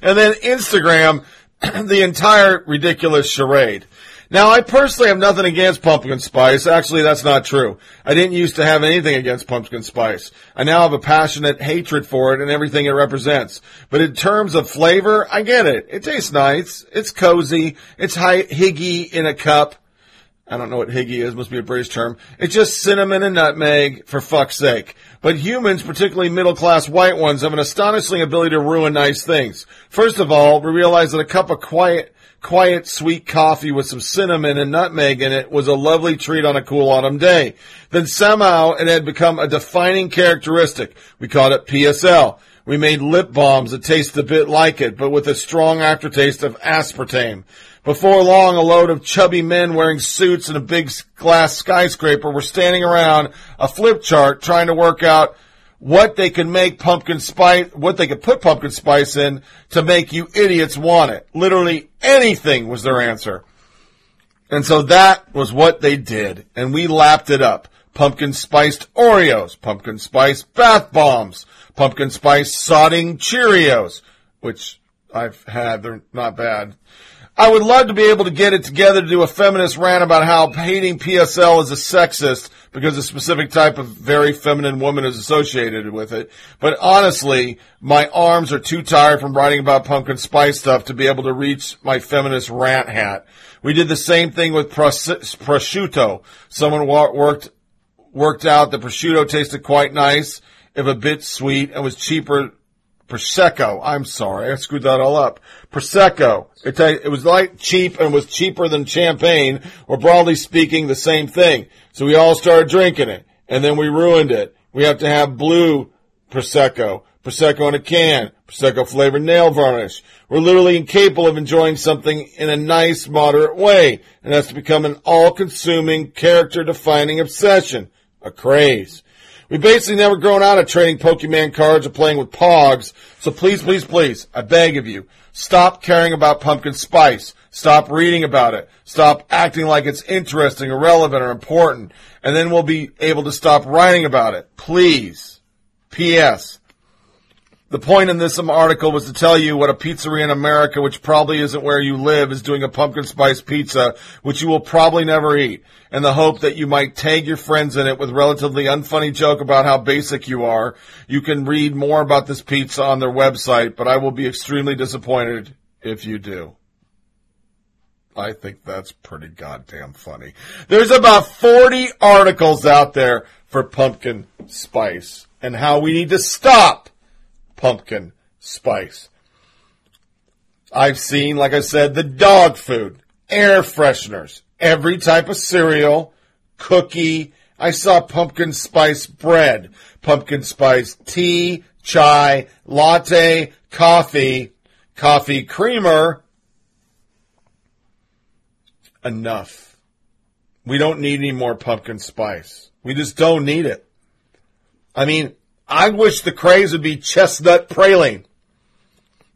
then Instagram <clears throat> the entire ridiculous charade. Now, I personally have nothing against pumpkin spice. Actually, that's not true. I didn't used to have anything against pumpkin spice. I now have a passionate hatred for it and everything it represents. But in terms of flavor, I get it. It tastes nice. It's cozy. It's higgy in a cup. I don't know what higgy is. Must be a British term. It's just cinnamon and nutmeg, for fuck's sake. But humans, particularly middle class white ones, have an astonishing ability to ruin nice things. First of all, we realize that a cup of quiet, quiet, sweet coffee with some cinnamon and nutmeg in it was a lovely treat on a cool autumn day. Then somehow it had become a defining characteristic. We called it PSL. We made lip balms that tasted a bit like it, but with a strong aftertaste of aspartame. Before long, a load of chubby men wearing suits and a big glass skyscraper were standing around a flip chart trying to work out what they could make pumpkin spice, what they could put pumpkin spice in to make you idiots want it. Literally anything was their answer. And so that was what they did. And we lapped it up. Pumpkin spiced Oreos, pumpkin spice bath bombs, pumpkin spice sodding Cheerios, which I've had. They're not bad. I would love to be able to get it together to do a feminist rant about how hating PSL is a sexist because a specific type of very feminine woman is associated with it. But honestly, my arms are too tired from writing about pumpkin spice stuff to be able to reach my feminist rant hat. We did the same thing with pros- prosciutto. Someone wa- worked worked out that prosciutto tasted quite nice, if a bit sweet, and was cheaper Prosecco. I'm sorry, I screwed that all up. Prosecco. It, it was like cheap and was cheaper than champagne, or broadly speaking, the same thing. So we all started drinking it, and then we ruined it. We have to have blue Prosecco, Prosecco in a can, Prosecco flavored nail varnish. We're literally incapable of enjoying something in a nice, moderate way, and that's become an all-consuming, character-defining obsession, a craze. We basically never grown out of trading Pokemon cards or playing with Pogs, so please, please, please, I beg of you, stop caring about pumpkin spice. Stop reading about it. Stop acting like it's interesting or relevant or important, and then we'll be able to stop writing about it. Please. P.S. The point in this article was to tell you what a pizzeria in America, which probably isn't where you live, is doing a pumpkin spice pizza, which you will probably never eat, in the hope that you might tag your friends in it with a relatively unfunny joke about how basic you are. You can read more about this pizza on their website, but I will be extremely disappointed if you do. I think that's pretty goddamn funny. There's about 40 articles out there for pumpkin spice and how we need to stop pumpkin spice. I've seen, like I said, the dog food, air fresheners, every type of cereal, cookie. I saw pumpkin spice bread, pumpkin spice tea, chai, latte, coffee, coffee creamer. Enough. We don't need any more pumpkin spice. We just don't need it. I mean, I wish the craze would be chestnut praline.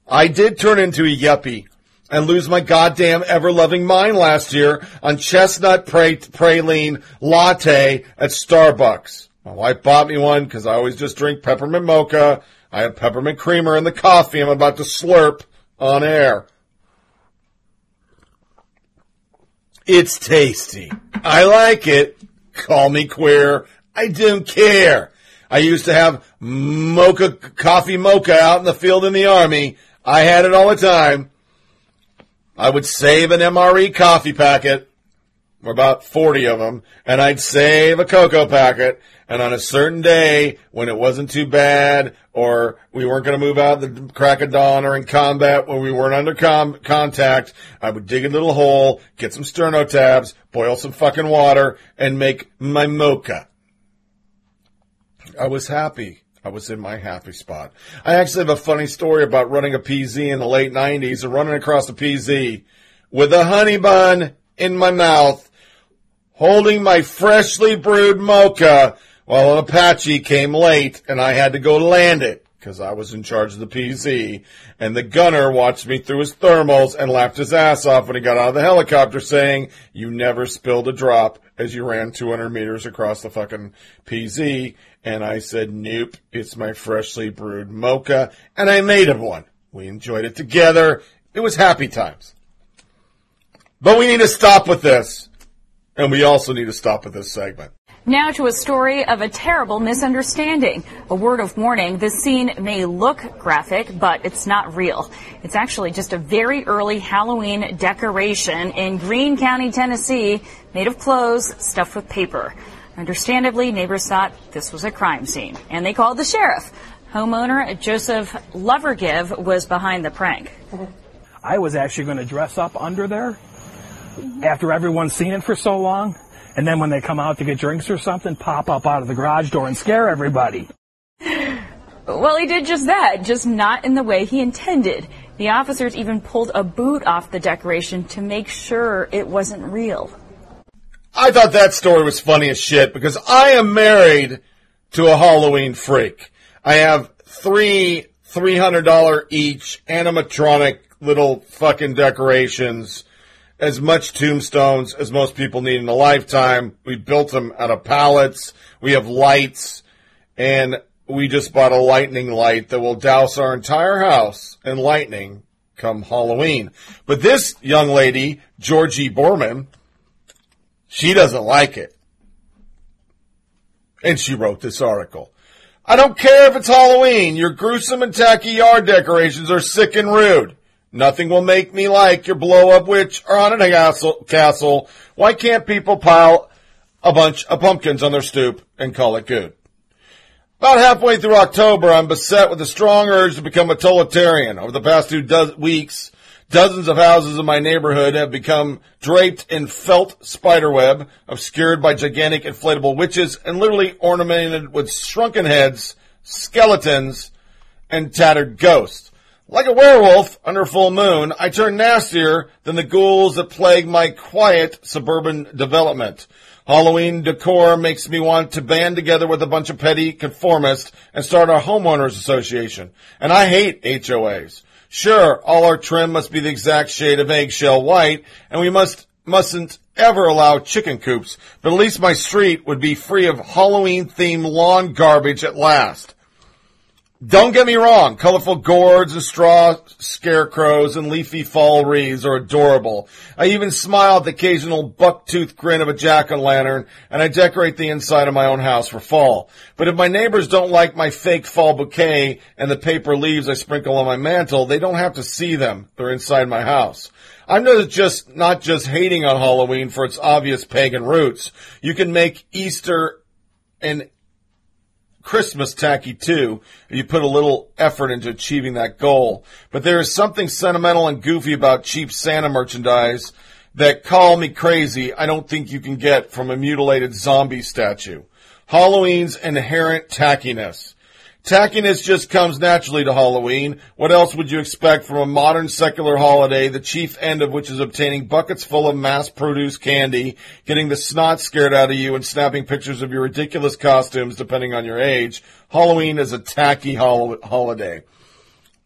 I did turn into a yuppie and lose my goddamn ever loving mind last year on chestnut praline latte at Starbucks. My wife bought me one because I always just drink peppermint mocha. I have peppermint creamer in the coffee I'm about to slurp on air. It's tasty. I like it. Call me queer. I don't care. I used to have mocha, coffee mocha out in the field in the army. I had it all the time. I would save an MRE coffee packet, or about 40 of them, and I'd save a cocoa packet, and on a certain day, when it wasn't too bad, or we weren't going to move out the crack of dawn or in combat when we weren't under com- contact, I would dig a little hole, get some sterno tabs, boil some fucking water, and make my mocha. I was happy. I was in my happy spot. I actually have a funny story about running a PZ in the late 90s and running across a PZ with a honey bun in my mouth, holding my freshly brewed mocha while an Apache came late and I had to go land it because I was in charge of the PZ. And the gunner watched me through his thermals and laughed his ass off when he got out of the helicopter saying, you never spilled a drop as you ran 200 meters across the fucking PZ. And I said, nope, it's my freshly brewed mocha. And I made him one. We enjoyed it together. It was happy times. But we need to stop with this. And we also need to stop with this segment. Now to a story of a terrible misunderstanding. A word of warning, this scene may look graphic, but it's not real. It's actually just a very early Halloween decoration in Greene County, Tennessee, made of clothes stuffed with paper. Understandably, neighbors thought this was a crime scene, and they called the sheriff. Homeowner Joseph Lovergive was behind the prank. I was actually going to dress up under there after everyone's seen it for so long. And then when they come out to get drinks or something, pop up out of the garage door and scare everybody. Well, he did just that, just not in the way he intended. The officers even pulled a boot off the decoration to make sure it wasn't real. I thought that story was funny as shit because I am married to a Halloween freak. I have three $300 each animatronic little fucking decorations, as much tombstones as most people need in a lifetime. We built them out of pallets. We have lights and we just bought a lightning light that will douse our entire house in lightning come Halloween. But this young lady, Georgi Boorman, she doesn't like it. And she wrote this article. I don't care if it's Halloween. Your gruesome and tacky yard decorations are sick and rude. Nothing will make me like your blow up witch or haunted castle. Why can't people pile a bunch of pumpkins on their stoop and call it good? About halfway through October, I'm beset with a strong urge to become a totalitarian. Over the past two do- weeks, Dozens of houses in my neighborhood have become draped in felt spiderweb, obscured by gigantic inflatable witches, and literally ornamented with shrunken heads, skeletons, and tattered ghosts. Like a werewolf under full moon, I turn nastier than the ghouls that plague my quiet suburban development. Halloween decor makes me want to band together with a bunch of petty conformists and start a homeowners association. And I hate HOAs. Sure, all our trim must be the exact shade of eggshell white, and we must mustn't ever allow chicken coops, but at least my street would be free of Halloween themed lawn garbage at last. Don't get me wrong, colorful gourds and straw scarecrows and leafy fall wreaths are adorable. I even smile at the occasional buck-toothed grin of a jack-o'-lantern, and I decorate the inside of my own house for fall. But if my neighbors don't like my fake fall bouquet and the paper leaves I sprinkle on my mantle, they don't have to see them. They're inside my house. I'm not just, not just hating on Halloween for its obvious pagan roots. You can make Easter and Christmas tacky too. You put a little effort into achieving that goal. But there is something sentimental and goofy about cheap Santa merchandise that call me crazy I don't think you can get from a mutilated zombie statue. Halloween's inherent tackiness. Tackiness just comes naturally to Halloween. What else would you expect from a modern secular holiday, the chief end of which is obtaining buckets full of mass-produced candy, getting the snot scared out of you, and snapping pictures of your ridiculous costumes depending on your age? Halloween is a tacky hol- holiday.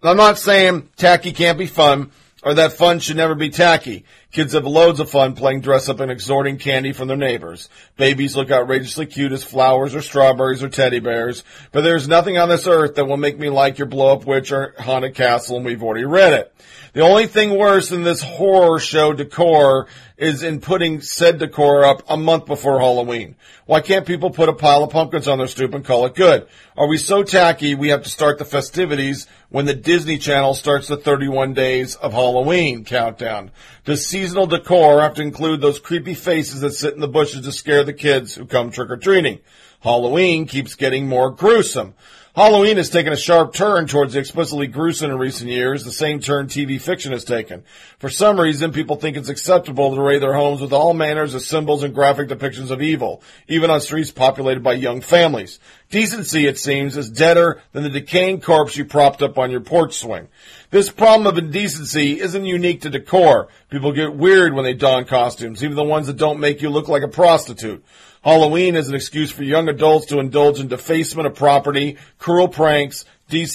I'm not saying tacky can't be fun or that fun should never be tacky. Kids have loads of fun playing dress up and extorting candy from their neighbors. Babies look outrageously cute as flowers or strawberries or teddy bears, but there's nothing on this earth that will make me like your blow up witch or haunted castle and we've already read it. The only thing worse than this horror show decor is in putting said decor up a month before Halloween. Why can't people put a pile of pumpkins on their stoop and call it good? Are we so tacky we have to start the festivities when the Disney Channel starts the 31 days of Halloween countdown? Does seasonal decor have to include those creepy faces that sit in the bushes to scare the kids who come trick or treating? Halloween keeps getting more gruesome. Halloween has taken a sharp turn towards the explicitly gruesome in recent years, the same turn TV fiction has taken. For some reason, people think it's acceptable to array their homes with all manners of symbols and graphic depictions of evil, even on streets populated by young families. Decency, it seems, is deader than the decaying corpse you propped up on your porch swing. This problem of indecency isn't unique to decor. People get weird when they don costumes, even the ones that don't make you look like a prostitute. Halloween is an excuse for young adults to indulge in defacement of property, cruel pranks, de-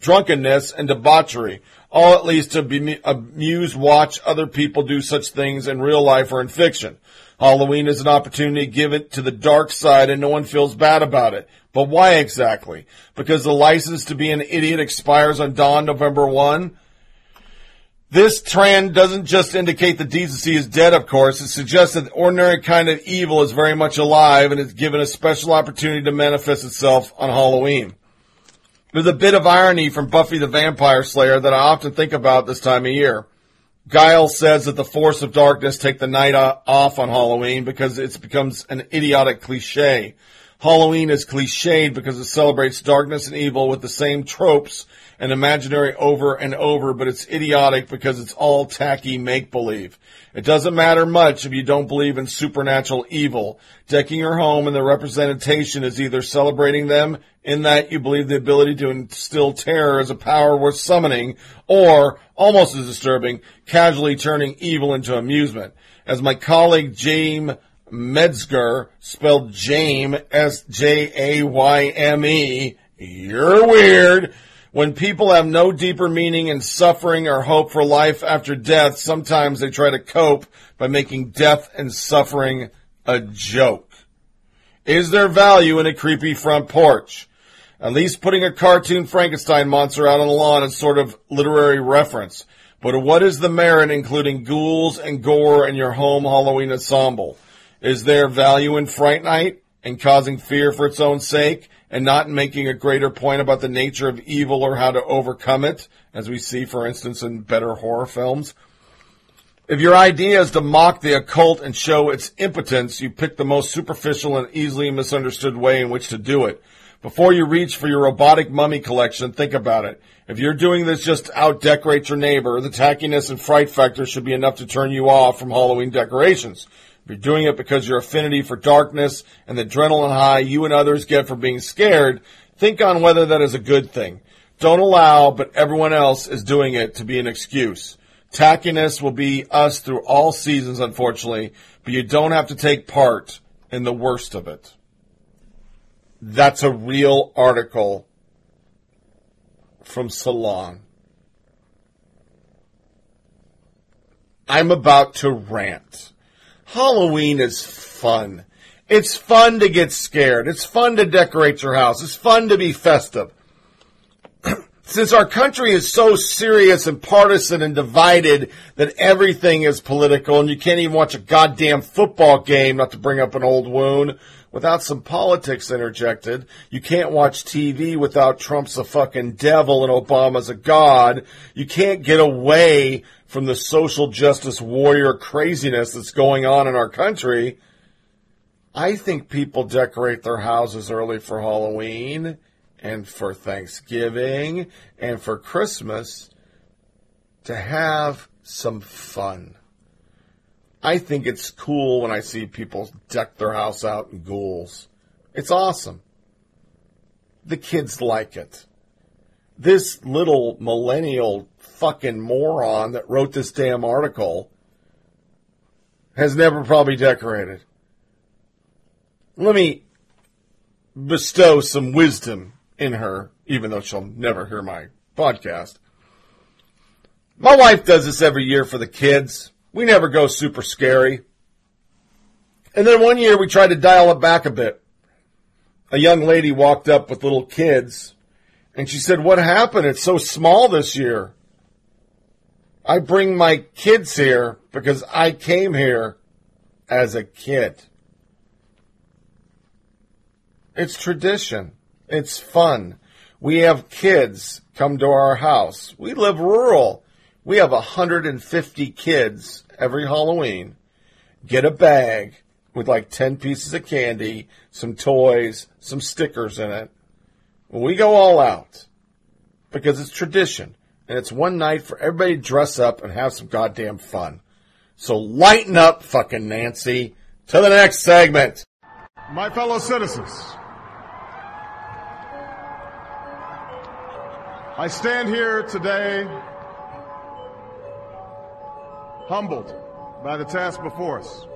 drunkenness, and debauchery. All at least to be amuse, watch other people do such things in real life or in fiction. Halloween is an opportunity to give it to the dark side and no one feels bad about it. But why exactly? Because the license to be an idiot expires on dawn November 1? This trend doesn't just indicate that decency is dead, of course. It suggests that ordinary kind of evil is very much alive and is given a special opportunity to manifest itself on Halloween. There's a bit of irony from Buffy the Vampire Slayer that I often think about this time of year. Giles says that the force of darkness take the night off on Halloween because it becomes an idiotic cliche. Halloween is cliched because it celebrates darkness and evil with the same tropes and imaginary over and over, but it's idiotic because it's all tacky make-believe. It doesn't matter much if you don't believe in supernatural evil. Decking your home and the representation is either celebrating them in that you believe the ability to instill terror is a power worth summoning, or, almost as disturbing, casually turning evil into amusement. As my colleague James Metzgar, spelled Jame, S-J-A-Y-M-E, You're weird. When people have no deeper meaning in suffering or hope for life after death, sometimes they try to cope by making death and suffering a joke. Is there value in a creepy front porch? At least putting a cartoon Frankenstein monster out on the lawn is sort of literary reference. But what is the merit including ghouls and gore in your home Halloween ensemble? Is there value in Fright Night and causing fear for its own sake and not making a greater point about the nature of evil or how to overcome it, as we see, for instance, in better horror films? If your idea is to mock the occult and show its impotence, you pick the most superficial and easily misunderstood way in which to do it. Before you reach for your robotic mummy collection, think about it. If you're doing this just to out decorate your neighbor, the tackiness and fright factor should be enough to turn you off from Halloween decorations. If you're doing it because your affinity for darkness and the adrenaline high you and others get from being scared, think on whether that is a good thing. Don't allow, but everyone else is doing it to be an excuse. Tackiness will be us through all seasons, unfortunately, but you don't have to take part in the worst of it. That's a real article from Salon. I'm about to rant. Halloween is fun. It's fun to get scared. It's fun to decorate your house. It's fun to be festive. <clears throat> Since our country is so serious and partisan and divided that everything is political and you can't even watch a goddamn football game, not to bring up an old wound, without some politics interjected. You can't watch TV without Trump's a fucking devil and Obama's a god. You can't get away from the social justice warrior craziness that's going on in our country. I think people decorate their houses early for Halloween and for Thanksgiving and for Christmas to have some fun. I think it's cool when I see people deck their house out in ghouls. It's awesome. The kids like it. This little millennial fucking moron that wrote this damn article has never probably decorated. Let me bestow some wisdom in her, even though she'll never hear my podcast. My wife does this every year for the kids. We never go super scary. And then one year we tried to dial it back a bit. A young lady walked up with little kids and she said, What happened? It's so small this year. I bring my kids here because I came here as a kid. It's tradition. It's fun. We have kids come to our house. We live rural. We have 150 kids every Halloween. Get a bag with like 10 pieces of candy, some toys, some stickers in it. We go all out because it's tradition and it's one night for everybody to dress up and have some goddamn fun. So lighten up, fucking Nancy, to the next segment. My fellow citizens, I stand here today humbled by the task before us.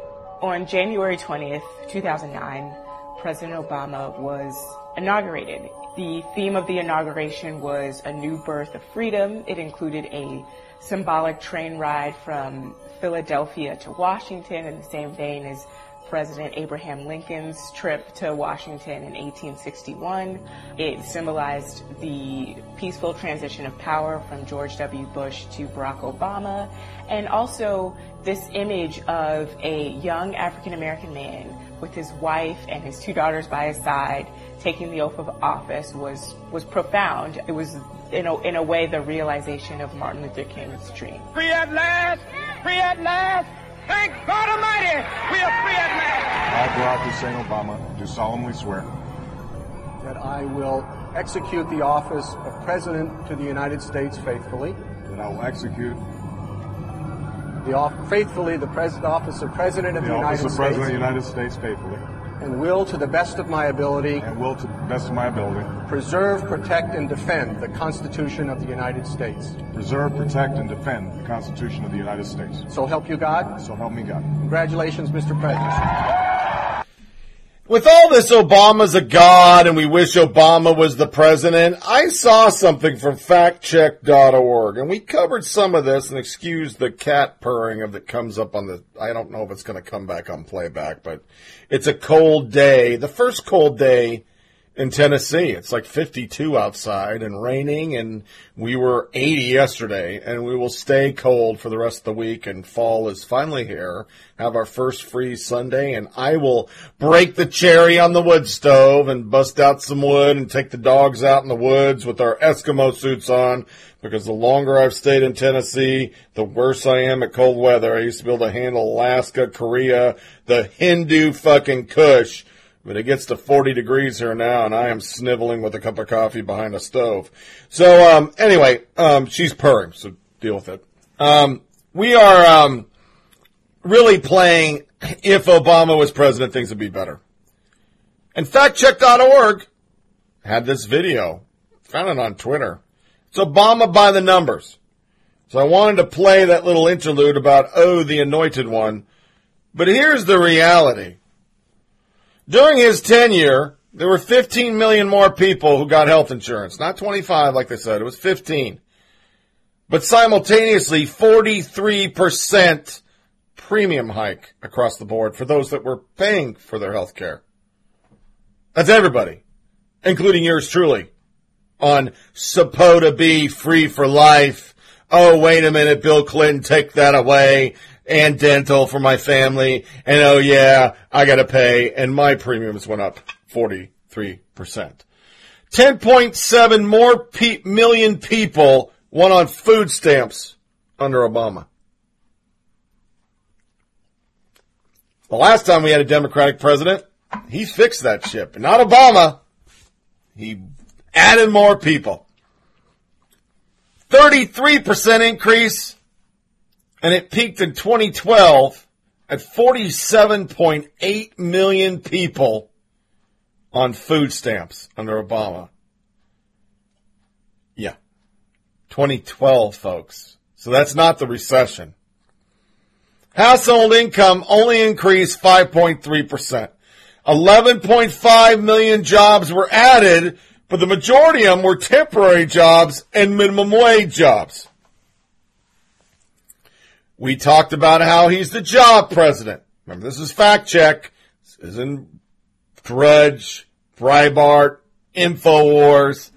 On January 20th, 2009, President Obama was inaugurated. The theme of the inauguration was a new birth of freedom. It included a symbolic train ride from Philadelphia to Washington in the same vein as President Abraham Lincoln's trip to Washington in 1861. It symbolized the peaceful transition of power from George W. Bush to Barack Obama, and also this image of a young African American man with his wife and his two daughters by his side taking the oath of office was was profound. It was in a, in a way the realization of Martin Luther King's dream. Free at last! Free at last! Thank God Almighty, we are free at last. I, Barack Hussein Obama, do solemnly swear that I will execute the office of President to the United States faithfully. that I will execute The off- faithfully the pres- office of President of the the, office of President of the United States faithfully And will, to the best of my ability, and will, to the best of my ability, preserve, protect, and defend the Constitution of the United States. preserve, protect, and defend the Constitution of the United States. So help you God. So help me God. Congratulations, Mr. President. With all this Obama's a god and we wish Obama was the president, I saw something from factcheck.org and we covered some of this and excuse the cat purring of that comes up on the, I don't know if it's going to come back on playback, but it's a cold day. The first cold day in Tennessee. It's like 52 outside and raining and we were 80 yesterday and we will stay cold for the rest of the week and fall is finally here. Have our first free Sunday and I will break the cherry on the wood stove and bust out some wood and take the dogs out in the woods with our Eskimo suits on because the longer I've stayed in Tennessee, the worse I am at cold weather. I used to be able to handle Alaska, Korea, the Hindu fucking Kush but it gets to 40 degrees here now, and I am sniveling with a cup of coffee behind a stove. So, um, anyway, um, she's purring, so deal with it. Um, we are um, really playing if Obama was president, things would be better. And factcheck.org had this video. Found it on Twitter. It's Obama by the numbers. So I wanted to play that little interlude about, oh, the anointed one. But here's the reality. During his tenure, there were 15 million more people who got health insurance. Not 25 like they said, it was 15. But simultaneously, 43% premium hike across the board for those that were paying for their health care. That's everybody, including yours truly, on supposed to be free for life. Oh, wait a minute, Bill Clinton, take that away and dental for my family. And oh yeah, I got to pay. And my premiums went up 43%. 10.7 more pe- million people went on food stamps under Obama. The last time we had a Democratic president, he fixed that ship. Not Obama. He added more people. 33% increase and it peaked in 2012 at 47.8 million people on food stamps under Obama. Yeah. 2012, folks. So that's not the recession. Household income only increased 5.3%. 11.5 million jobs were added, but the majority of them were temporary jobs and minimum wage jobs. We talked about how he's the job president. Remember, this is fact check. This isn't Drudge, Breitbart, InfoWars.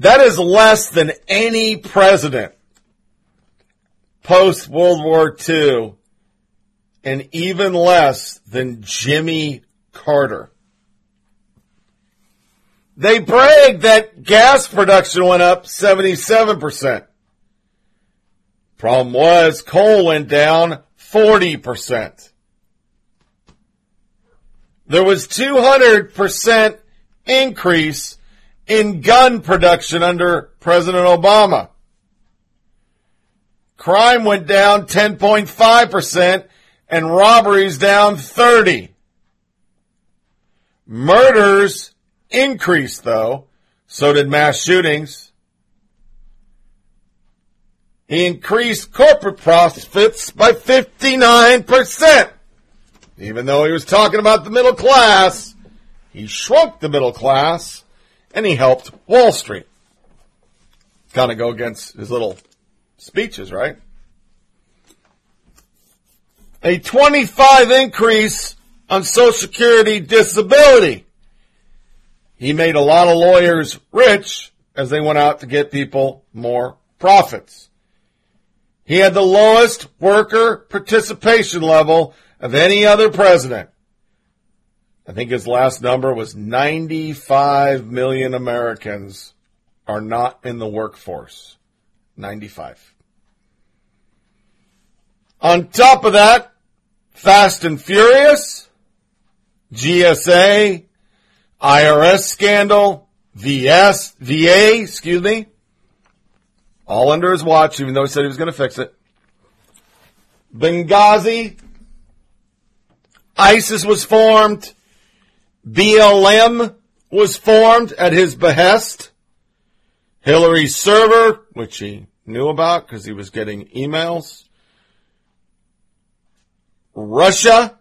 That is less than any president post World War II and even less than Jimmy Carter. They bragged that gas production went up 77%. Problem was coal went down 40%. There was 200% increase in gun production under President Obama. Crime went down 10.5% and robberies down 30. Murders increased though. So did mass shootings. He increased corporate profits by 59%. Even though he was talking about the middle class, he shrunk the middle class and he helped Wall Street. Kind of go against his little speeches, right? A 25 increase on Social Security disability. He made a lot of lawyers rich as they went out to get people more profits. He had the lowest worker participation level of any other president. I think his last number was 95 million Americans are not in the workforce. 95. On top of that, Fast and Furious, GSA, IRS scandal, VS, VA, excuse me, all under his watch, even though he said he was going to fix it. Benghazi, ISIS was formed, BLM was formed at his behest. Hillary's server, which he knew about because he was getting emails. Russia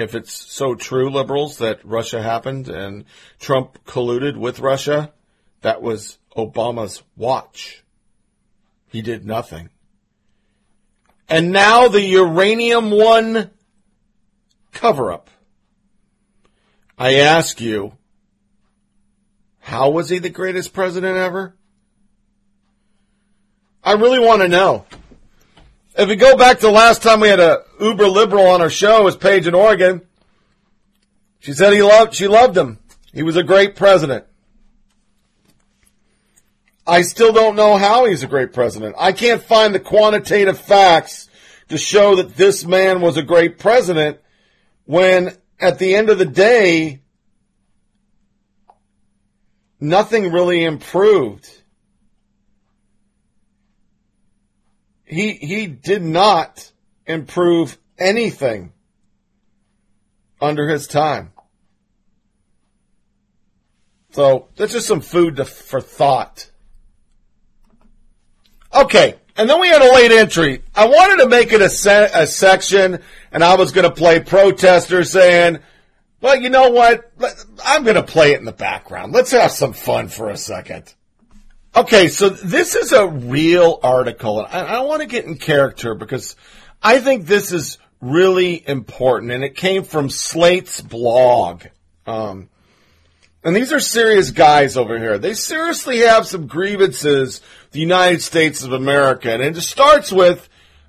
if it's so true, liberals, that Russia happened and Trump colluded with Russia, that was Obama's watch. He did nothing. And now the Uranium One cover up. I ask you, how was he the greatest president ever? I really want to know. If we go back to the last time we had a uber liberal on our show, it was Paige in Oregon. She said he loved, she loved him. He was a great president. I still don't know how he's a great president. I can't find the quantitative facts to show that this man was a great president when at the end of the day, nothing really improved. He, he did not improve anything under his time. So that's just some food to, for thought. Okay, and then we had a late entry. I wanted to make it a, se- a section, and I was going to play protester saying, "Well, you know what? I'm going to play it in the background. Let's have some fun for a second. Okay, so this is a real article, and I, I want to get in character because I think this is really important, and it came from Slate's blog. Um, and these are serious guys over here. They seriously have some grievances, the United States of America. And it starts with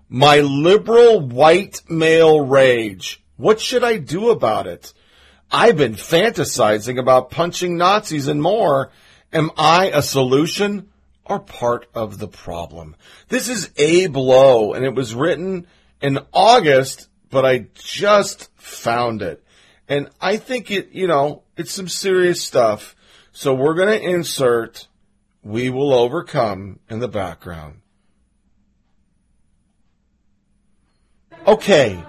my liberal white male rage. What should I do about it? I've been fantasizing about punching Nazis and more. Am I a solution or part of the problem? This is Abe Lowe, and it was written in August, but I just found it. And I think it, you know, it's some serious stuff. So we're going to insert We Will Overcome in the background. Okay.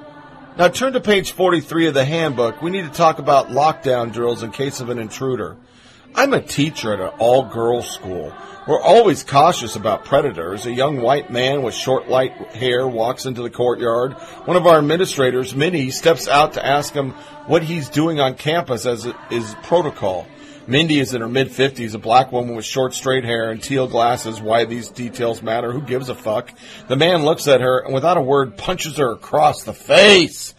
Now turn to page 43 of the handbook. We need to talk about lockdown drills in case of an intruder. I'm a teacher at an all girls school. We're always cautious about predators. A young white man with short light hair walks into the courtyard. One of our administrators, Minnie, steps out to ask him what he's doing on campus as is protocol. Mindy is in her mid 50s, a black woman with short straight hair and teal glasses. Why these details matter? Who gives a fuck? The man looks at her and without a word punches her across the face.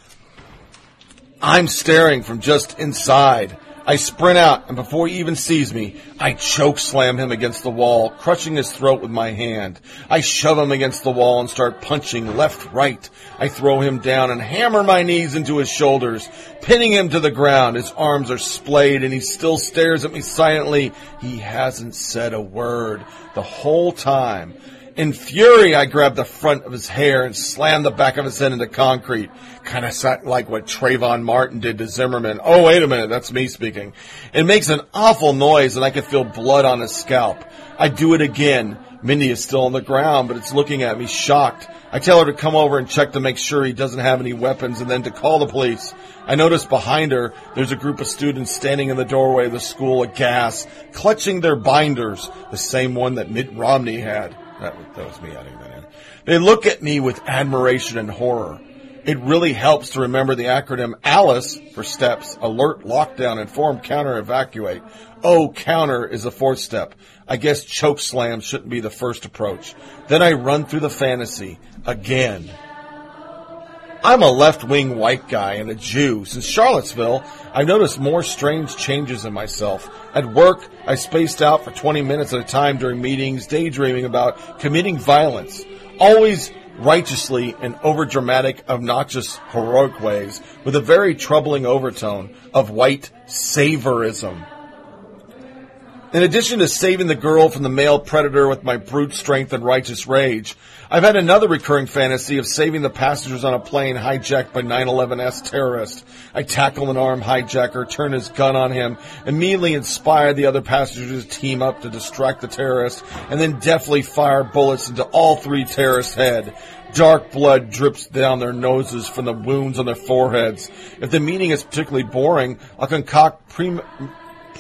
I'm staring from just inside. I sprint out, and before he even sees me, I choke slam him against the wall, crushing his throat with my hand. I shove him against the wall and start punching left, right. I throw him down and hammer my knees into his shoulders, pinning him to the ground. His arms are splayed, and he still stares at me silently. He hasn't said a word the whole time. In fury, I grabbed the front of his hair and slammed the back of his head into concrete. Kind of like what Trayvon Martin did to Zimmerman. Oh, wait a minute, that's me speaking. It makes an awful noise and I can feel blood on his scalp. I do it again. Mindy is still on the ground, but it's looking at me shocked. I tell her to come over and check to make sure he doesn't have any weapons and then to call the police. I notice behind her, there's a group of students standing in the doorway of the school aghast, clutching their binders, the same one that Mitt Romney had. That, that was me adding that in. They look at me with admiration and horror. It really helps to remember the acronym ALICE for steps, alert, lockdown, inform, counter, evacuate. Oh, counter is the fourth step. I guess choke slam shouldn't be the first approach. Then I run through the fantasy again. I'm a left-wing white guy and a Jew. Since Charlottesville, I've noticed more strange changes in myself. At work, I spaced out for 20 minutes at a time during meetings, daydreaming about committing violence. Always righteously in overdramatic, obnoxious, heroic ways, with a very troubling overtone of white saviorism. In addition to saving the girl from the male predator with my brute strength and righteous rage, I've had another recurring fantasy of saving the passengers on a plane hijacked by 9-11S terrorists. I tackle an armed hijacker, turn his gun on him, immediately inspire the other passengers to team up to distract the terrorist, and then deftly fire bullets into all three terrorists' head. Dark blood drips down their noses from the wounds on their foreheads. If the meeting is particularly boring, I'll concoct pre-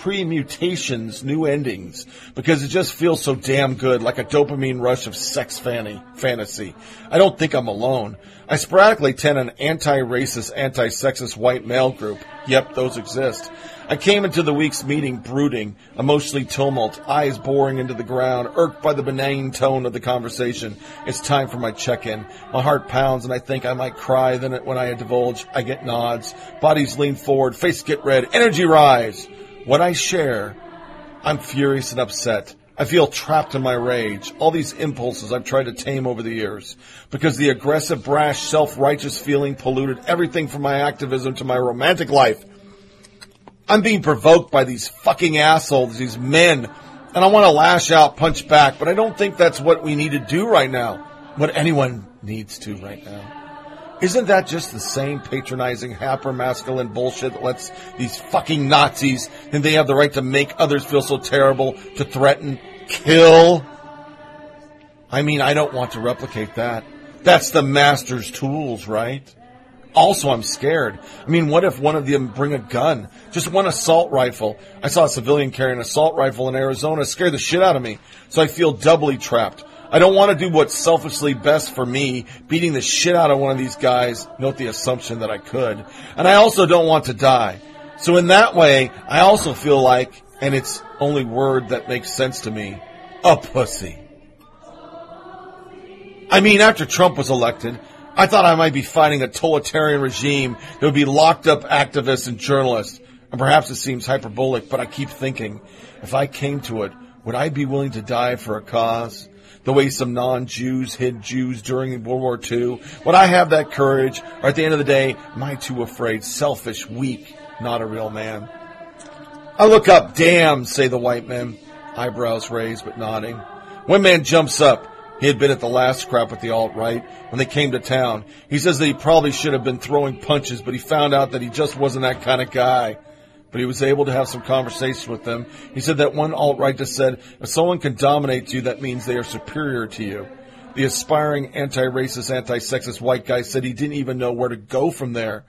pre-mutations, new endings, because it just feels so damn good, like a dopamine rush of sex fanny, fantasy. I don't think I'm alone. I sporadically attend an anti-racist, anti-sexist white male group. Yep, those exist. I came into the week's meeting brooding, emotionally tumult, eyes boring into the ground, irked by the benign tone of the conversation. It's time for my check-in. My heart pounds and I think I might cry. Then when I divulge, I get nods. Bodies lean forward, face get red, energy rise. What I share, I'm furious and upset. I feel trapped in my rage, all these impulses I've tried to tame over the years, because the aggressive, brash, self-righteous feeling polluted everything from my activism to my romantic life. I'm being provoked by these fucking assholes, these men, and I want to lash out, punch back, but I don't think that's what we need to do right now. What anyone needs to right now. Isn't that just the same patronizing, hyper-masculine bullshit that lets these fucking Nazis think they have the right to make others feel so terrible, to threaten, kill? I mean, I don't want to replicate that. That's the master's tools, right? Also, I'm scared. I mean, what if one of them bring a gun? Just one assault rifle. I saw a civilian carry an assault rifle in Arizona. It scared the shit out of me. So I feel doubly trapped. I don't want to do what's selfishly best for me, beating the shit out of one of these guys. Note the assumption that I could. And I also don't want to die. So in that way, I also feel like, and it's only word that makes sense to me, a pussy. I mean, after Trump was elected, I thought I might be fighting a totalitarian regime that would be locked up activists and journalists. And perhaps it seems hyperbolic, but I keep thinking, if I came to it, would I be willing to die for a cause? The way some non-Jews hid Jews during World War II? Would I have that courage? Or at the end of the day, am I too afraid, selfish, weak, not a real man? I look up, damn, say the white men, eyebrows raised but nodding. One man jumps up. He had been at the last scrap with the alt-right when they came to town. He says that he probably should have been throwing punches, but he found out that he just wasn't that kind of guy. But he was able to have some conversation with them. He said that one alt-right just said, if someone can dominate you, that means they are superior to you. The aspiring anti-racist, anti-sexist white guy said he didn't even know where to go from there.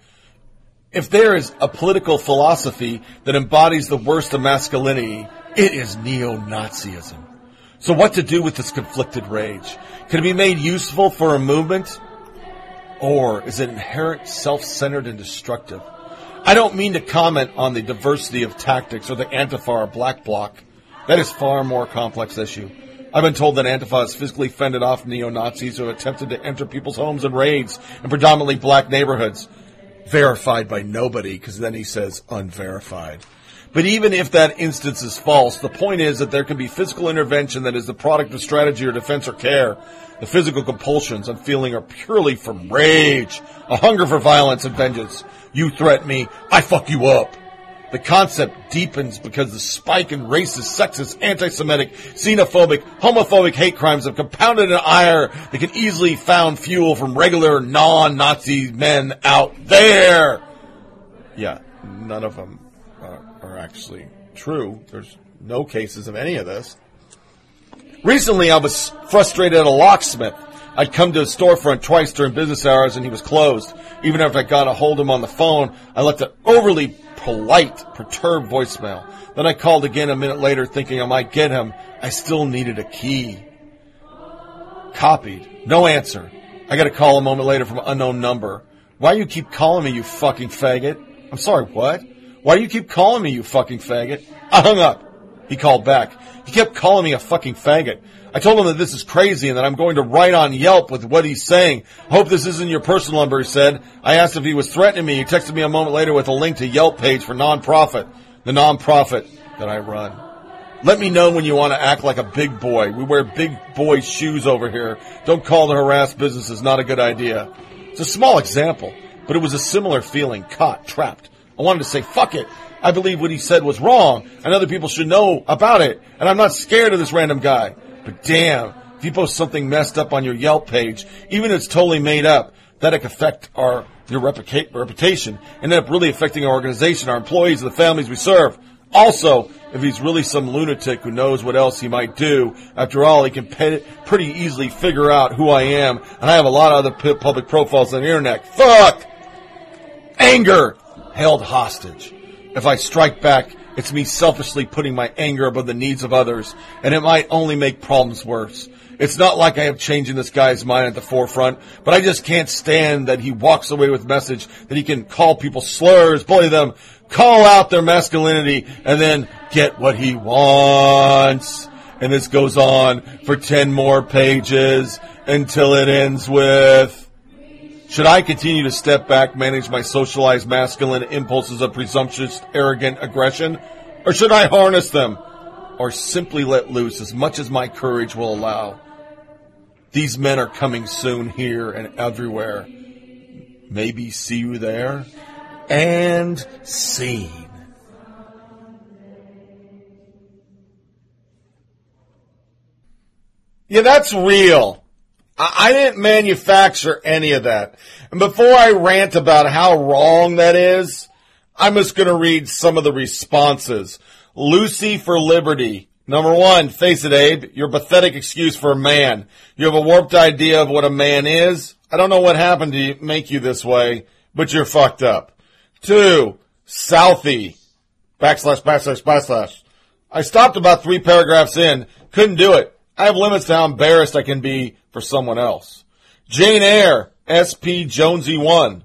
If there is a political philosophy that embodies the worst of masculinity, it is neo-Nazism. So what to do with this conflicted rage? Can it be made useful for a movement? Or is it inherent, self-centered, and destructive? I don't mean to comment on the diversity of tactics or the Antifa or Black Bloc. That is far more complex issue. I've been told that Antifa has physically fended off neo-Nazis who have attempted to enter people's homes and raids in predominantly black neighborhoods. Verified by nobody, because then he says unverified. But even if that instance is false, the point is that there can be physical intervention that is the product of strategy or defense or care. The physical compulsions I'm feeling are purely from rage, a hunger for violence and vengeance. You threaten me, I fuck you up. The concept deepens because the spike in racist, sexist, anti-Semitic, xenophobic, homophobic hate crimes have compounded an ire that can easily found fuel from regular non-Nazi men out there. Yeah, none of them are actually true. There's no cases of any of this. Recently, I was frustrated at a locksmith. I'd come to his storefront twice during business hours and he was closed. Even after I got a hold of him on the phone, I left an overly polite, perturbed voicemail. Then I called again a minute later thinking I might get him. I still needed a key. Copied. No answer. I got a call a moment later from an unknown number. Why do you keep calling me, you fucking faggot? I'm sorry, what? Why do you keep calling me, you fucking faggot? I hung up. He called back. He kept calling me a fucking faggot. I told him that this is crazy and that I'm going to write on Yelp with what he's saying. Hope this isn't your personal number, he said. I asked if he was threatening me. He texted me a moment later with a link to Yelp page for nonprofit, the nonprofit that I run. Let me know when you want to act like a big boy. We wear big boy shoes over here. Don't call to harass businesses. Not a good idea. It's a small example, but it was a similar feeling. Caught, trapped. I wanted to say, fuck it. I believe what he said was wrong, and other people should know about it. And I'm not scared of this random guy. But damn, if you post something messed up on your Yelp page, even if it's totally made up, that could affect our your reputa- reputation and end up really affecting our organization, our employees, and the families we serve. Also, if he's really some lunatic who knows what else he might do, after all, he can pay, pretty easily figure out who I am, and I have a lot of other p- public profiles on the internet. Fuck! Anger! Held hostage. If I strike back, It's me selfishly putting my anger above the needs of others, and it might only make problems worse. It's not like I have changing this guy's mind at the forefront, but I just can't stand that he walks away with message that he can call people slurs, bully them, call out their masculinity, and then get what he wants. And this goes on for 10 more pages until it ends with, should I continue to step back, manage my socialized masculine impulses of presumptuous, arrogant aggression? Or should I harness them? Or simply let loose as much as my courage will allow? These men are coming soon here and everywhere. Maybe see you there? And scene. Yeah, that's real. I, didn't manufacture any of that. And before I rant about how wrong that is, I'm just going to read some of the responses. Lucy for Liberty. Number one, face it, Abe. Your pathetic excuse for a man. You have a warped idea of what a man is. I don't know what happened to you, make you this way, but you're fucked up. Two, Southie. Backslash, backslash, backslash. I stopped about three paragraphs in. Couldn't do it. I have limits to how embarrassed I can be for someone else. Jane Eyre, SP Jonesy 1.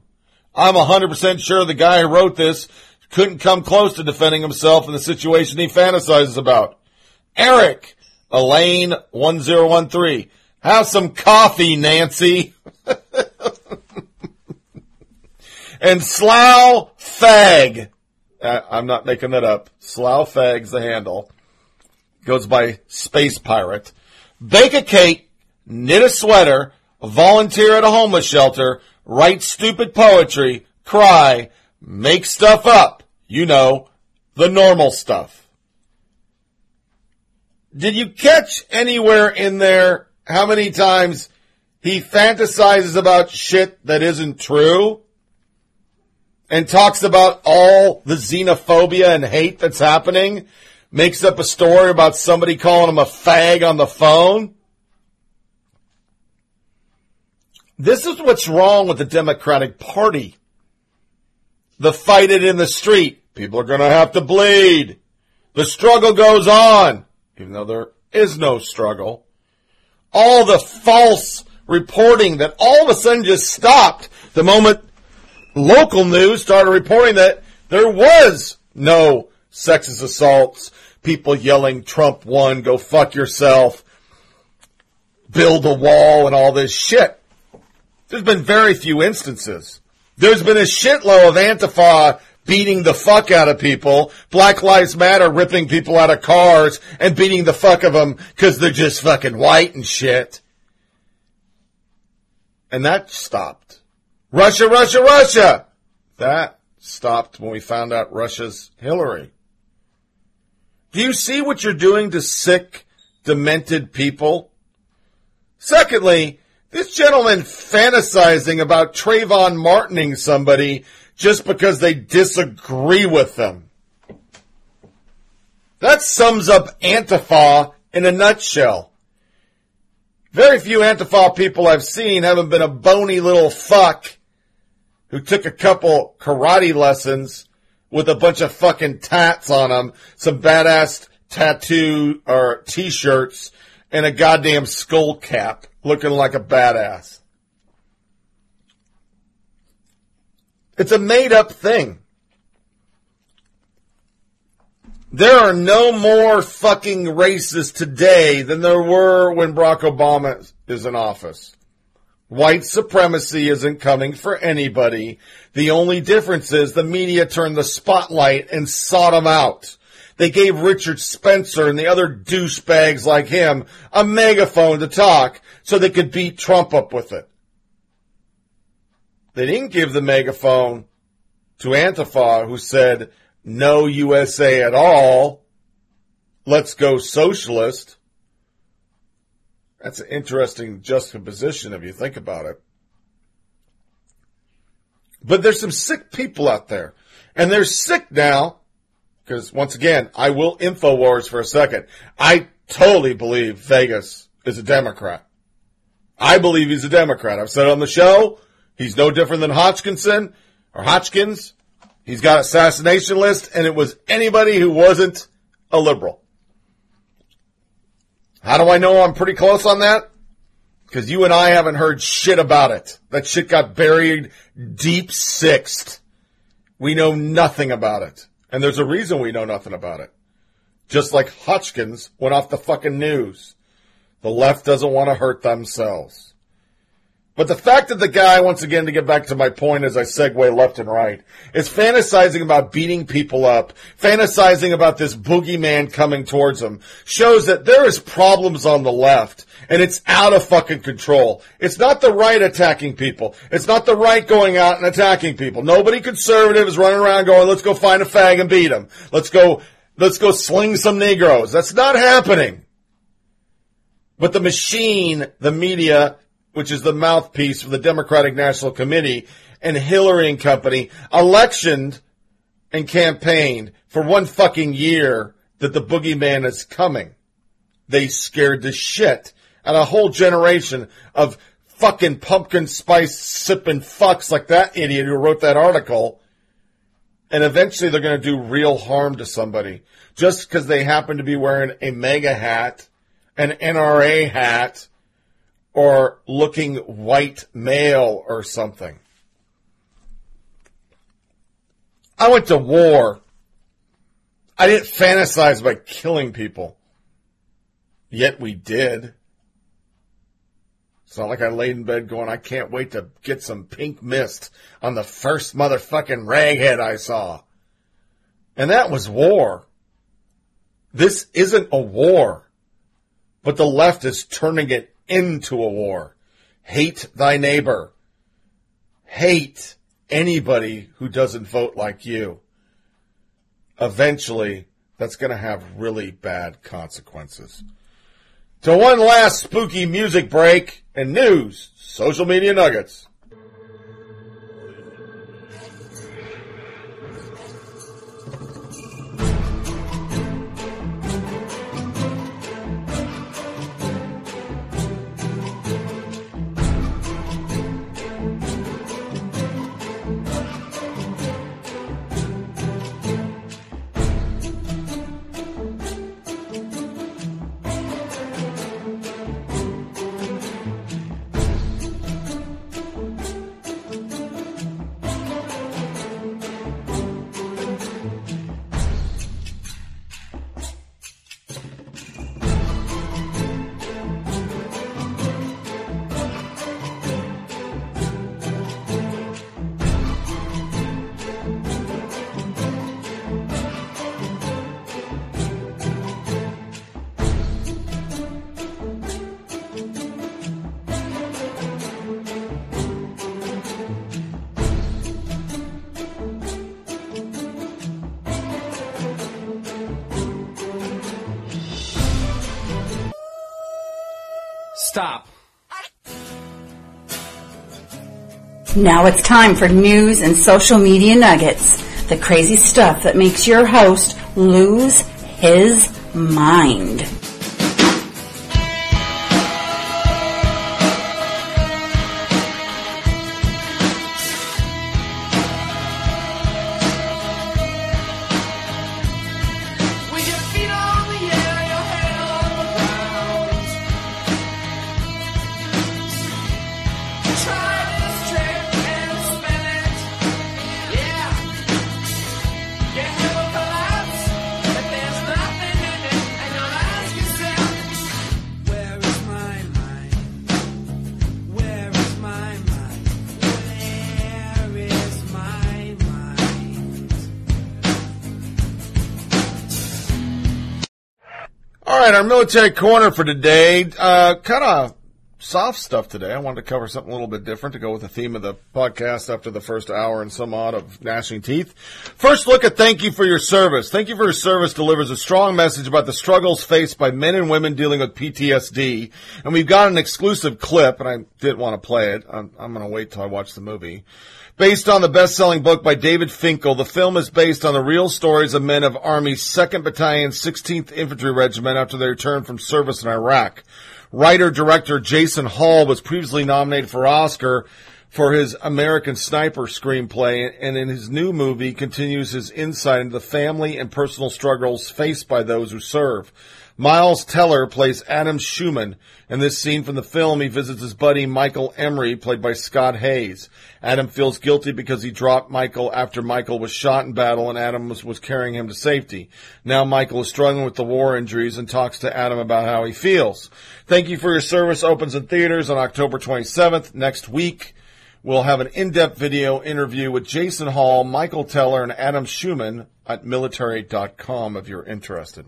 I'm 100% sure the guy who wrote this couldn't come close to defending himself in the situation he fantasizes about. Eric, Elaine 1013. Have some coffee, Nancy. <laughs> and Slough Fag. Uh, I'm not making that up. Slough Fag's the handle. Goes by Space Pirate. Bake a cake, knit a sweater, volunteer at a homeless shelter, write stupid poetry, cry, make stuff up. You know, the normal stuff. Did you catch anywhere in there how many times he fantasizes about shit that isn't true? And talks about all the xenophobia and hate that's happening? Makes up a story about somebody calling him a fag on the phone? This is what's wrong with the Democratic Party. The fight it in the street. People are going to have to bleed. The struggle goes on, even though there is no struggle. All the false reporting that all of a sudden just stopped the moment local news started reporting that there was no sexist assaults, people yelling Trump won, go fuck yourself, build a wall and all this shit. There's been very few instances. There's been a shitload of Antifa beating the fuck out of people, Black Lives Matter ripping people out of cars and beating the fuck of them because they're just fucking white and shit. And that stopped. Russia, Russia, Russia! That stopped when we found out Russia's Hillary. Do you see what you're doing to sick, demented people? Secondly, this gentleman fantasizing about Trayvon Martining somebody just because they disagree with them. That sums up Antifa in a nutshell. Very few Antifa people I've seen haven't been a bony little fuck who took a couple karate lessons with a bunch of fucking tats on them, some badass tattoo or t-shirts, and a goddamn skull cap looking like a badass. It's a made up thing. There are no more fucking racists today than there were when Barack Obama is in office. White supremacy isn't coming for anybody. The only difference is the media turned the spotlight and sought him out. They gave Richard Spencer and the other douchebags like him a megaphone to talk so they could beat Trump up with it. They didn't give the megaphone to Antifa who said, no USA at all. Let's go socialist. That's an interesting juxtaposition if you think about it. But there's some sick people out there. And they're sick now because once again, I will InfoWars for a second. I totally believe Vegas is a Democrat. I believe he's a Democrat. I've said on the show. He's no different than Hodgkinson or Hodgkins. He's got assassination list, and it was anybody who wasn't a liberal. How do I know I'm pretty close on that? Because you and I haven't heard shit about it. That shit got buried deep sixth. We know nothing about it. And there's a reason we know nothing about it. Just like Hodgkins went off the fucking news. The left doesn't want to hurt themselves. But the fact that the guy, once again, to get back to my point as I segue left and right, is fantasizing about beating people up, fantasizing about this boogeyman coming towards him, shows that there is problems on the left. And it's out of fucking control. It's not the right attacking people. It's not the right going out and attacking people. Nobody conservative is running around going, let's go find a fag and beat him. Let's go, let's go sling some Negroes. That's not happening. But the machine, the media, which is the mouthpiece for the Democratic National Committee, and Hillary and company, electioned and campaigned for one fucking year that the boogeyman is coming. They scared the shit out of a whole generation of fucking pumpkin spice sipping fucks like that idiot who wrote that article. And eventually they're going to do real harm to somebody just because they happen to be wearing a mega hat, an NRA hat, or looking white male or something. I went to war. I didn't fantasize about killing people. Yet we did. It's not like I laid in bed going, I can't wait to get some pink mist on the first motherfucking raghead I saw. And that was war. This isn't a war, but the left is turning it into a war. Hate thy neighbor. Hate anybody who doesn't vote like you. Eventually, that's going to have really bad consequences. To one last spooky music break and news, social media nuggets. Now it's time for news and social media nuggets. The crazy stuff that makes your host lose his mind. Military corner for today. Uh, kind of soft stuff today. I wanted to cover something a little bit different to go with the theme of the podcast after the first hour and some odd of gnashing teeth. First look at thank you for your service. Thank you for your service delivers a strong message about the struggles faced by men and women dealing with PTSD. And we've got an exclusive clip, and I didn't want to play it. I'm, I'm going to wait till I watch the movie. Based on the best-selling book by David Finkel, the film is based on the real stories of men of Army 2nd Battalion, 16th Infantry Regiment after their return from service in Iraq. Writer-director Jason Hall was previously nominated for Oscar for his American Sniper screenplay, and in his new movie continues his insight into the family and personal struggles faced by those who serve. Miles Teller plays Adam Schumann. In this scene from the film, he visits his buddy Michael Emory, played by Scott Haze. Adam feels guilty because he dropped Michael after Michael was shot in battle and Adam was, was carrying him to safety. Now Michael is struggling with the war injuries and talks to Adam about how he feels. Thank you for your service. Opens in theaters on October 27th next week. We'll have an in-depth video interview with Jason Hall, Michael Teller, and Adam Schumann at military.com if you're interested.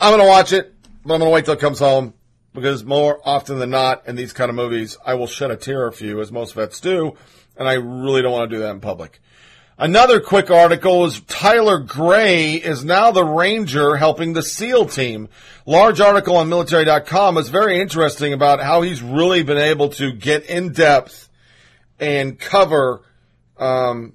I'm going to watch it, but I'm going to wait till it comes home because more often than not in these kind of movies, I will shed a tear or few, as most vets do, and I really don't want to do that in public. Another quick article is Tyler Grey is now the ranger helping the SEAL team. Large article on military.com is very interesting about how he's really been able to get in depth and cover um,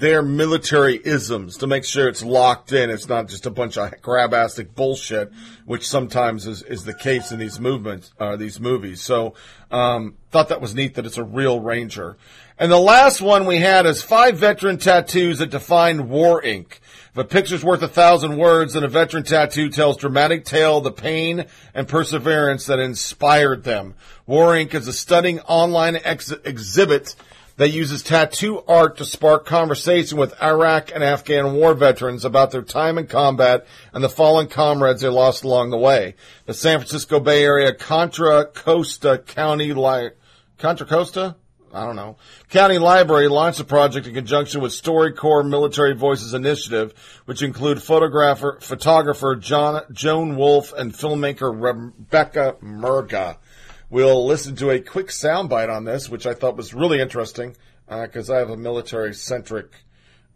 their military isms to make sure it's locked in. It's not just a bunch of grabastic bullshit, which sometimes is, is the case in these movements, uh, these movies. So, um, thought that was neat that it's a real ranger. And the last one we had is five veteran tattoos that define War Ink. If a picture's worth a thousand words, then a veteran tattoo tells dramatic tale the pain and perseverance that inspired them. War Ink. is a stunning online ex- exhibit that uses tattoo art to spark conversation with Iraq and Afghan war veterans about their time in combat and the fallen comrades they lost along the way. The San Francisco Bay Area Contra Costa County Li- Contra Costa? I don't know. County Library launched a project in conjunction with StoryCorps Military Voices Initiative, which include photographer, photographer John, Joan Wolf and filmmaker Rebecca Murga. We'll listen to a quick soundbite on this, which I thought was really interesting because I have a military centric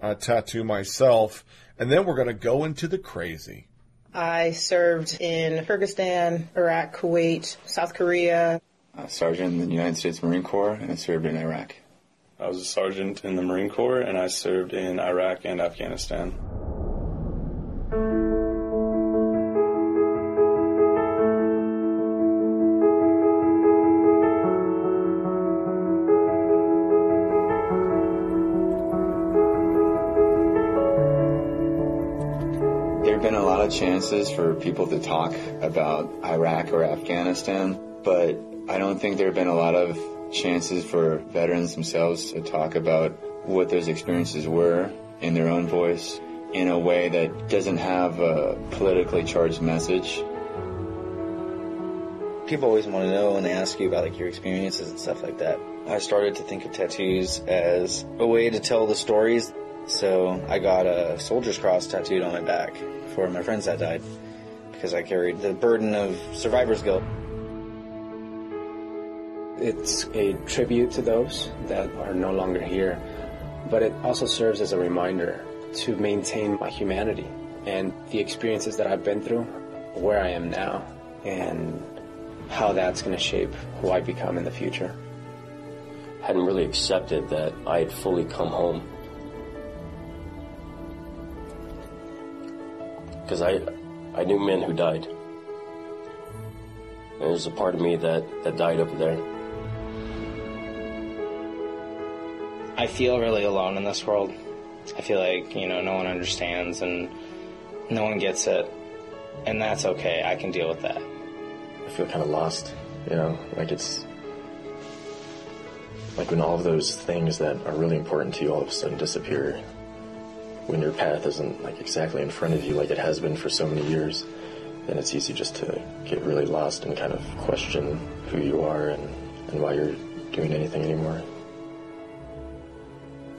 uh, tattoo myself. And then we're going to go into the crazy. I served in Kyrgyzstan, Iraq, Kuwait, South Korea. A sergeant in the United States Marine Corps, and I served in Iraq. I was a sergeant in the Marine Corps, and I served in Iraq and Afghanistan. Of chances for people to talk about Iraq or Afghanistan, but I don't think there have been a lot of chances for veterans themselves to talk about what those experiences were in their own voice in a way that doesn't have a politically charged message. People always want to know and they ask you about like your experiences and stuff like that. I started to think of tattoos as a way to tell the stories. So I got a soldier's cross tattooed on my back for my friends that died because I carried the burden of survivor's guilt. It's a tribute to those that are no longer here, but it also serves as a reminder to maintain my humanity and the experiences that I've been through, where I am now, and how that's going to shape who I become in the future. I Hadn't really accepted that I had fully come home. Because I, I knew men who died. And there's a part of me that, that died over there. I feel really alone in this world. I feel like, you know, no one understands and no one gets it. And that's okay. I can deal with that. I feel kind of lost, you know, like it's like when all of those things that are really important to you all of a sudden disappear. When your path isn't like exactly in front of you like it has been for so many years, then it's easy just to get really lost and kind of question who you are and, and why you're doing anything anymore.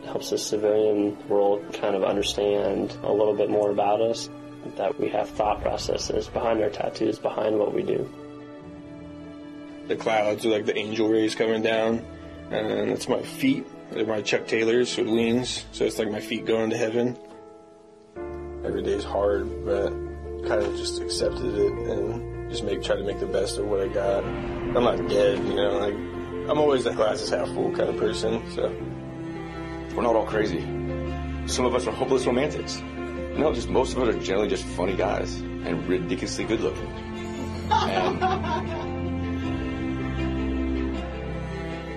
It helps the civilian world kind of understand a little bit more about us, that we have thought processes behind our tattoos, behind what we do. The clouds are like the angel rays coming down, and it's my feet. They're my Chuck Taylors with wings, so it's like my feet going to heaven. Every day's hard, but kind of just accepted it and just make try to make the best of what I got. I'm not dead, you know. Like I'm always a glass is half full kind of person, so. We're not all crazy. Some of us are hopeless romantics. No, just most of us are generally just funny guys and ridiculously good looking. And <laughs>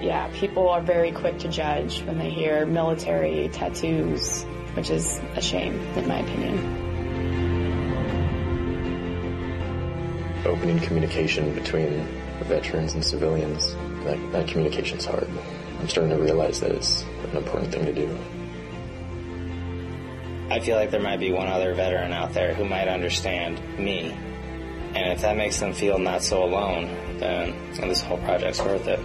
yeah, people are very quick to judge when they hear military tattoos, which is a shame, in my opinion. Opening communication between veterans and civilians, that, that communication's hard. I'm starting to realize that it's an important thing to do. I feel like there might be one other veteran out there who might understand me. And if that makes them feel not so alone, then this whole project's worth it.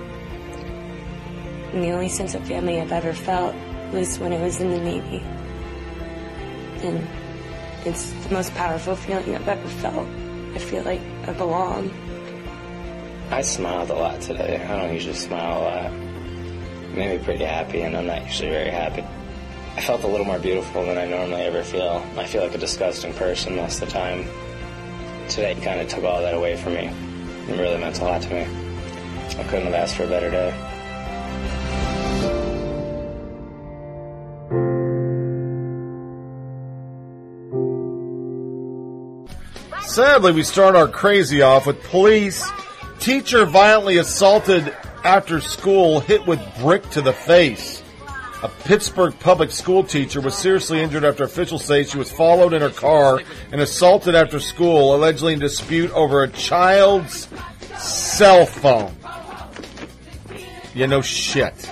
And the only sense of family I've ever felt was when I was in the Navy. And it's the most powerful feeling I've ever felt. I feel like I belong. I smiled a lot today. I don't usually smile a lot. It made me pretty happy, and I'm not usually very happy. I felt a little more beautiful than I normally ever feel. I feel like a disgusting person most of the time. Today kind of took all that away from me. It really meant a lot to me. I couldn't have asked for a better day. Sadly, we start our crazy off with police. Teacher violently assaulted after school, hit with brick to the face. A Pittsburgh public school teacher was seriously injured after officials say she was followed in her car and assaulted after school, allegedly in dispute over a child's cell phone. You know shit.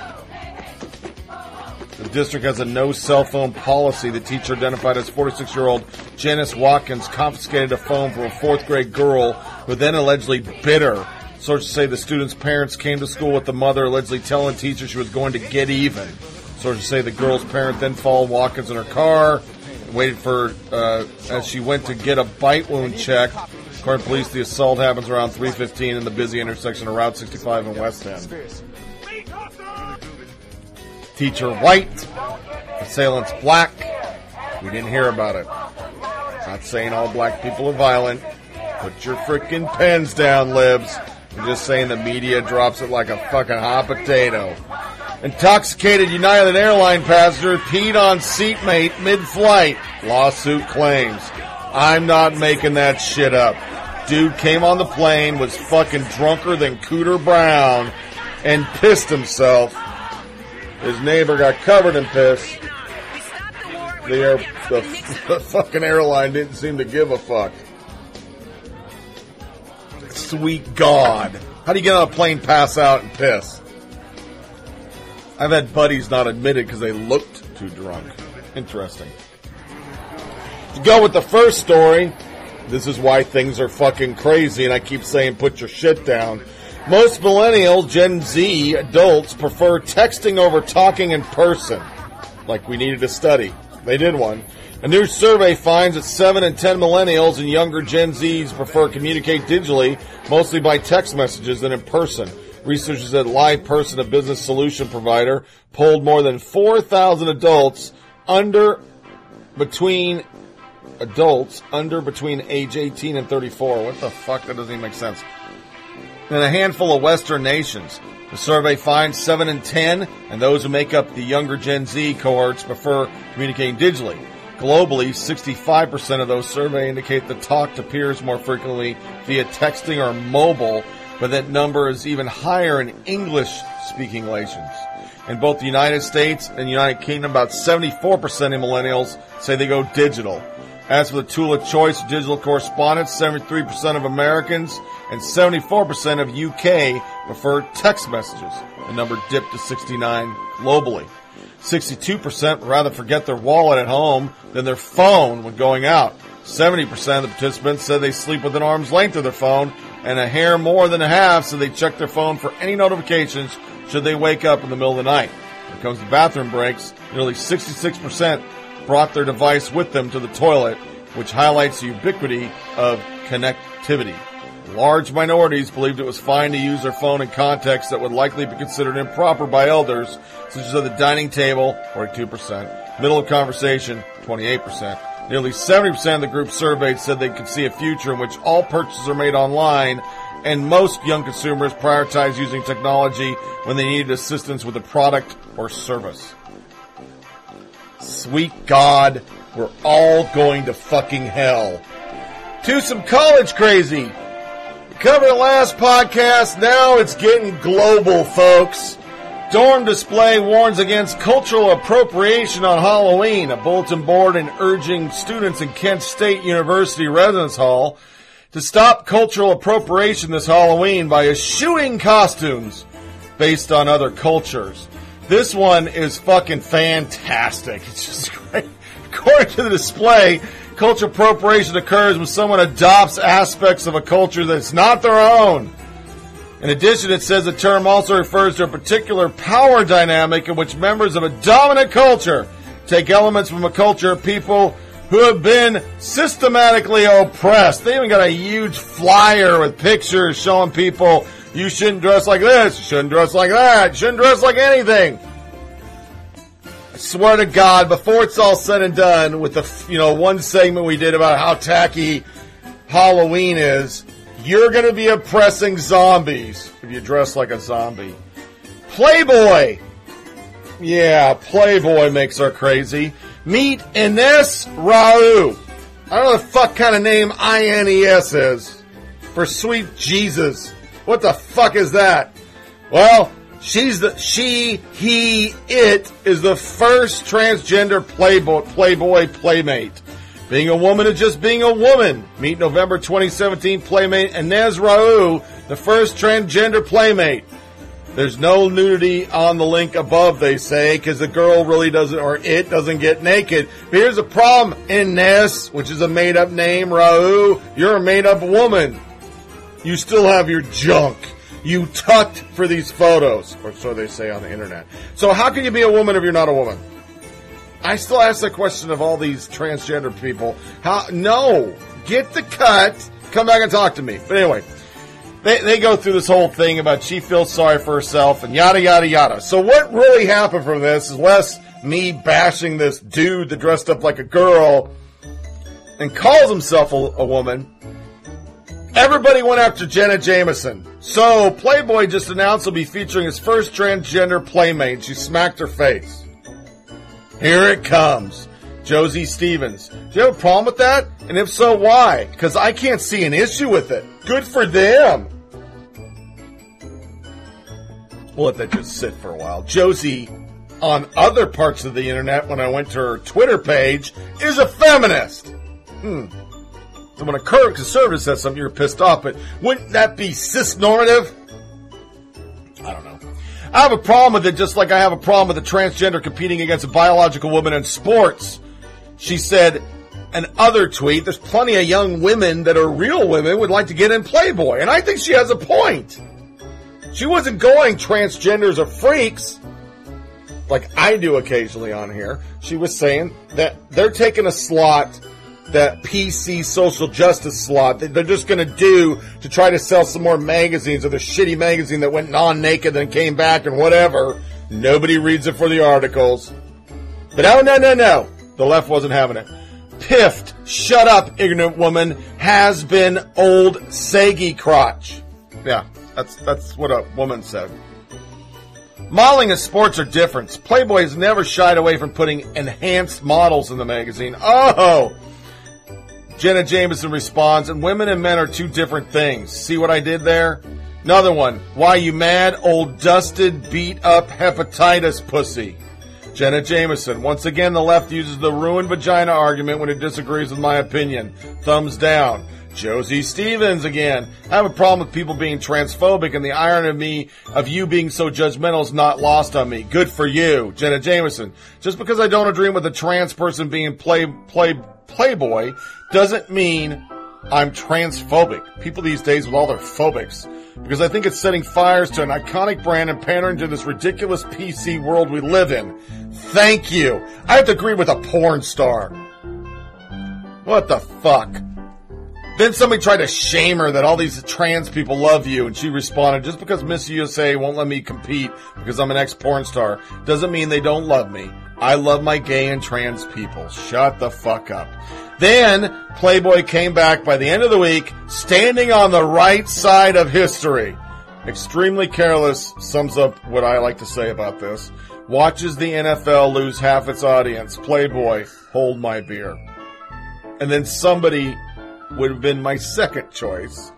District has a no cell phone policy. The teacher identified as 46 year old Janice Watkins confiscated a phone from a fourth grade girl who then allegedly bit her. Sources say the student's parents came to school with the mother allegedly telling the teacher she was going to get even. Sources say the girl's parent then followed Watkins in her car, and waited for uh, as she went to get a bite wound check. According to police, the assault happens around 3:15 in the busy intersection of Route 65 and West End. Teacher white, assailants black. We didn't hear about it. Not saying all black people are violent. Put your freaking pens down, libs. I'm just saying the media drops it like a fucking hot potato. Intoxicated United Airline passenger peed on seatmate mid-flight. Lawsuit claims. I'm not making that shit up. Dude came on the plane, was fucking drunker than Cooter Brown, and pissed himself. His neighbor got covered in piss. The, air, the, <laughs> the fucking airline didn't seem to give a fuck. Sweet God. How do you get on a plane, pass out, and piss? I've had buddies not admitted because they looked too drunk. Interesting. To go with the first story, this is why things are fucking crazy, and I keep saying put your shit down. Most millennials, Gen Z adults prefer texting over talking in person. Like we needed a study. They did one. A new survey finds that 7 in 10 millennials and younger Gen Zs prefer to communicate digitally, mostly by text messages than in person. Researchers at LivePerson, a business solution provider, polled more than 4,000 adults under between adults under between age 18 and 34. What the fuck? That doesn't even make sense. In a handful of Western nations, the survey finds 7 in 10, and those who make up the younger Gen Z cohorts prefer communicating digitally. Globally, 65% of those surveyed indicate that talk to peers more frequently via texting or mobile, but that number is even higher in English speaking nations. In both the United States and United Kingdom, about 74% of millennials say they go digital. As for the tool of choice, digital correspondence, 73% of Americans and 74% of UK prefer text messages. The number dipped to 69 globally. 62% rather forget their wallet at home than their phone when going out. 70% of the participants said they sleep within arm's length of their phone, and a hair more than a half said they check their phone for any notifications should they wake up in the middle of the night. When it comes to bathroom breaks, nearly 66% brought their device with them to the toilet, which highlights the ubiquity of connectivity. Large minorities believed it was fine to use their phone in contexts that would likely be considered improper by elders, such as at the dining table, 42%, middle of conversation, 28%. Nearly 70% of the group surveyed said they could see a future in which all purchases are made online, and most young consumers prioritize using technology when they needed assistance with a product or service. Sweet God, we're all going to fucking hell. To some college crazy. We covered the last podcast, now it's getting global, folks. Dorm display warns against cultural appropriation on Halloween. A bulletin board and urging students in Kent State University Residence Hall to stop cultural appropriation this Halloween by eschewing costumes based on other cultures. This one is fucking fantastic. It's just <laughs> great. According to the display, cultural appropriation occurs when someone adopts aspects of a culture that's not their own. In addition, it says the term also refers to a particular power dynamic in which members of a dominant culture take elements from a culture of people who have been systematically oppressed. They even got a huge flyer with pictures showing people you shouldn't dress like this, you shouldn't dress like that, you shouldn't dress like anything. I swear to God, before it's all said and done, with the you know one segment we did about how tacky Halloween is, you're going to be oppressing zombies if you dress like a zombie. Playboy. Yeah, Playboy makes her crazy. Meet Ines Rau. I don't know the fuck kind of name INES is. For sweet Jesus. What the fuck is that? Well, she's the, she, he, it is the first transgender Playboy, Playboy Playmate. Being a woman is just being a woman. Meet November 2017 Playmate Ines Rau, the first transgender Playmate. There's no nudity on the link above, they say, because the girl really doesn't, or it doesn't get naked. But here's a problem, Ines, which is a made up name, Rau, you're a made up woman. You still have your junk. You tucked for these photos, or so they say on the internet. So how can you be a woman if you're not a woman? I still ask the question of all these transgender people. How? No, get the cut. Come back and talk to me. But anyway, they they go through this whole thing about she feels sorry for herself and yada yada yada. So what really happened from this is less me bashing this dude that dressed up like a girl and calls himself a, a woman. Everybody went after Jenna Jameson. So Playboy just announced he'll be featuring his first transgender playmate. She smacked her face. Here it comes. Josie Stevens. Do you have a problem with that? And if so, why? Because I can't see an issue with it. Good for them. We'll let that just sit for a while. Josie, on other parts of the internet, when I went to her Twitter page, is a feminist. Hmm. So when a current conservative says something, you're pissed off, but wouldn't that be cis normative? I don't know. I have a problem with it just like I have a problem with a transgender competing against a biological woman in sports. She said, an other tweet, there's plenty of young women that are real women would like to get in Playboy. And I think she has a point. She wasn't going transgenders are freaks like I do occasionally on here. She was saying that they're taking a slot that PC social justice slot that they're just going to do to try to sell some more magazines or the shitty magazine that went non-naked and came back and whatever. Nobody reads it for the articles. But oh no, no, no. The left wasn't having it. Piffed, shut up, ignorant woman, has been old saggy crotch. Yeah, that's, that's what a woman said. Modeling and sports are different. Playboy has never shied away from putting enhanced models in the magazine. Oh! Jenna Jameson responds, and women and men are two different things. See what I did there? Another one. Why you mad, old dusted, beat up hepatitis pussy? Jenna Jameson. Once again, the left uses the ruined vagina argument when it disagrees with my opinion. Thumbs down. Josie Stevens again. I have a problem with people being transphobic and the irony of me, of you being so judgmental is not lost on me. Good for you. Jenna Jameson. Just because I don't agree with a trans person being play, play, playboy doesn't mean I'm transphobic. People these days with all their phobics. Because I think it's setting fires to an iconic brand and pandering to this ridiculous PC world we live in. Thank you. I have to agree with a porn star. What the fuck? Then somebody tried to shame her that all these trans people love you, and she responded, just because Miss USA won't let me compete because I'm an ex-porn star, doesn't mean they don't love me. I love my gay and trans people. Shut the fuck up. Then, Playboy came back by the end of the week, standing on the right side of history. Extremely careless sums up what I like to say about this. Watches the NFL lose half its audience. Playboy, hold my beer. And then somebody would have been my second choice.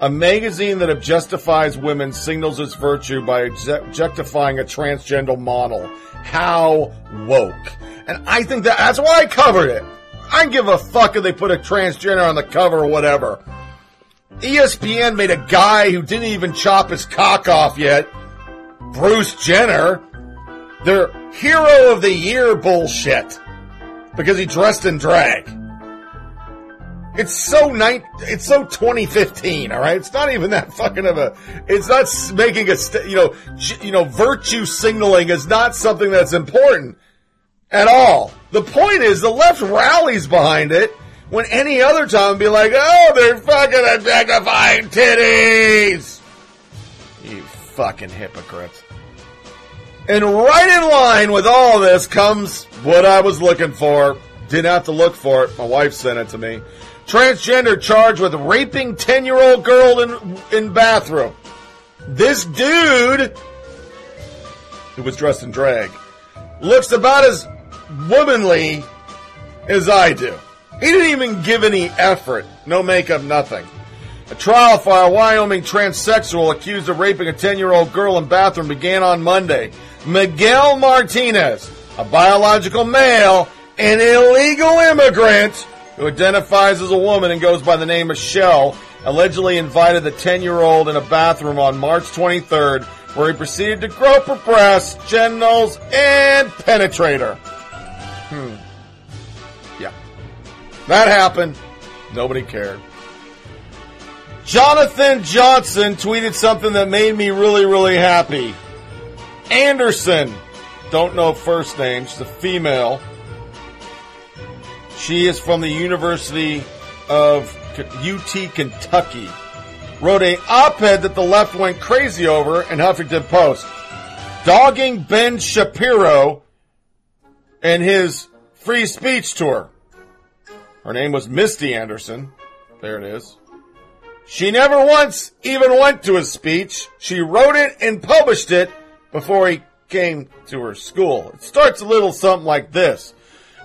A magazine that objectifies women signals its virtue by objectifying a transgender model. How woke. And I think that that's why I covered it. I don't give a fuck if they put a transgender on the cover or whatever. ESPN made a guy who didn't even chop his cock off yet, Bruce Jenner, their hero of the year bullshit because he dressed in drag. It's so night. It's so 2015. All right. It's not even that fucking of a. It's not making a. St- you know. You know. Virtue signaling is not something that's important at all. The point is, the left rallies behind it when any other time be like, "Oh, they're fucking objectifying titties." You fucking hypocrites. And right in line with all this comes what I was looking for. Didn't have to look for it. My wife sent it to me. Transgender charged with raping 10 year old girl in, in bathroom. This dude, who was dressed in drag, looks about as womanly as I do. He didn't even give any effort. No makeup, nothing. A trial for a Wyoming transsexual accused of raping a 10 year old girl in bathroom began on Monday. Miguel Martinez, a biological male, an illegal immigrant who identifies as a woman and goes by the name of Shell, allegedly invited the 10 year old in a bathroom on March 23rd, where he proceeded to grope her breasts, genitals, and penetrate her. That happened. Nobody cared. Jonathan Johnson tweeted something that made me really, really happy. Anderson, don't know first name, she's a female. She is from the University of UT Kentucky. Wrote a op-ed that the left went crazy over in Huffington Post. Dogging Ben Shapiro and his free speech tour. Her name was Misty Anderson. There it is. She never once even went to his speech. She wrote it and published it before he came to her school. It starts a little something like this.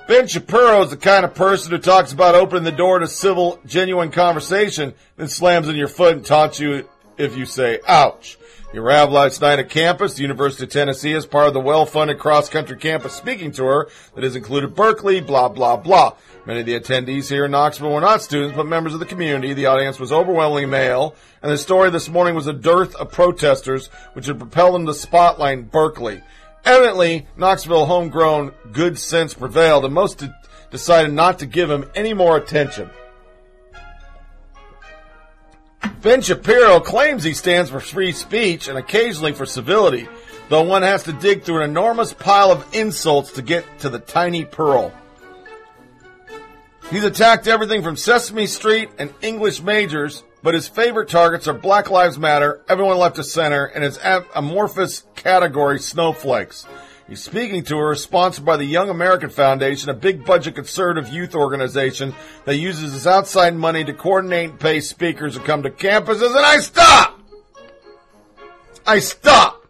Ben Shapiro is the kind of person who talks about opening the door to civil, genuine conversation, then slams in your foot and taunts you if you say, ouch. You arrived last night at campus, the University of Tennessee, as part of the well-funded cross-country campus speaking tour that has included Berkeley, blah, blah, blah. Many of the attendees here in Knoxville were not students, but members of the community. The audience was overwhelmingly male, and the story this morning was a dearth of protesters, which had propelled them to spotlight Berkeley. Evidently, Knoxville homegrown good sense prevailed, and most de- decided not to give him any more attention. Ben Shapiro claims he stands for free speech and occasionally for civility, though one has to dig through an enormous pile of insults to get to the tiny pearl. He's attacked everything from Sesame Street and English majors, but his favorite targets are Black Lives Matter, Everyone Left to Center, and his amorphous category Snowflakes. He's speaking to her, sponsored by the Young American Foundation, a big budget conservative youth organization that uses its outside money to coordinate and pay speakers who come to campuses, and I stop! I stop!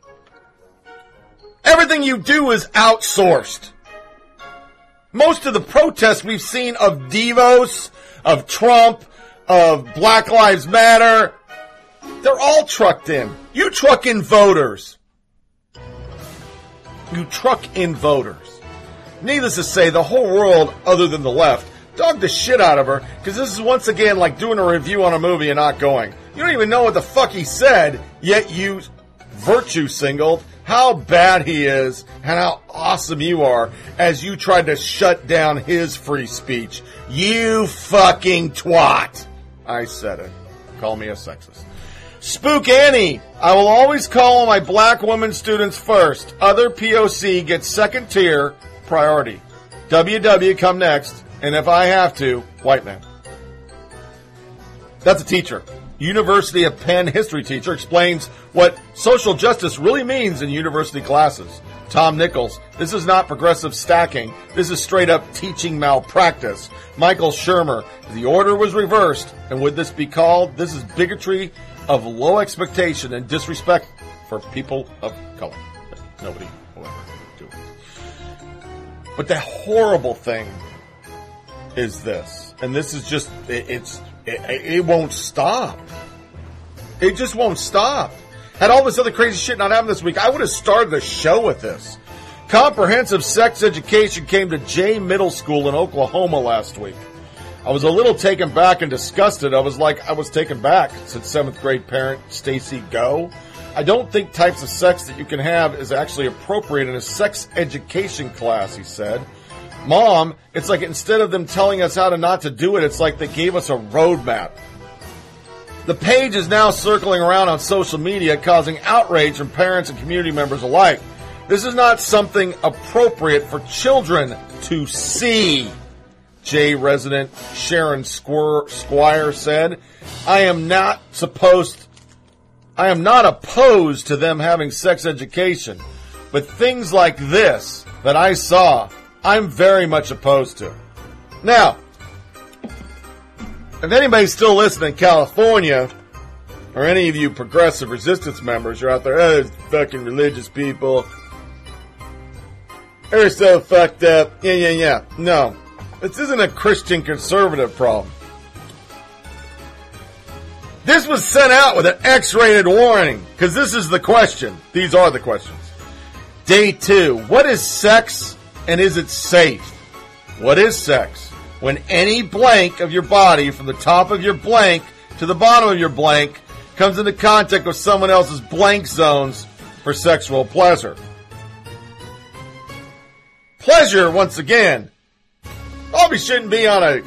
Everything you do is outsourced. Most of the protests we've seen of Devos, of Trump, of Black Lives Matter, they're all trucked in. You truck in voters. You truck in voters. Needless to say, the whole world, other than the left, dogged the shit out of her because this is once again like doing a review on a movie and not going. You don't even know what the fuck he said, yet you virtue singled how bad he is and how awesome you are as you tried to shut down his free speech. You fucking twat. I said it. Call me a sexist. Spook Annie. I will always call my black woman students first. Other POC gets second tier priority. WW come next. And if I have to, white man. That's a teacher. University of Penn history teacher explains what social justice really means in university classes. Tom Nichols, this is not progressive stacking. This is straight up teaching malpractice. Michael Shermer, the order was reversed, and would this be called? This is bigotry of low expectation and disrespect for people of color. Nobody will ever do it. But the horrible thing is this, and this is just, it, it's, it, it won't stop. It just won't stop. Had all this other crazy shit not happened this week, I would have started the show with this. Comprehensive sex education came to Jay Middle School in Oklahoma last week. I was a little taken back and disgusted. I was like, I was taken back, said seventh grade parent Stacy Go. I don't think types of sex that you can have is actually appropriate in a sex education class, he said. Mom, it's like instead of them telling us how to not to do it, it's like they gave us a roadmap. The page is now circling around on social media, causing outrage from parents and community members alike. This is not something appropriate for children to see, J resident Sharon Squir- Squire said. I am not supposed, I am not opposed to them having sex education, but things like this that I saw, I'm very much opposed to. Now, if anybody's still listening in California, or any of you progressive resistance members, you're out there, oh, fucking religious people. They're so fucked up. Yeah, yeah, yeah. No. This isn't a Christian conservative problem. This was sent out with an X-rated warning, because this is the question. These are the questions. Day two. What is sex and is it safe? What is sex? When any blank of your body from the top of your blank to the bottom of your blank comes into contact with someone else's blank zones for sexual pleasure. Pleasure, once again, probably shouldn't be on a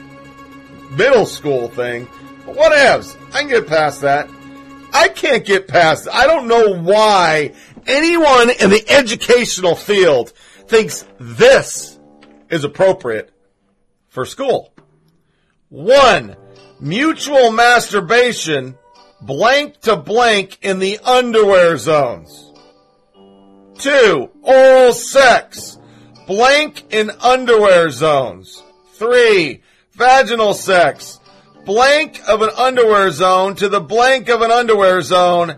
middle school thing, but whatevs. I can get past that. I can't get past I don't know why anyone in the educational field thinks this is appropriate for school. One, mutual masturbation blank to blank in the underwear zones. Two, oral sex blank in underwear zones. Three, vaginal sex blank of an underwear zone to the blank of an underwear zone.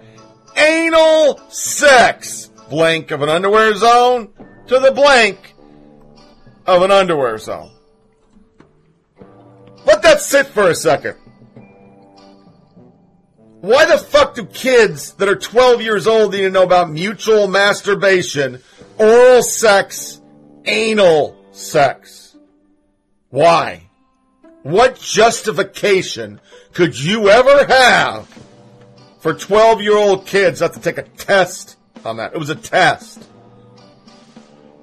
Anal sex blank of an underwear zone to the blank of an underwear zone. Let that sit for a second. Why the fuck do kids that are 12 years old need to know about mutual masturbation, oral sex, anal sex? Why? What justification could you ever have for 12 year old kids not to take a test on that? It was a test.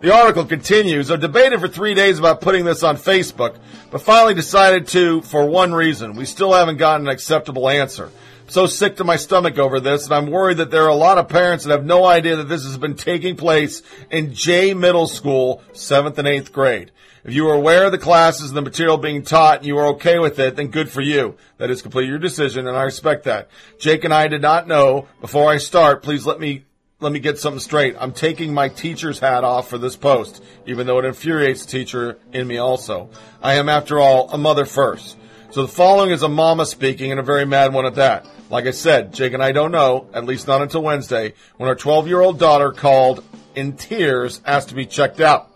The article continues. I debated for three days about putting this on Facebook, but finally decided to for one reason. We still haven't gotten an acceptable answer. I'm so sick to my stomach over this, and I'm worried that there are a lot of parents that have no idea that this has been taking place in J Middle School, 7th and 8th grade. If you are aware of the classes and the material being taught and you are okay with it, then good for you. That is completely your decision, and I respect that. Jake and I did not know. Before I start, please let me let me get something straight. I'm taking my teacher's hat off for this post, even though it infuriates the teacher in me also. I am, after all, a mother first. So the following is a mama speaking and a very mad one at that. Like I said, Jake and I don't know, at least not until Wednesday, when our 12 year old daughter called in tears, asked to be checked out.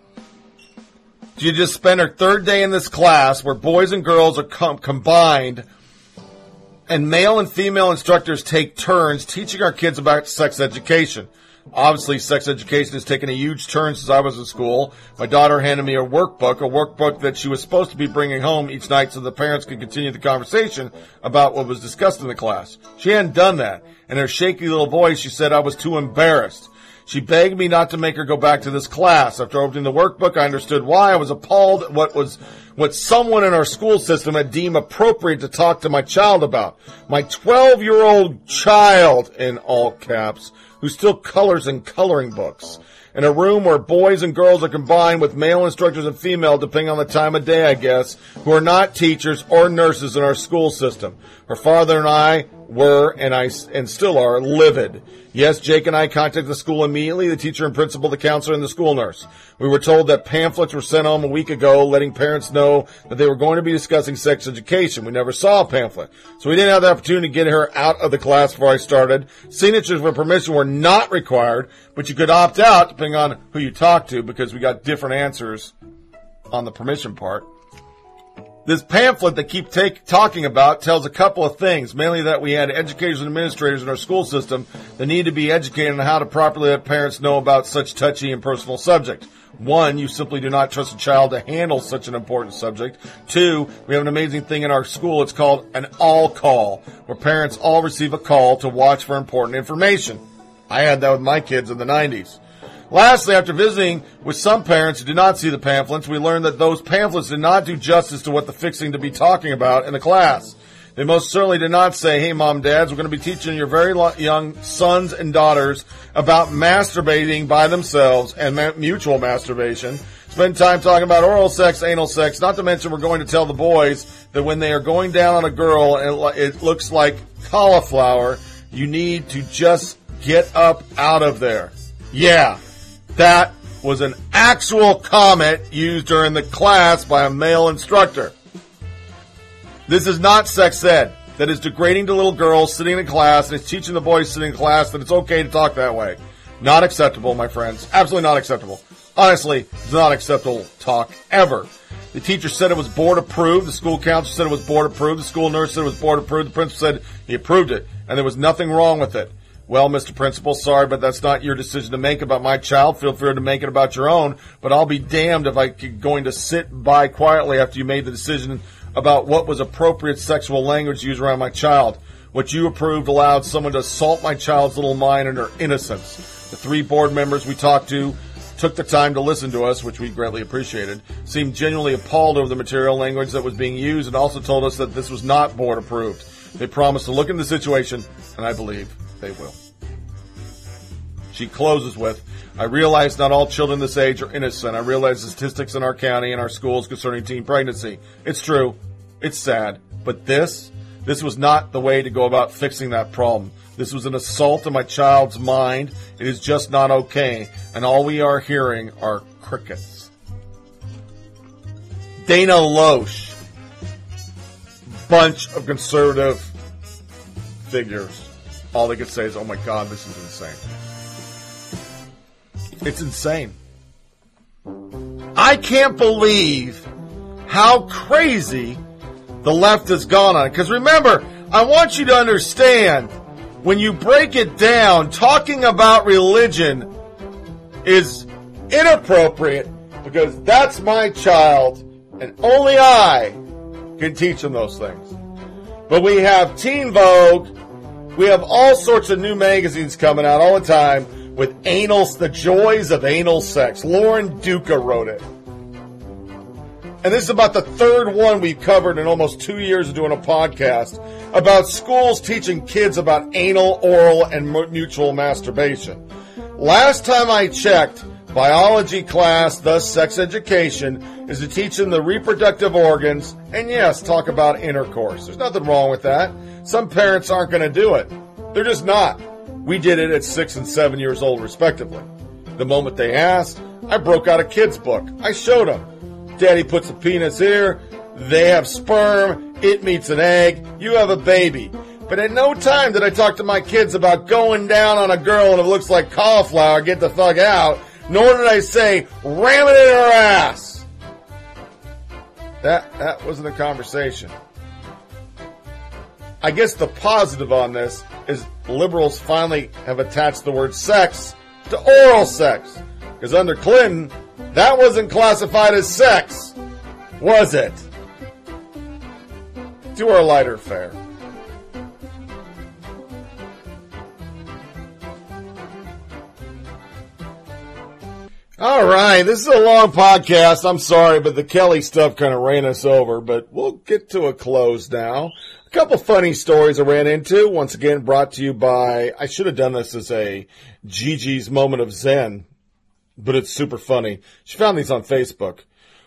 She just spent her third day in this class where boys and girls are com- combined and male and female instructors take turns teaching our kids about sex education. Obviously, sex education has taken a huge turn since I was in school. My daughter handed me a workbook, a workbook that she was supposed to be bringing home each night so the parents could continue the conversation about what was discussed in the class. She hadn't done that. In her shaky little voice, she said I was too embarrassed. She begged me not to make her go back to this class. After opening the workbook, I understood why. I was appalled at what was what someone in our school system had deemed appropriate to talk to my child about. My 12 year old child, in all caps, who still colors in coloring books. In a room where boys and girls are combined with male instructors and female, depending on the time of day, I guess, who are not teachers or nurses in our school system. Her father and I were, and I, and still are, livid. Yes, Jake and I contacted the school immediately, the teacher and principal, the counselor, and the school nurse. We were told that pamphlets were sent home a week ago letting parents know that they were going to be discussing sex education. We never saw a pamphlet. So we didn't have the opportunity to get her out of the class before I started. Signatures for permission were not required, but you could opt out depending on who you talked to because we got different answers on the permission part. This pamphlet they keep take, talking about tells a couple of things, mainly that we had educators and administrators in our school system that need to be educated on how to properly let parents know about such touchy and personal subject. One, you simply do not trust a child to handle such an important subject. Two, we have an amazing thing in our school. It's called an all call, where parents all receive a call to watch for important information. I had that with my kids in the 90s. Lastly, after visiting with some parents who did not see the pamphlets, we learned that those pamphlets did not do justice to what the fixing to be talking about in the class. They most certainly did not say, hey mom, dads, we're going to be teaching your very young sons and daughters about masturbating by themselves and ma- mutual masturbation. Spend time talking about oral sex, anal sex, not to mention we're going to tell the boys that when they are going down on a girl and it, it looks like cauliflower, you need to just get up out of there. Yeah, that was an actual comment used during the class by a male instructor. This is not sex ed. That is degrading to little girls sitting in class and it's teaching the boys sitting in class that it's okay to talk that way. Not acceptable, my friends. Absolutely not acceptable. Honestly, it's not acceptable talk ever. The teacher said it was board approved. The school counselor said it was board approved. The school nurse said it was board approved. The principal said he approved it and there was nothing wrong with it. Well, Mr. Principal, sorry, but that's not your decision to make about my child. Feel free to make it about your own, but I'll be damned if I'm going to sit by quietly after you made the decision about what was appropriate sexual language used around my child. What you approved allowed someone to assault my child's little mind and her innocence. The three board members we talked to took the time to listen to us, which we greatly appreciated, seemed genuinely appalled over the material language that was being used, and also told us that this was not board approved. They promised to look into the situation, and I believe they will. She closes with, I realize not all children this age are innocent. I realize the statistics in our county and our schools concerning teen pregnancy. It's true. It's sad. But this, this was not the way to go about fixing that problem. This was an assault on my child's mind. It is just not okay. And all we are hearing are crickets. Dana Loesch. Bunch of conservative figures. All they could say is, oh my god, this is insane. It's insane. I can't believe how crazy the left has gone on. Because remember, I want you to understand when you break it down, talking about religion is inappropriate because that's my child and only I can teach them those things. But we have Teen Vogue, we have all sorts of new magazines coming out all the time with anal, the joys of anal sex. Lauren Duca wrote it. And this is about the third one we've covered in almost two years of doing a podcast about schools teaching kids about anal, oral, and mutual masturbation. Last time I checked, biology class, thus sex education, is to teach them the reproductive organs and yes, talk about intercourse. There's nothing wrong with that. Some parents aren't going to do it. They're just not. We did it at six and seven years old, respectively. The moment they asked, I broke out a kid's book. I showed them. Daddy puts a penis here. They have sperm. It meets an egg. You have a baby. But at no time did I talk to my kids about going down on a girl and it looks like cauliflower, get the fuck out. Nor did I say, ram it in her ass. That, that wasn't a conversation. I guess the positive on this is liberals finally have attached the word sex to oral sex. Because under Clinton, that wasn't classified as sex, was it? To our lighter fare. All right, this is a long podcast. I'm sorry, but the Kelly stuff kind of ran us over, but we'll get to a close now. A couple funny stories I ran into. Once again, brought to you by, I should have done this as a Gigi's moment of Zen, but it's super funny. She found these on Facebook.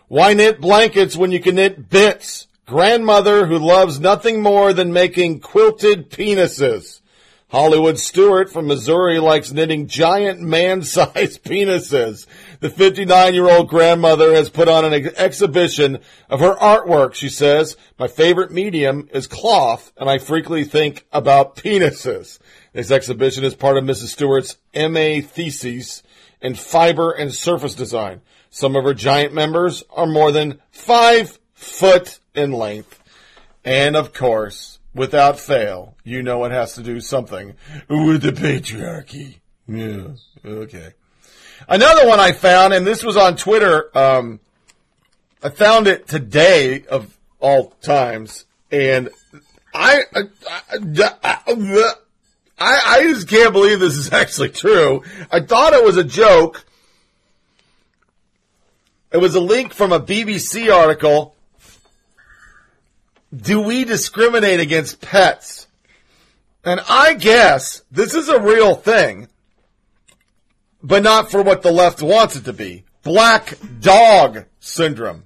Why knit blankets when you can knit bits? Grandmother who loves nothing more than making quilted penises. Hollywood Stewart from Missouri likes knitting giant man-sized <laughs> penises. The 59-year-old grandmother has put on an ex- exhibition of her artwork. She says, my favorite medium is cloth and I frequently think about penises. This exhibition is part of Mrs. Stewart's MA thesis in fiber and surface design. Some of her giant members are more than five foot in length. And of course, without fail, you know it has to do something with the patriarchy. Yeah, okay. Another one I found, and this was on Twitter, um, I found it today of all times, and I, I, I, I, I just can't believe this is <laughs> actually true. I thought it was a joke. It was a link from a BBC article. Do we discriminate against pets? And I guess this is a real thing, but not for what the left wants it to be. Black dog syndrome.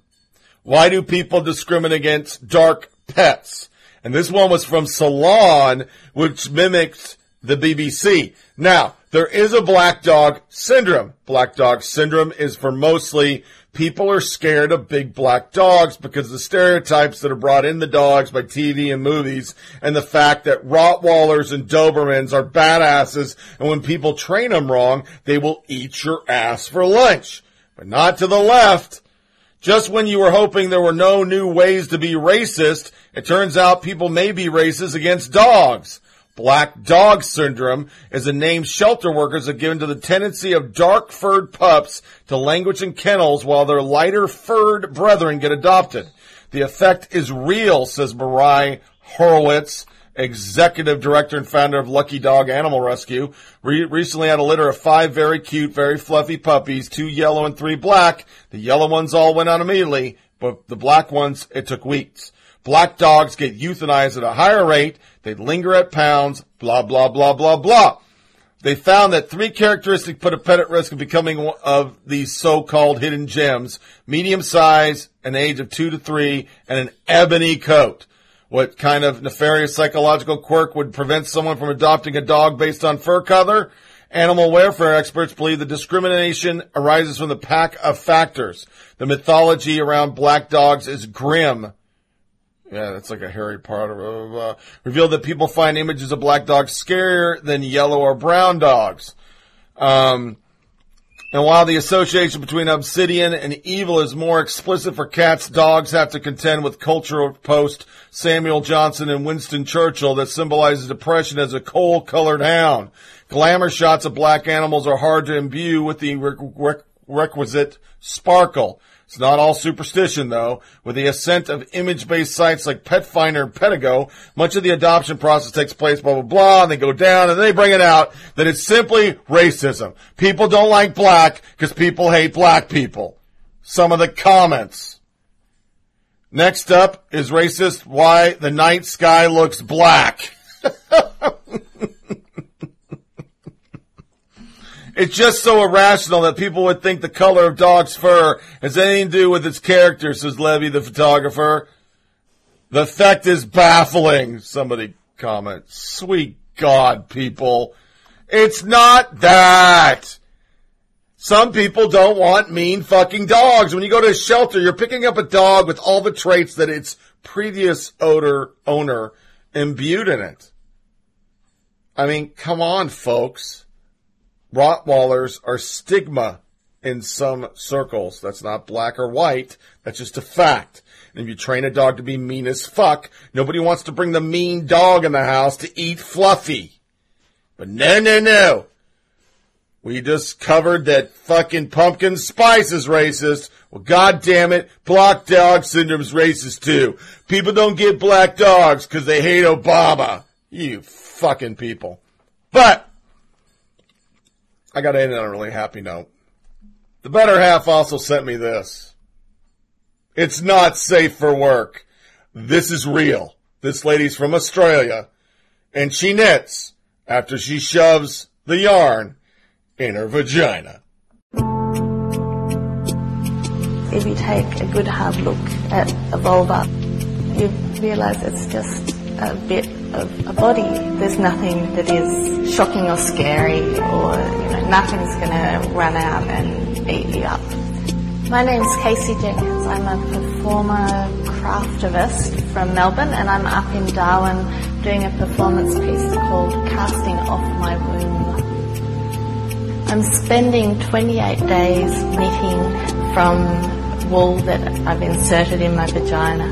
Why do people discriminate against dark pets? And this one was from Salon, which mimics the BBC. Now, there is a black dog syndrome. Black dog syndrome is for mostly people are scared of big black dogs because the stereotypes that are brought in the dogs by TV and movies and the fact that Rottweilers and Dobermans are badasses and when people train them wrong, they will eat your ass for lunch. But not to the left. Just when you were hoping there were no new ways to be racist, it turns out people may be racist against dogs. Black dog syndrome is a name shelter workers have given to the tendency of dark furred pups to languish in kennels while their lighter furred brethren get adopted. The effect is real, says Mariah Horowitz, executive director and founder of Lucky Dog Animal Rescue. Re- recently had a litter of five very cute, very fluffy puppies, two yellow and three black. The yellow ones all went out immediately, but the black ones, it took weeks. Black dogs get euthanized at a higher rate. They linger at pounds, blah, blah, blah, blah, blah. They found that three characteristics put a pet at risk of becoming one of these so-called hidden gems. Medium size, an age of two to three, and an ebony coat. What kind of nefarious psychological quirk would prevent someone from adopting a dog based on fur color? Animal welfare experts believe the discrimination arises from the pack of factors. The mythology around black dogs is grim. Yeah, that's like a Harry Potter. Uh, revealed that people find images of black dogs scarier than yellow or brown dogs. Um, and while the association between obsidian and evil is more explicit for cats, dogs have to contend with cultural post Samuel Johnson and Winston Churchill that symbolizes depression as a coal-colored hound. Glamour shots of black animals are hard to imbue with the req- requisite sparkle. It's not all superstition though. With the ascent of image-based sites like Petfinder and Petango, much of the adoption process takes place blah blah blah, and they go down and they bring it out that it's simply racism. People don't like black because people hate black people. Some of the comments. Next up is racist why the night sky looks black. <laughs> It's just so irrational that people would think the color of dog's fur has anything to do with its character, says Levy, the photographer. The effect is baffling, somebody comments. Sweet God, people. It's not that. Some people don't want mean fucking dogs. When you go to a shelter, you're picking up a dog with all the traits that its previous odor owner imbued in it. I mean, come on, folks. Rottweilers are stigma in some circles. That's not black or white. That's just a fact. And if you train a dog to be mean as fuck, nobody wants to bring the mean dog in the house to eat Fluffy. But no, no, no. We just covered that fucking pumpkin spice is racist. Well, god damn it, black dog syndrome's racist too. People don't get black dogs because they hate Obama. You fucking people. But, I got to end on a really happy note. The better half also sent me this. It's not safe for work. This is real. This lady's from Australia and she knits after she shoves the yarn in her vagina. If you take a good hard look at a vulva, you realise it's just a bit of a body. There's nothing that is shocking or scary or, you know, nothing's going to run out and eat you up. My name's Casey Jenkins. I'm a performer craftivist from Melbourne and I'm up in Darwin doing a performance piece called Casting Off My Womb. I'm spending 28 days knitting from wool that I've inserted in my vagina.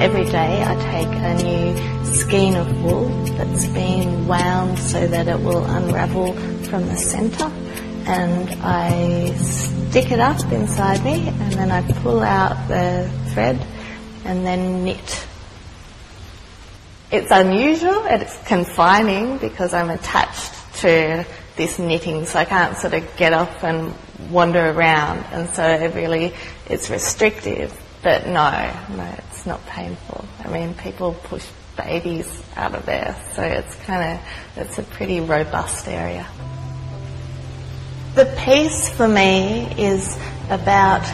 Every day I take a new skein of wool that's been wound so that it will unravel from the centre and I stick it up inside me and then I pull out the thread and then knit. It's unusual and it's confining because I'm attached to this knitting so I can't sort of get up and wander around and so it really it's restrictive but no, no it's not painful. I mean people push babies out of there so it's kind of it's a pretty robust area. The piece for me is about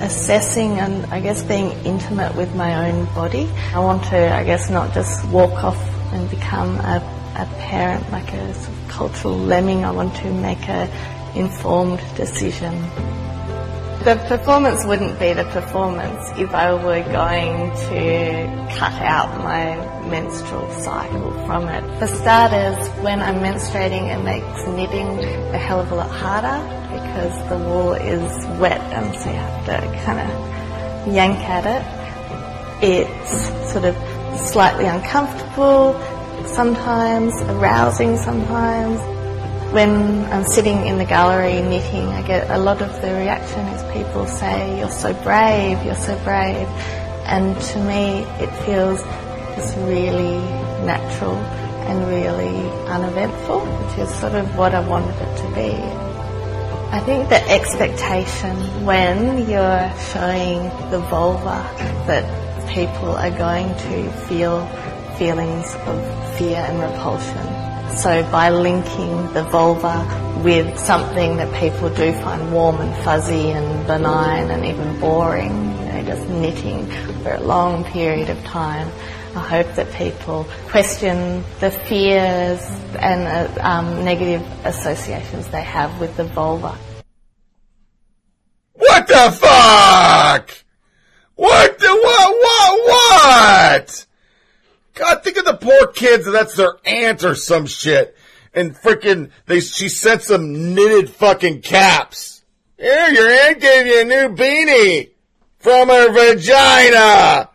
assessing and I guess being intimate with my own body. I want to, I guess, not just walk off and become a, a parent like a sort of cultural lemming. I want to make a informed decision. The performance wouldn't be the performance if I were going to cut out my menstrual cycle from it. For starters, when I'm menstruating, it makes knitting a hell of a lot harder because the wool is wet and so you have to kind of yank at it. It's sort of slightly uncomfortable sometimes, arousing sometimes. When I'm sitting in the gallery knitting, I get a lot of the reaction is people say, you're so brave, you're so brave. And to me, it feels just really natural and really uneventful, which is sort of what I wanted it to be. I think the expectation when you're showing the vulva that people are going to feel feelings of fear and repulsion. So by linking the vulva with something that people do find warm and fuzzy and benign and even boring, you know, just knitting for a long period of time, I hope that people question the fears and uh, um, negative associations they have with the vulva. What the fuck? What the what what what? God, think of the poor kids that's their aunt or some shit. And freaking they she sent some knitted fucking caps. Here, your aunt gave you a new beanie from her vagina.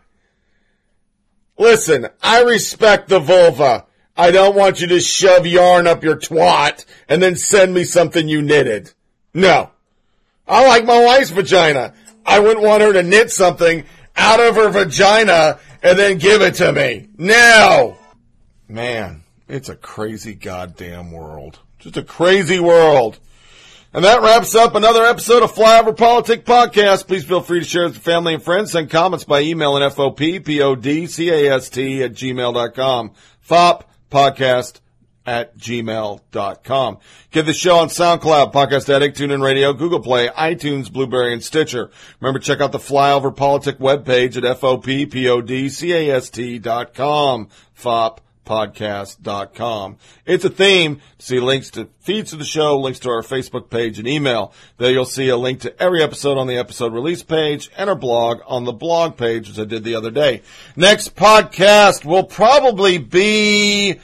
Listen, I respect the vulva. I don't want you to shove yarn up your twat and then send me something you knitted. No. I like my wife's vagina. I wouldn't want her to knit something out of her vagina and then give it to me. now. Man, it's a crazy goddamn world. Just a crazy world. And that wraps up another episode of Flyover Politic Podcast. Please feel free to share with family and friends. Send comments by email at FOPPODCAST at gmail.com. FOP podcast at gmail.com. Get the show on SoundCloud, Podcast Addict, TuneIn Radio, Google Play, iTunes, Blubrry, and Stitcher. Remember, check out the Flyover Politic webpage at FOPPODCAST.com. FOP podcast.com. It's a theme. See links to feeds of the show, links to our Facebook page and email. There you'll see a link to every episode on the episode release page and our blog on the blog page, as I did the other day. Next podcast will probably be,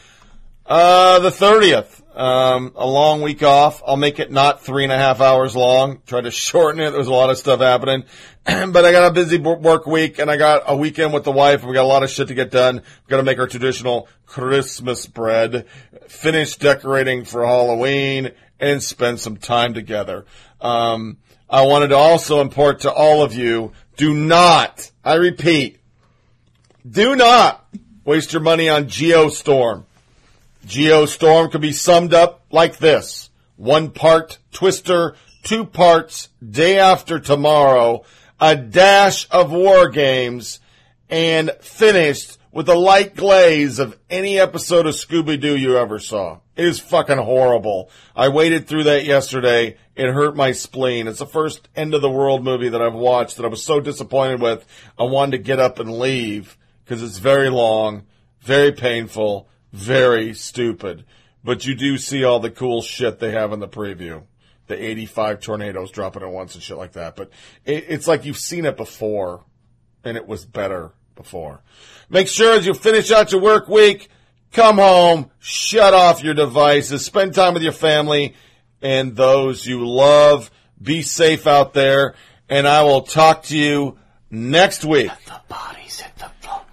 uh, the 30th. Um, a long week off. I'll make it not three and a half hours long. Try to <laughs> shorten it. There's a lot of stuff happening, <clears throat> but I got a busy work week and I got a weekend with the wife we got a lot of shit to get done. We got to make our traditional Christmas bread, finish decorating for Halloween and spend some time together. Um, I wanted to also import to all of you, do not, I repeat, do not waste your money on Geostorm. Geostorm could be summed up like this. One part Twister, two parts Day After Tomorrow, a dash of War Games, and finished with a light glaze of any episode of Scooby-Doo you ever saw. It is fucking horrible. I waited through that yesterday. It hurt my spleen. It's the first end of the world movie that I've watched that I was so disappointed with. I wanted to get up and leave because it's very long, very painful, very stupid. But you do see all the cool shit they have in the preview. The 85 tornadoes dropping at once and shit like that. But it, it's like you've seen it before and it was better before. Make sure as you finish out your work week, come home, shut off your devices, spend time with your family and those you love. Be safe out there and I will talk to you next week.